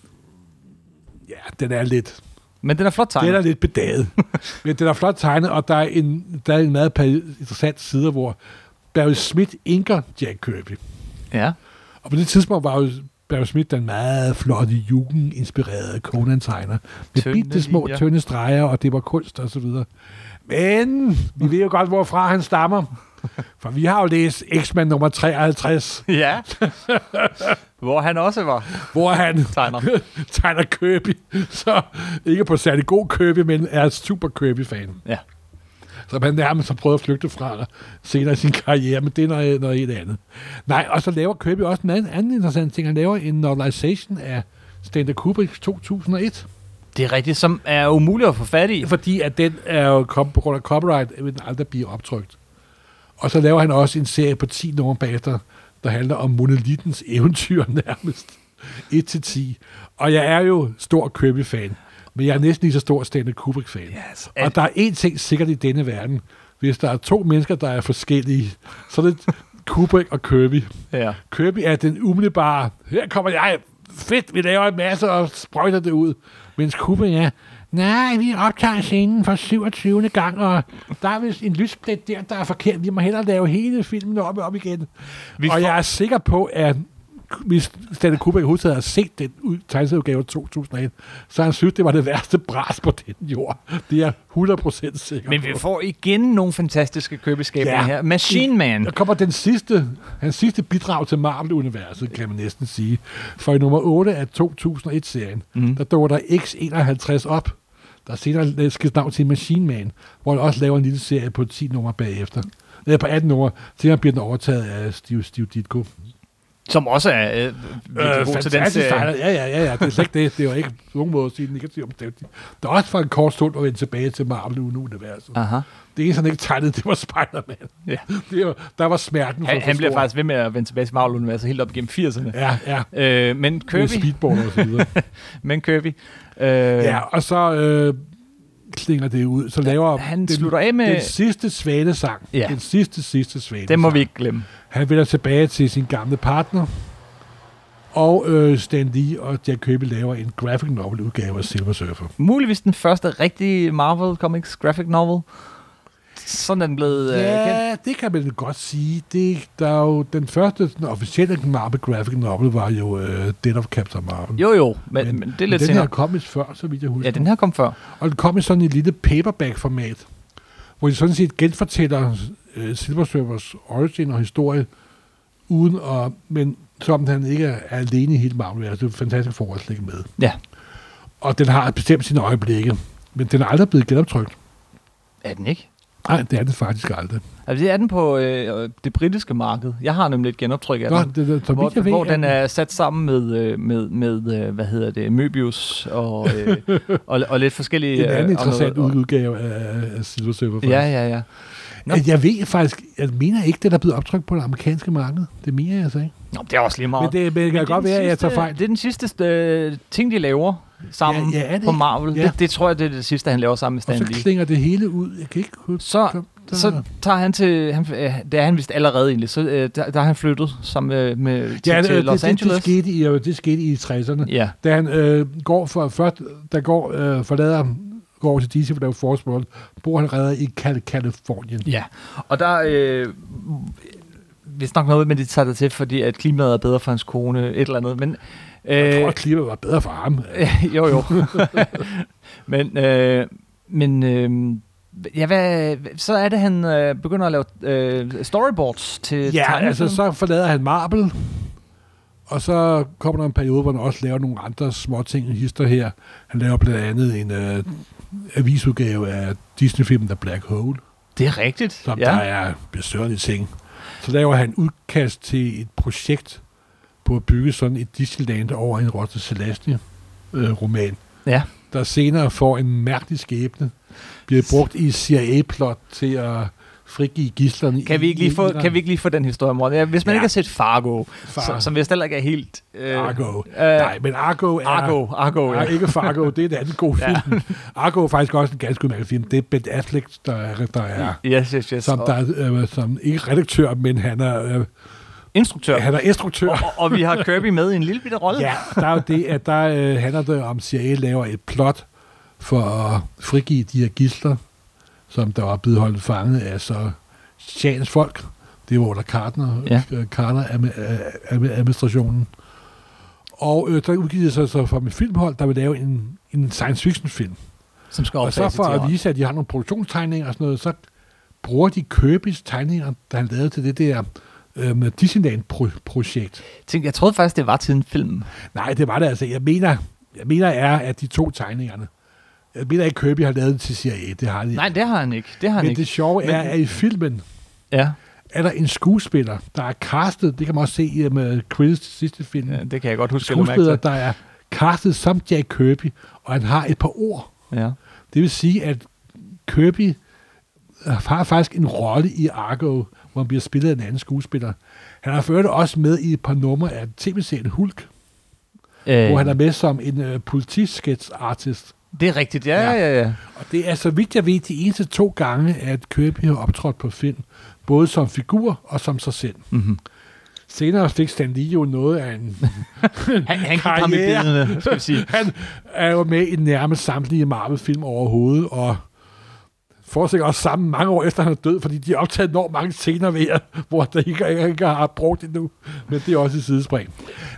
Ja, den er lidt... Men den er flot tegnet. Den er lidt bedaget. <laughs> Men den er flot tegnet, og der er en, der er en meget interessant side, hvor Barry Smith inker Jack Kirby. Ja. Og på det tidspunkt var jo Barry Smith den meget flotte, jugendinspirerede Conan-tegner. Med Tynde bitte små, linjer. tynde streger, og det var kunst og så videre. Men vi ved jo godt, hvorfra han stammer. For vi har jo læst X-Men nummer 53, <laughs> Ja. Hvor han også var hvor han tegner. <laughs> tegner Kirby. Så ikke på særlig god Kirby, men er super Kirby-fan. Ja. Som han nærmest har prøvet at flygte fra senere i sin karriere, men det er noget, noget helt andet. Nej, og så laver Kirby også en anden, anden interessant ting. Han laver en novelization af Stanley Kubrick 2001, Det er rigtigt, som er umuligt at få fat i. fordi at den er jo kom, på grund af copyright, vil den aldrig blive optrykt. Og så laver han også en serie på 10 numre bagefter, der handler om monolitens eventyr <laughs> nærmest. 1-10. Og jeg er jo stor Kirby-fan, men jeg er næsten lige så stor Stanley Kubrick-fan. Yes. Og der er én ting sikkert i denne verden. Hvis der er to mennesker, der er forskellige, så er det Kubrick og Kirby. Ja. Kirby er den umiddelbare, her kommer jeg, fedt, vi laver en masse og sprøjter det ud. Mens Kubrick er, nej, vi optager scenen for 27. gang, og der er vist en lysplet der, der er forkert. Vi må hellere lave hele filmen op og op igen. Vi og får- jeg er sikker på, at hvis Stanley Kubrick i hovedtaget har set den ud- tegneserieudgave af 2001, så han synes, det var det værste bras på den jord. Det er 100% sikker Men vi får igen nogle fantastiske købeskabninger Ja. her. Machine Man. Der kommer den sidste, hans sidste bidrag til Marvel-universet, kan man næsten sige. For i nummer 8 af 2001-serien, Mhm. mm. der dukker der X51 op, der senere skal navn til Machine Man, hvor han også laver en lille serie på 10 numre bagefter. Eller på 18 numre, senere bliver den overtaget af Steve, Steve Ditko. Som også er øh, virkelig god til den serie. Ja, ja, ja, ja. Det er slet ikke det. Det jo ikke på nogen måde at sige negativt om det. Der er også for en kort stund at vende tilbage til Marvel-universet. Aha. Det eneste, han ikke tegnede, det var Spider-Man. Ja. <laughs> Det var, der var smerten Han, for han bliver stor. faktisk ved med at vende tilbage til Marvel-universet helt op igennem 80'erne. Ja, ja. Øh, men Med Kirby, speedball og så videre. <laughs> men Kirby, øh, ja, og så øh, klinger det ud. Så laver han den, slutter af med... den sidste svanesang. Ja. Den sidste, sidste svanesang. Det må vi ikke glemme. Han vender tilbage til sin gamle partner. Og øh, Stan Lee og Jack Kirby laver en graphic novel udgave af Silver Surfer. Muligvis den første rigtige Marvel Comics graphic novel. Sådan er den blevet øh, kendt. Ja, det kan man godt sige. Det, der er jo, den første sådan, officielle Marvel graphic novel var jo øh, Dead of Captain Marvel. Jo jo, men, men, men det er lidt den senere. her kom før, så vidt jeg husker. Ja, den her kom før. Og den kom i sådan et lille paperback-format, hvor de sådan set genfortæller øh, Silver Surfers origin og historie, uden at, men som han ikke er alene i hele Marvel. Altså, det er fantastisk for at med. Ja. Og den har bestemt sine øjeblikke, men den er aldrig blevet genoptrykt. Er den ikke? Nej, det er det faktisk aldrig. Altså, det er den på øh, det britiske marked. Jeg har nemlig et genoptryk af Nå, den. det, det, Hvor, ved, hvor den er, sat sammen med, øh, med, med øh, hvad hedder det, Möbius og, øh, <laughs> og, og lidt forskellige... en anden øh, interessant noget- udgave af, af Silver Surfer. Ja, ja, ja. Nå. Jeg ved faktisk, jeg mener ikke, det der er blevet optrykt på det amerikanske marked. Det mener jeg altså ikke. Nå, det er også lige meget. Men det, men det kan er godt være, at jeg tager fejl. Det er den sidste øh, ting, de laver sammen Ja, ja, det på? Marvel. Ja. Det, det tror jeg, det er det sidste, han laver sammen med Og Stan så Lee. klinger det hele ud. Jeg kan ikke huske. Så, der- så tager han til... Han, øh, det er han vist allerede egentlig. Så øh, der, der er han flyttet sammen med, med til, ja, til det, Los det, det, Angeles. det, skete i, øh, det skete i 60'erne. Ja, Da han øh, går for, først, der går, øh, forlader går over til DC for at lave Force bor han redder i Cal- Californien. ja. Og der... Øh, vi snakker noget med, at de tager det til, fordi at klimaet er bedre for hans kone, et eller andet. Men, Jeg tror, øh, at klimaet var bedre for ham. <laughs> jo, jo. <laughs> men, øh, men øh, ja, hvad, så er det, han øh, begynder at lave øh, storyboards til Ja, tegnefilm. altså så forlader han Marvel, og så kommer der en periode, hvor han også laver nogle andre små ting hister her. Han laver blandt andet en øh, avisudgave af Disney-filmen The Black Hole, Det er rigtigt. som ja. der er besøgerlige ting. Så laver han udkast til et projekt på at bygge sådan et Disneyland over en Rotte Celestia øh, roman, Ja. der senere får en mærkelig skæbne, bliver brugt i CIA-plot til at frigive gislerne Kan vi, ikke lige få, kan vi ikke lige få den historie, Morten? Ja, hvis man Ja. ikke har set Fargo, Far. som, som vist heller ikke er helt... Øh, Argo. Øh, Nej, men Argo er... Argo, Argo, Ja. ja. ikke Fargo, det er en anden god <laughs> Ja. film. Argo er faktisk også en ganske udmærket film. Det er Ben Affleck, der er, der er Yes, yes, yes. som, der er, øh, som ikke redaktør, men han er, øh, instruktør. han er instruktør. Og, og vi har Kirby med i en lille bitte rolle. Ja, der er jo det, at der øh, handler det om, CIA laver et plot for at frigive de her gisler, som der var blevet holdt fanget af så Sjans folk. Det var under Carter, Ja. ja. Carter-administrationen. Og øh, der udgiver sig så fra mit filmhold, der vil lave en, en science fiction film. Som skal Og så for at vise, at de har nogle produktionstegninger og sådan noget, så bruger de Kirby's tegninger, der han lavede til det der øh, Disneyland-projekt. Tænk, jeg troede faktisk, det var til en film. Nej, det var det altså. Jeg mener, jeg mener er, at de to tegningerne, jeg mener ikke, Kirby har lavet til CIA. Det har de. Nej, det har han ikke. Det har han Men ikke. det sjove Men- er, at i filmen Ja, er der en skuespiller, der er castet, det kan man også se i med Chris sidste film, ja, det kan jeg godt huske. skuespiller, der er castet som Jack Kirby, og han har et par ord. Ja. Det vil sige, at Kirby har faktisk en rolle i Argo, hvor han bliver spillet af en anden skuespiller. Han har ført også med i et par numre af tv-serien Hulk, Øh, hvor han er med som en uh, politisketch artist. Det er rigtigt, ja, Ja. ja, ja. Og det er så vidt jeg ved de eneste to gange, at Kirby har optrådt på film, både som figur og som sig selv. Mm-hmm. Senere fik Stan Lee jo noget af en... Han, han gik ham i Karriere. billederne, skal sige. Han er jo med i nærmest samtlige Marvel-film overhovedet, og fortsætter også sammen mange år efter han er død, fordi de har optaget enormt mange scener ved hvor der ikke, ikke har brugt endnu. Men det er også et sidespring.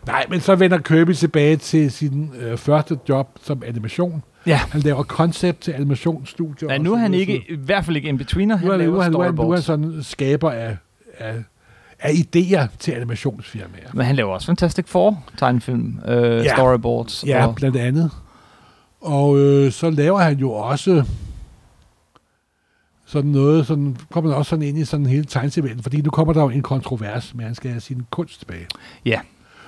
Nej, men så vender Kirby tilbage til sin øh, første job som animation. Ja. Han laver koncept til animationsstudier. Og nu er han ikke, i hvert fald ikke in-betweener. Er, Han han, er, laver han, han, nu er han storyboards. sådan skaber af, af, af idéer til animationsfirmaer. Men han laver også Fantastic Four tegnefilm, øh, Ja. storyboards. Ja, og, blandt andet. Og øh, så laver han jo også sådan noget, sådan kommer han også sådan ind i sådan hele tegnseventen, fordi nu kommer der jo en kontrovers med, at han skal have sin kunst tilbage. Ja.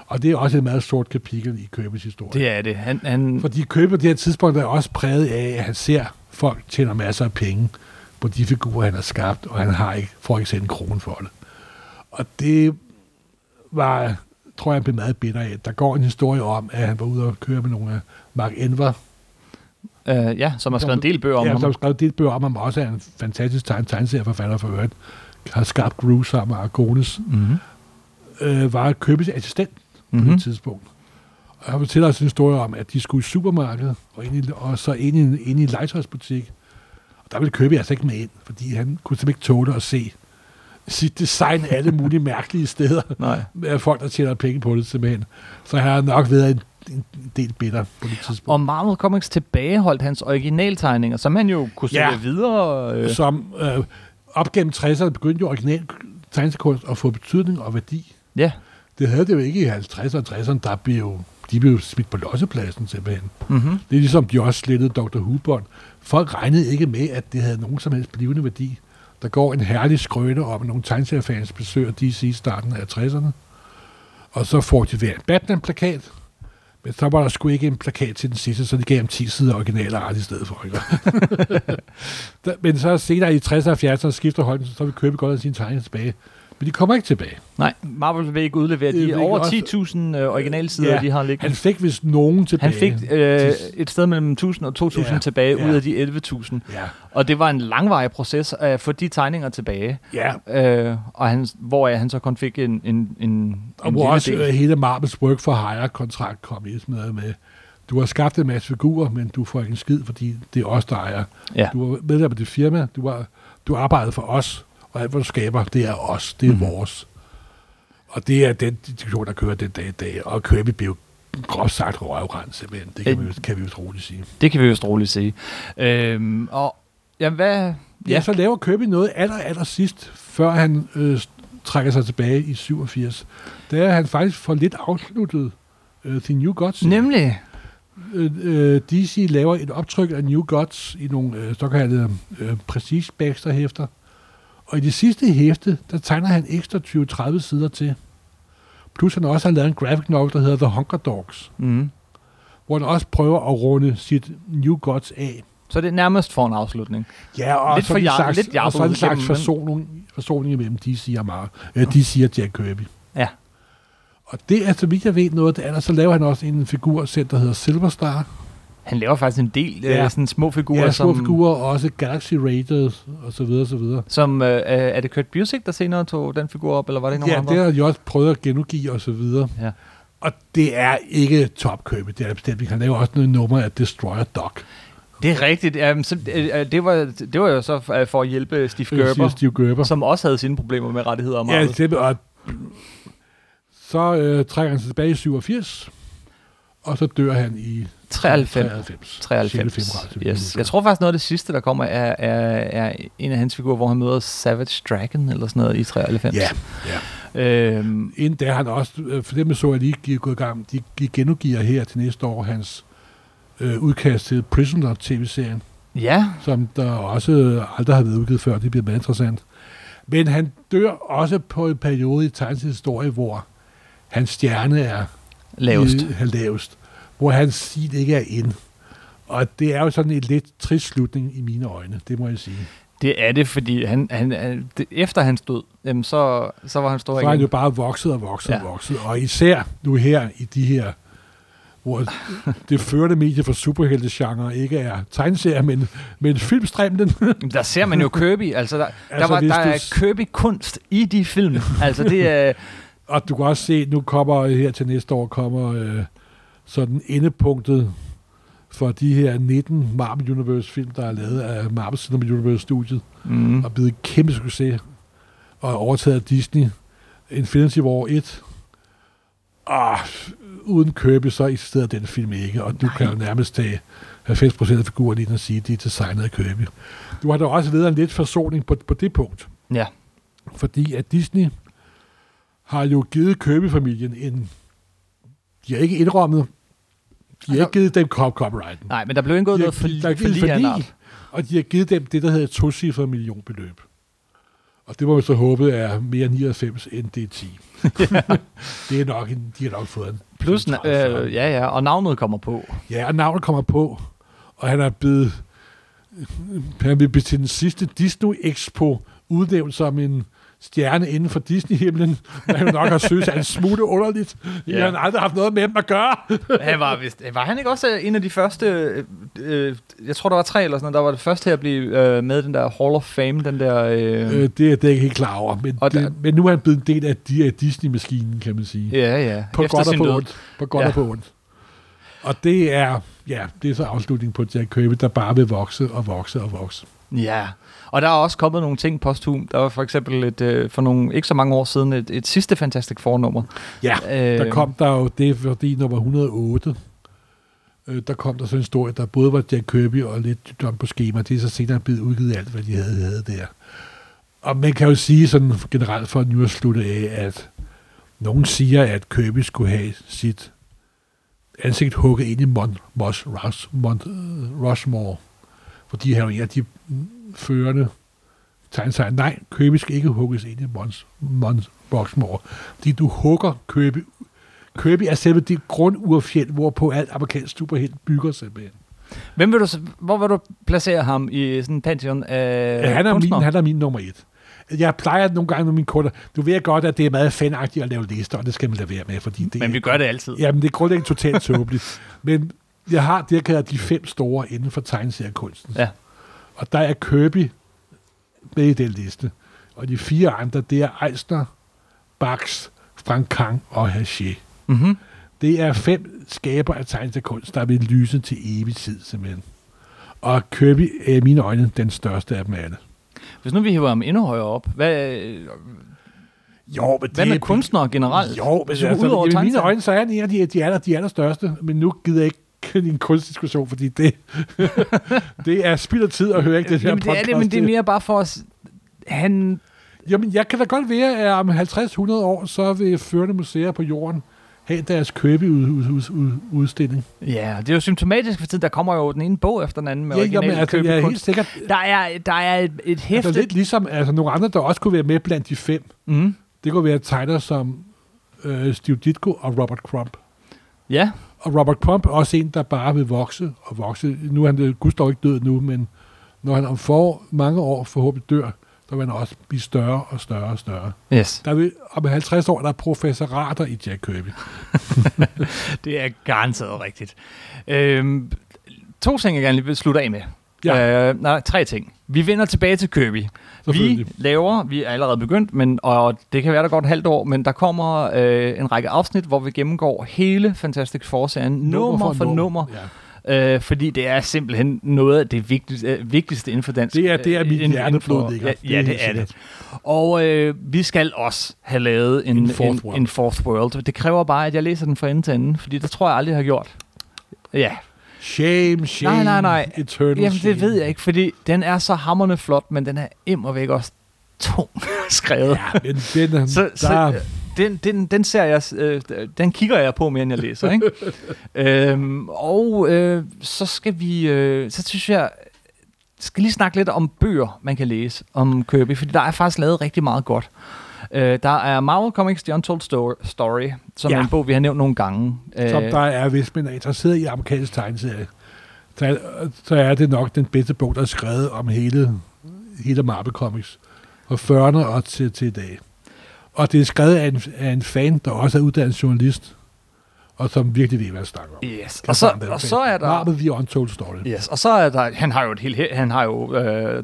Og det er også et meget stort kapitel i Købes historie. det er det. Han, han, Fordi Købe på det her tidspunkt er også præget af, at han ser folk tjener masser af penge på de figurer, han har skabt, og han har ikke, får ikke selv en krone for det. Og det var, tror jeg, han blev meget bitter af. Der går en historie om, at han var ude og køre med nogle af Mark Enver, øh, ja, som har skrevet en del bøger om ja, ham. som har skrevet det bøger om ham, også er en fantastisk tegn, tegneserieforfatter for øvrigt, har skabt Gru sammen med Argonis, Mm-hmm. øh, var Købes assistent på Mhm. det tidspunkt. Og han fortæller også en historie om, at de skulle i supermarkedet, og, ind i, og så ind i, ind i en legetøjsbutik. Og der ville Købe altså ikke med ind, fordi han kunne simpelthen ikke tåle at se sit design alle mulige mærkelige steder <laughs> Nej. med folk, der tjener penge på det simpelthen. Så han har nok været en, en del bitter på det tidspunkt. Og Marvel Comics tilbageholdt hans originaltegninger, som han jo kunne sælge Ja. videre. Øh, som øh, op gennem 60'erne begyndte jo original tegnekunst at få betydning og værdi. ja. Det havde det jo ikke i 50'erne og 60'erne, der blev de blev smidt på lossepladsen simpelthen. Mm-hmm. Det er ligesom de også slettede Dr. Who-bånd. Folk regnede ikke med, at det havde nogen som helst blivende værdi. Der går en herlig skrøne om, at nogle tegneseriefans besøger DC i starten af 60'erne. Og så får de hver en Batman-plakat, men så var der sgu ikke en plakat til den sidste, så de gav ham 10 sider originale art i stedet for. Ikke? <laughs> Men så senere i 60'erne og 70'erne skifter Holm, så vil købe godt af sine tegninger tilbage. Men de kommer ikke tilbage. Nej, Marvel vil ikke udlevere de over også- 10.000 øh, originalsider, Ja, de har liggende. Han fik vist nogen tilbage. Han fik øh, et sted mellem 1000 og 2000 Ja, tilbage ja. ud af de 11.000. Ja, Og det var en langvarig proces at få de tegninger tilbage. ja. Øh, og han, hvor han så kun fik en, en, en, Og en hvor også del. øh, hele Marvels work for hire-kontrakt kom i sådan noget med, du har skabt en masse figurer, men du får ikke en skid, fordi det er os, der ejer. Ja. Du er medlem af det firma, du har du arbejder for os, og alt, hvad du skaber, det er os, det er mm-hmm. vores. Og det er den diskussion, der kører den dag i dag, og Kirby blev groft sagt røvrand, simpelthen. Det kan, Øh. vi, kan vi jo roligt sige. Det kan vi jo roligt sige. Øhm, og ja, hvad... Ja, Ja, så laver Kirby noget aller, aller sidst, før han øh, trækker sig tilbage i 87. Der er han faktisk for lidt afsluttet øh, The New Gods. nemlig. øh, øh, DC laver et optryk af New Gods i nogle øh, såkaldte øh, Baxter hæfter. Og i det sidste hæfte, der tegner han ekstra 20-30 sider til. Plus han også har lavet en graphic novel, der hedder The Hunger Dogs, Mm. hvor han også prøver at runde sit New Gods af. Så det er nærmest for en afslutning. Ja, og Lidt så for en slags, lidt og så en slags forsoning, forsoning imellem DC og, Mar, øh, DC og Jack Kirby. Ja. Og det er, så vidt jeg ved, noget af det andet. Så laver han også en figur selv, der hedder Silverstar. Han laver faktisk en del ja. Ja. øh, sådan små figurer, Ja, små som, figurer, og også Galaxy Raiders, og så videre, og så videre. som øh, er det Kurt Busiek, der senere tog den figur op, eller var det ikke Ja, nogen det andre? har de også prøvet at genudgive, og så videre. Ja. Og det er ikke topkøbet, det er bestemt ikke. Han laver også noget nummer af Destroyer Dog. Det er rigtigt. Um, så, øh, det, var, det var jo så for, for at hjælpe Steve Øh, Gerber, Steve Gerber. som også havde sine problemer med rettigheder og Ja, Marvel. det, og så øh, trækker han sig tilbage i 87, og så dør han i 93. 93. 93. 6. februar, så vidt Yes. jeg tror faktisk noget af det sidste, der kommer, er, er, er en af hans figurer, hvor han møder Savage Dragon, eller sådan noget, i 93. Ja, Øhm, inden da han også, øh, for dem så jeg lige gik gået i gang, de, de genudgiver her til næste år hans øh, udkast til Prisoner tv-serien. ja, som der også øh, aldrig har været udgivet før. Det bliver meget interessant. Men han dør også på en periode i tegnets historie, hvor hans stjerne er lavest. i- lavest. Hvor hans stil ikke er ind. Og det er jo sådan en lidt trist slutning i mine øjne, det må jeg sige. Det er det, fordi han, han, han, det, efter hans død, jamen så, så var han stor Så er han jo igen. bare vokset og vokset Ja. og vokset. Og især nu her i de her, hvor det førte medie for superheltegenre ikke er tegneserier, men, men filmstrimlen. Jamen, Der ser man jo Kirby, altså der, altså, der, var, der du er Kirby-kunst i de film. altså det er, Og du kan også se, nu kommer her til næste år, kommer øh, sådan endepunktet for de her 19 Marvel Universe film, der er lavet af Marvel Cinematic Universe studiet, mm, og blevet kæmpe succes, og er overtaget af Disney. Infinity War 1. Og uden Kirby, så eksisterer den film ikke, og du Nej. kan jo nærmest tage 90% af figurerne ind og sige, at de er designet af Kirby. Du har da også været en lidt forsoning på, på det punkt. ja, Fordi at Disney har jo givet Kirby-familien en... De har ikke indrømmet... De har ikke givet dem cop- copyrighten. nej, men der blev indgået De noget har, for, der er forlig, art. og de har givet dem det, der hedder et tocifret millionbeløb. Og det må vi så håbe er mere 99 end det er 10. <laughs> det er nok en, de har nok fået en. Plus, en øh, 30. ja, ja, og navnet kommer på. Ja, og navnet kommer på, og han er blevet... Han vil blive til den sidste Disney Expo udnævnt som en stjerne inden for Disney-himlen, hvad han nok har synes er en smule underligt. Ja. Han har aldrig haft noget med dem at gøre. Han var, vist, var han ikke også øh, en af de første, øh, øh, jeg tror der var tre eller sådan noget, der var det første til at blive øh, med den der Hall of Fame, den der... Øh, Øh, det, er- det er jeg ikke helt klar over, men, Og der- det, men nu er han blevet en del af, de, af Disney-maskinen, kan man sige. ja, ja. På efter godt og på død. ondt. På godt Ja. og på ondt. Og det er, ja, det er så afslutningen på Jack Kirby, der bare vil vokse og vokse og vokse. Ja, og der er også kommet nogle ting posthum. Der var for eksempel et, øh, for nogle, ikke så mange år siden et, et sidste Fantastic Four-nummer. Ja, øh, der kom der jo, det fordi nummer 108, øh, der kom der så en historie, der både var Jack Kirby og lidt John på schema. Det er så senere blevet udgivet alt, hvad de havde, havde der. Og man kan jo sige sådan generelt for nu at slutte af, at nogen siger, at Kirby skulle have sit ansigt hugget ind i Mon, Mos, Ros, Mon, øh, Rushmore, fordi han er jo en af de førende tegneserier. Nej, Kirby skal ikke hugges ind i Mons, Mons Boxmore. Fordi du hugger Kirby. Kirby er selve det grundurfjeld, hvorpå alt amerikansk superhelt bygger simpelthen. Hvem vil du, hvor vil du placere ham i sådan en pantheon af Ja, han, er min, kunstnere? han er min nummer et. Jeg plejer nogle gange med mine kunder, du ved godt, at det er meget fanagtigt at lave lister, og det skal man lade være med, fordi det Men vi gør det altid. Jamen, det er grundlæggende totalt tåbeligt. Men jeg har det, jeg kalder de fem store inden for tegneseriekunsten. Ja. Og der er Kirby med i den liste. Og de fire andre, det er Eisner, Bax, Frank Kang og Haché. Mm-hmm. Det er fem skaber af tegneseriekunst, der vil lyse til evig tid, simpelthen. Og Kirby er i mine øjne den største af dem alle. Hvis nu vi hiver ham endnu højere op, hvad, Jo, men hvad med kunstnere generelt? Jo, men altså, ud over i mine øjne, så er han en af de, de, aller, de allerstørste. Men nu gider jeg ikke en kunstdiskussion, fordi det, <laughs> det er spild af tid at høre ikke det her Jamen, det er det, men det er mere bare for os... Han... Jamen, jeg kan da godt være, at om 50-100 år, så vil førende museer på jorden have deres Kirby-udstilling. Ja, det er jo symptomatisk for tiden. Der kommer jo den ene bog efter den anden med Ja, original jamen, altså, jeg er helt sikkert, Der er, der er et, et altså, hæfte... lidt ligesom altså, nogle andre, der også kunne være med blandt de fem. Mm. Det kunne være tegner som øh, Steve Ditko og Robert Crump. Ja, Og Robert Crump er også en, der bare vil vokse og vokse. Nu er han gudsdog ikke død nu, men når han om for mange år forhåbentlig dør, der vil han også blive større og større og større. yes. Der vil, om 50 år, der er professorater i Jack Kirby. <laughs> Det er garanteret rigtigt. Øhm, to ting, jeg gerne lige vil slutte af med. Ja. Øh, nej, tre ting. Vi vender tilbage til Kirby. Vi laver, vi er allerede begyndt, men, og det kan være, der går et halvt år, men der kommer øh, en række afsnit, hvor vi gennemgår hele Fantastic Four-serien, nummer for nummer, Ja. øh, fordi det er simpelthen noget af det vigtigste, øh, vigtigste inden for dansk. Det er, det er øh, mit hjerteblod, for- ligger. Ja, ja, det er det. Og øh, vi skal også have lavet en, En fourth en, world. en fourth world. Det kræver bare, at jeg læser den fra ende til ende, fordi det tror jeg aldrig, jeg har gjort. Ja, Shame, shame, Nej, nej, nej. eternal Jamen, shame. det ved jeg ikke, fordi den er så hammerende flot, men den er væk også tung <laughs> skrevet. Ja, men den, er- Så, så der, øh, den, den, den ser jeg, øh, den kigger jeg på mere end jeg læser, ikke? <laughs> øhm, og øh, så skal vi, øh, så synes jeg, skal lige snakke lidt om bøger, man kan læse om Kirby, fordi der er faktisk lavet rigtig meget godt. Øh, der er Marvel Comics The Untold Sto- Story, som ja. Ja. er en bog, vi har nævnt nogle gange. som Øh, der er, hvis man er interesseret i amerikansk tegneserie, så, så er det nok den bedste bog, der er skrevet om hele, hele Marvel Comics. Fra 40'erne og til, til i dag. Og det er skrevet af en, af en fan, der også er uddannet journalist, og som virkelig ved, hvad jeg snakker om. yes. og, så, og så er der... Marvel The Untold Story. Yes, og så er der, han har jo et helt, he- han har jo uh,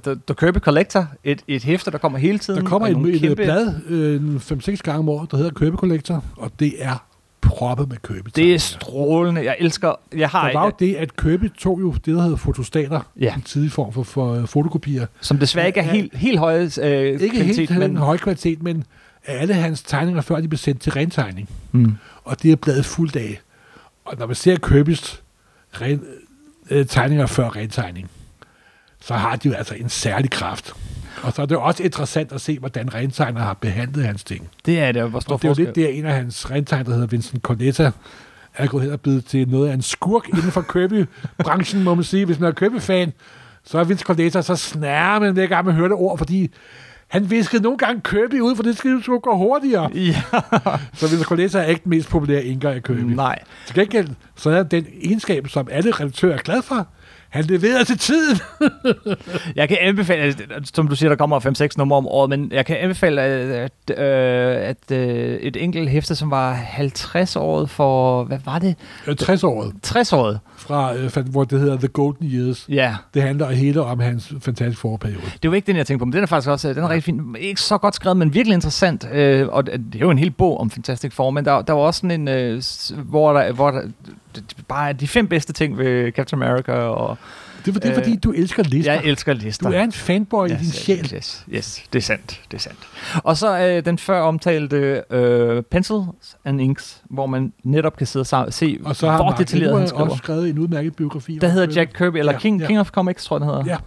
The, The Kirby Collector, et, et hæfte, der kommer hele tiden. Der kommer et, et, kæmpe- blad øh, en 5-6 gange om året, der hedder Kirby Collector, og det er proppet med Kirby. Det er strålende. Jeg elsker... Jeg har Der var jo et, det, at Kirby tog jo det, der hedder fotostater, Ja. en tidlig form for, for øh, fotokopier. som desværre ikke er Ja, helt, helt høje øh, Ikke kvalitet, helt men... men... høj kvalitet, men alle hans tegninger, før de blev sendt til rentegning. Mm. Og det er bladet fuldt af. Og når man ser Kirby's ren, øh, tegninger før rentegning, så har de jo altså en særlig kraft. Og så er det også interessant at se, hvordan rentegner har behandlet hans ting. Det er det, hvor stor Og det er jo forskel. lidt der, en af hans rentegner, der hedder Vincent Cornetta, er gået hen og blevet til noget af en skurk inden for Kirby-branchen, må man sige. Hvis man er Kirby-fan, så er Vincent Cornetta så snærer man hver gang hører det ord, fordi han viskede nogle gange Kirby ud, for det skal jo gå hurtigere. Ja, Så Vincent Cornetta er ikke den mest populære indgang af Kirby. nej. Til gengæld, så er den egenskab, som alle redaktører er glade for, han leverer til tiden. <laughs> Jeg kan anbefale, som du siger, der kommer 5-6 numre om året, men jeg kan anbefale, at, at, øh, at øh, et enkelt hæfte, som var 50-året for, hvad var det? 60-året, 60-året. fra, øh, hvor det hedder The Golden Years. Ja, Det handler hele om hans fantastiske forperiode. det var ikke den, jeg tænkte på, men den er faktisk også den er rigtig fin. Ikke så godt skrevet, men virkelig interessant. Og det er jo en hel bog om Fantastic Four, men der, der var også sådan en, hvor der, hvor der bare de fem bedste ting ved Captain America, og Det er, fordi, Øh, fordi du elsker lister. jeg elsker lister. Du er en fanboy i din yes, sjæl. Yes, yes, yes, det er sandt, det er sandt. Og så øh, den før omtalte øh, Pencils and Inks, hvor man netop kan sidde og sa- se, Og så har hvor Mark detaljeret han skriver. også skrevet en udmærket biografi. Der hedder. Jack Kirby, eller Ja, King, ja. King of Comics, tror jeg, den hedder. Ja.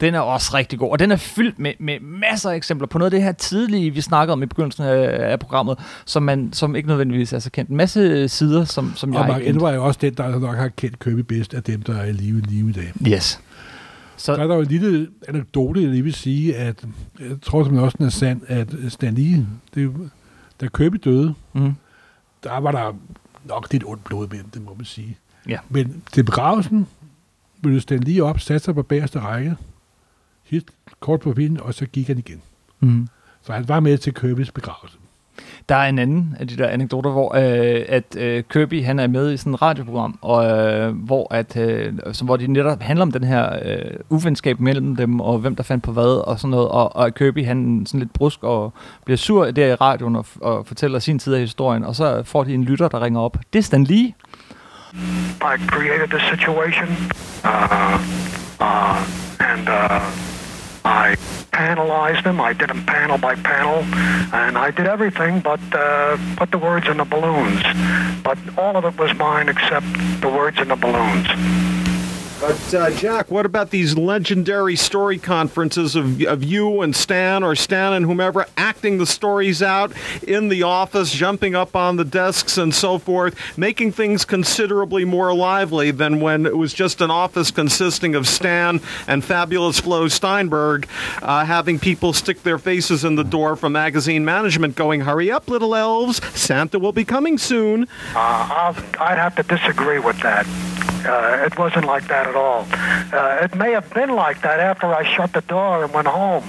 Den er også rigtig god, og den er fyldt med, med masser af eksempler på noget af det her tidlige, vi snakkede om i begyndelsen af, af programmet, som, man, som ikke nødvendigvis er så kendt. En masse sider, som, som jeg Og Mark ikke kendte. Er jo også den, der nok har kendt Kirby bedst af dem, der er i live, live i dag. Yes. Så der er der jo en lille anekdote, jeg lige vil sige, at jeg tror simpelthen også, den er sand, at Stan Lee, det, da Kirby døde, mm. der var der nok lidt ondt blod med det må man sige. Ja. Men til begravelsen ville Stan lige op, satte sig på bagerste række, hit kort på vinden, og så gik han igen. Mm. Så han var med til Kirby's begravelse. Der er en anden af de der anekdoter, hvor øh, at øh, Kirby han er med i sådan et radioprogram, og øh, hvor at øh, som, hvor de netop handler om den her øh, uvenskab mellem dem og hvem der fandt på hvad og sådan noget, og, og Kirby han sådan lidt brusk og bliver sur der i radioen og, og fortæller sin side af historien, og så får de en lytter der ringer op. Det er Stan Lee. I created the situation, uh, uh, and uh, I panelized them. I did them panel by panel, and I did everything but uh, put the words in the balloons. But all of it was mine except the words in the balloons. But uh, Jack, what about these legendary story conferences of, of you and Stan or Stan and whomever acting the stories out in the office, jumping up on the desks and so forth, making things considerably more lively than when it was just an office consisting of Stan and fabulous Flo Steinberg, uh, having people stick their faces in the door from magazine management going, hurry up, little elves, Santa will be coming soon. Uh, I'd have to disagree with that. Uh, it wasn't like that at all. Uh, it may have been like that after I shut the door and went home.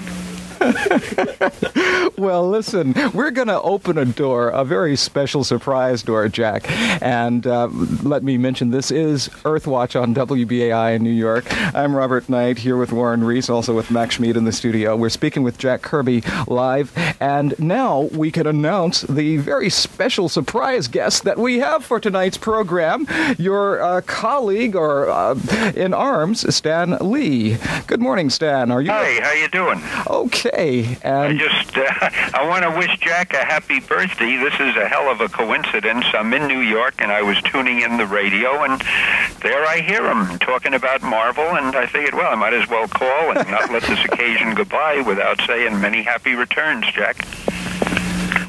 <laughs> well, listen, we're going to open a door, a very special surprise door, Jack. And uh, let me mention this is Earthwatch on WBAI in New York. I'm Robert Knight here with Warren Reese, also with Max Schmid in the studio. We're speaking with Jack Kirby live. And now we can announce the very special surprise guest that we have for tonight's program your uh, colleague or uh, in arms, Stan Lee. Good morning, Stan. Are you? Hi, how you doing? Okay. Okay. I just uh, <laughs> I want to wish Jack a happy birthday. This is a hell of a coincidence. I'm in New York and I was tuning in the radio and there I hear him talking about Marvel and I figured, well, I might as well call and not let this <laughs> occasion go by without saying many happy returns, Jack.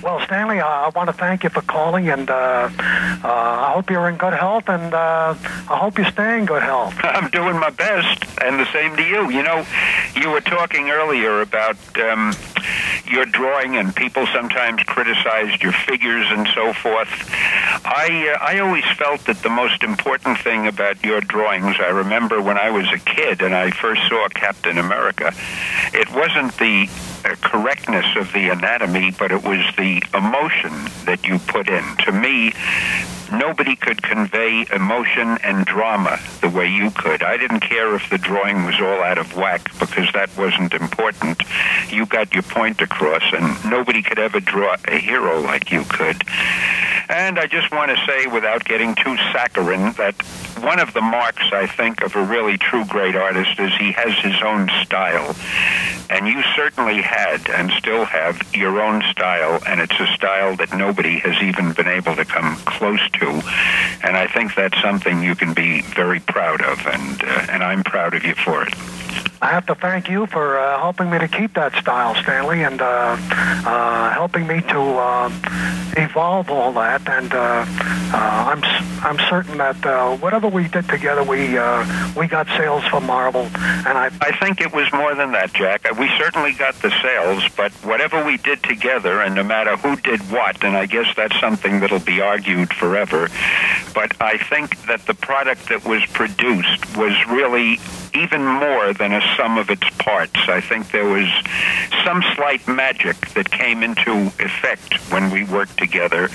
Well, Stanley, I, I want to thank you for calling, and uh, uh, I hope you're in good health, and uh, I hope you stay in good health. <laughs> I'm doing my best, and the same to you. You know, you were talking earlier about um, your drawing, and people sometimes criticized your figures and so forth. I uh, I always felt that the most important thing about your drawings. I remember when I was a kid and I first saw Captain America, it wasn't the uh, correctness of the anatomy, but it was the emotion that you put in. To me, nobody could convey emotion and drama the way you could. I didn't care if the drawing was all out of whack because that wasn't important. You got your point across, and nobody could ever draw a hero like you could. And I just want to say, without getting too saccharine, that one of the marks, I think, of a really true great artist is he has his own style. And you certainly had and still have your own style, and it's a style that nobody has even been able to come close to. And I think that's something you can be very proud of, and, uh, and I'm proud of you for it. I have to thank you for uh, helping me to keep that style, Stanley, and uh, uh, helping me to uh, evolve all that. And uh, uh, I'm I'm certain that whatever we did together, we we got sales for Marvel. And I I think it was more than that, Jack. We certainly got the sales, but whatever we did together, and no matter who did what, and I guess that's something that'll be argued forever. But I think that the product that was produced was really even more than a sum of its parts. I think there was some slight magic that came into effect when we worked together,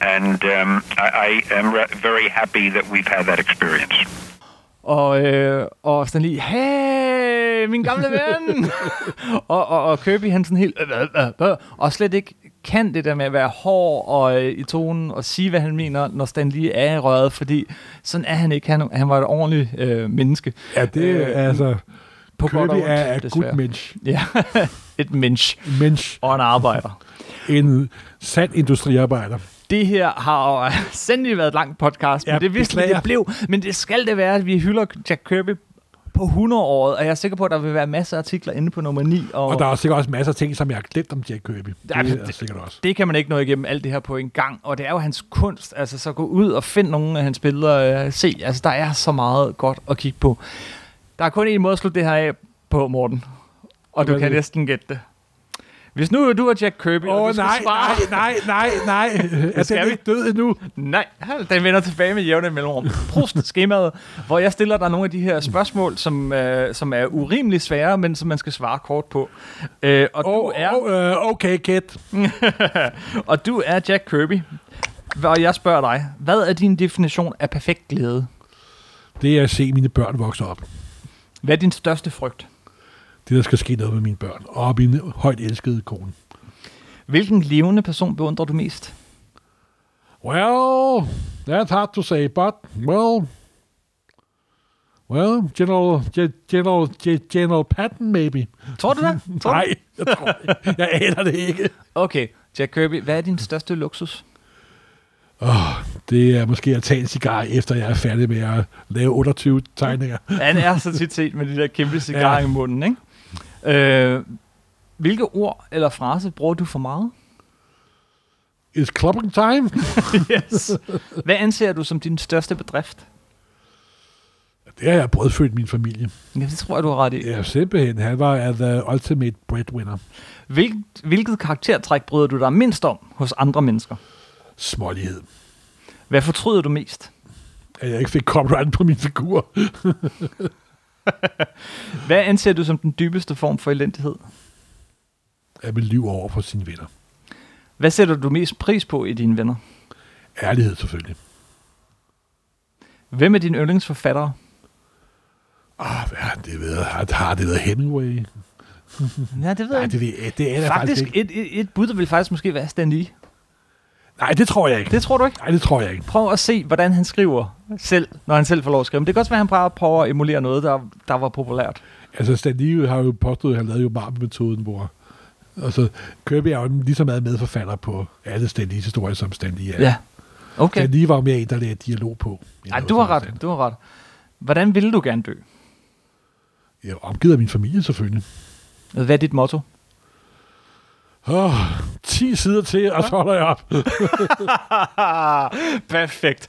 and um, I, I, am re- very happy that we've had that experience. Og, øh, og sådan lige, hey, min gamle ven! <laughs> og, og, og Kirby, han sådan helt, øh, øh, øh, og slet ikke kan det der med at være hård og øh, i tonen og sige, hvad han mener, når Stan lige er i røret, fordi sådan er han ikke. Han, han var et ordentligt øh, menneske. Ja, det øh, er altså... På Kirby godt er et godt mensch. Ja, <laughs> et mensch. Mensch. Og en arbejder. En sand industriarbejder. Det her har jo sandelig været et langt podcast, ja, men det vidste det blev. Men det skal det være, at vi hylder Jack Kirby på 100-året, og jeg er sikker på, at der vil være masser af artikler inde på nummer 9. Og, og der er sikkert også masser af ting, som jeg har glemt om Jack Kirby. Det, ja, det er sikkert også. Det kan man ikke nå igennem alt det her på en gang, og det er jo hans kunst. Altså, så gå ud og find nogle af hans billeder. Øh, se, altså, der er så meget godt at kigge på. Der er kun en måde at slutte det her af på, Morten. Og du kan næsten gætte det. Hvis nu du er Jack Kirby, og Åh, du nej, svare... nej, nej, nej, nej. <laughs> Er skal den vi? ikke død endnu? Nej, den vender tilbage med jævne mellemrum. Prost <laughs> skemaet, hvor jeg stiller dig nogle af de her spørgsmål, som, øh, som er urimelig svære, men som man skal svare kort på. Øh, og, du Åh, er, oh, uh, okay, Kit. <laughs> og du er Jack Kirby. Og jeg spørger dig, hvad er din definition af perfekt glæde? Det er at se mine børn vokse op. Hvad er din største frygt? Det, der skal ske noget med mine børn. Og min højt elskede kone. Hvilken levende person beundrer du mest? Well, that's hard to say, but, well, well, General, Ge- General, Ge- General Patton, maybe. Tror du det? Tror? Nej, jeg tror ikke. Jeg aner det ikke. Okay, Jack Kirby, hvad er din største luksus? Det er måske at tage en cigar, efter jeg er færdig med at lave 28 tegninger. Han er så tit set med de der kæmpe cigarer Ja. i munden, ikke? Øh, hvilke ord eller frase bruger du for meget? It's clubbing time. <laughs> Yes. Hvad anser du som din største bedrift? Det har jeg brødfødt min familie. Ja, det tror jeg, du har ret i. Ja, simpelthen. Han var the ultimate breadwinner. Hvilket, hvilket karaktertræk bryder du dig mindst om hos andre mennesker? Smålighed. Hvad fortryder du mest? At jeg ikke fik copyright på min figur. <laughs> Hvad anser du som den dybeste form for elendighed? At man lyver over for sine venner. Hvad sætter du mest pris på i dine venner? Ærlighed selvfølgelig. Hvem er dine yndlingsforfattere? Ah, hvad det været? Har, har det været Hemingway? Ja, det ved Nej, jeg det, ved jeg, det er Faktisk, faktisk ikke. et, et, et bud, der vil faktisk måske være Stan Lee. Nej, det tror jeg ikke. Det tror du ikke? Nej, det tror jeg ikke. Prøv at se, hvordan han skriver selv, når han selv får lov at skrive. Men det kan også være, at han bare prøver at emulere noget, der, der var populært. Altså, Stan Lee har jo påstået, at han lavede jo Marvel-metoden, hvor... Altså, Kirby er jo lige så meget medforfatter på alle Stan Lees historier, som Stan Lee er. Ja. Okay. Stan Lee var jo mere en, der lagde dialog på. end Ej, noget du har ret. sådan. Du har ret. Hvordan ville du gerne dø? Jeg er omgivet af min familie, selvfølgelig. Hvad er dit motto? Oh, 10 sider til, og så holder jeg op. <laughs> Perfekt.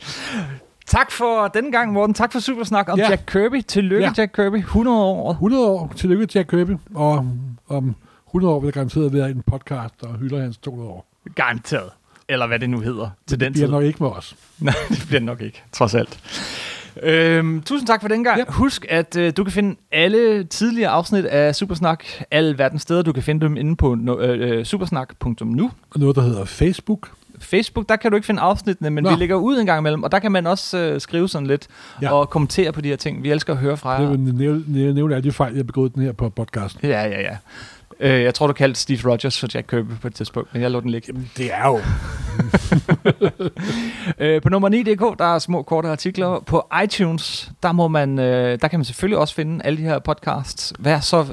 Tak for denne gang, Morten. Tak for Supersnak om Ja. Jack Kirby. Tillykke, Ja. Jack Kirby. 100 år. 100 år. Tillykke til Jack Kirby. Og om 100 år vil der garanteret være en podcast, der hylder hans 200 år. Garanteret. Eller hvad det nu hedder til den Det bliver tid. nok ikke med os. <laughs> Nej, det bliver nok ikke, trods alt. Øhm, tusind tak for den gang. Ja. Husk, at øh, du kan finde alle tidligere afsnit af Supersnak, alle verdens steder. Du kan finde dem inde på no, øh, øh, supersnak.nu. Og noget, der hedder Facebook. Facebook, der kan du ikke finde afsnittene, men Nå. Vi lægger ud en gang imellem, og der kan man også øh, skrive sådan lidt ja. Og kommentere på de her ting. Vi elsker at høre fra Jeg jer. vil nævne, alle de fejl, jeg har begået den her på podcasten. Ja, ja, ja. Øh, jeg tror, du kaldte Steve Rogers for Jack Kirby på et tidspunkt, men jeg lå den ligge. Jamen, det er jo... <laughs> Øh, på nummer 9.dk, der er små korte artikler. På iTunes, der, må man, øh, der kan man selvfølgelig også finde alle de her podcasts. Vær så...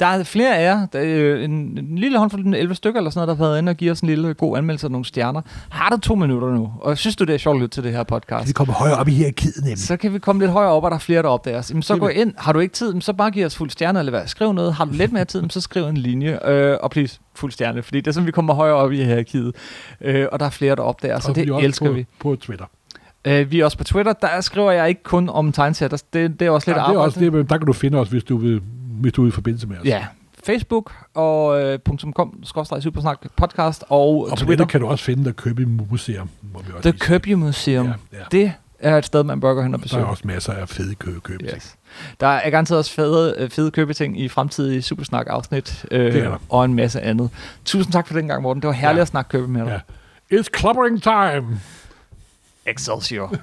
Der er flere af jer, der er en, en lille håndfuld, en 11 stykker eller sådan noget, der har været inde og give os en lille god anmeldelse af nogle stjerner. Har du to minutter nu, og synes du, det er sjovt at lytte til det her podcast? Vi kommer højere op i hierarkiet, nemlig. Så kan vi komme lidt højere op, og der er flere, der opdager os. Jamen, så gå ind. Har du ikke tid, så bare giv os fuld stjerne, eller hvad? Skriv noget. Har du lidt mere tid, så skriv en linje. Øh, og please, fuld stjerne, fordi det er sådan, vi kommer højere op i hierarkiet. Øh, og der er flere, der opdager os, så Og vi er det også elsker på, vi. på Twitter. Øh, vi er også på Twitter. Der skriver jeg ikke kun om tegnesætter. Det, det er også lidt Ja, det er arbejde. også det, der kan du finde os, hvis du vil, hvis du vil i forbindelse med os. Ja. Facebook og øh, .com, supersnak podcast og, Og på Twitter. kan du også finde The Kirby Museum. Må vi også The. Kirby Museum. Ja, ja. Det er et sted, man bør gå hen og Der besøge. er også masser af fede kø købe Yes. Der er garanteret også fede, øh, fede købeting i fremtidige Supersnak-afsnit øh, er der. og en masse andet. Tusind tak for den gang, Morten. Det var herligt Ja. at snakke købe med dig. Ja. It's clubbering time! Excelsior. <laughs>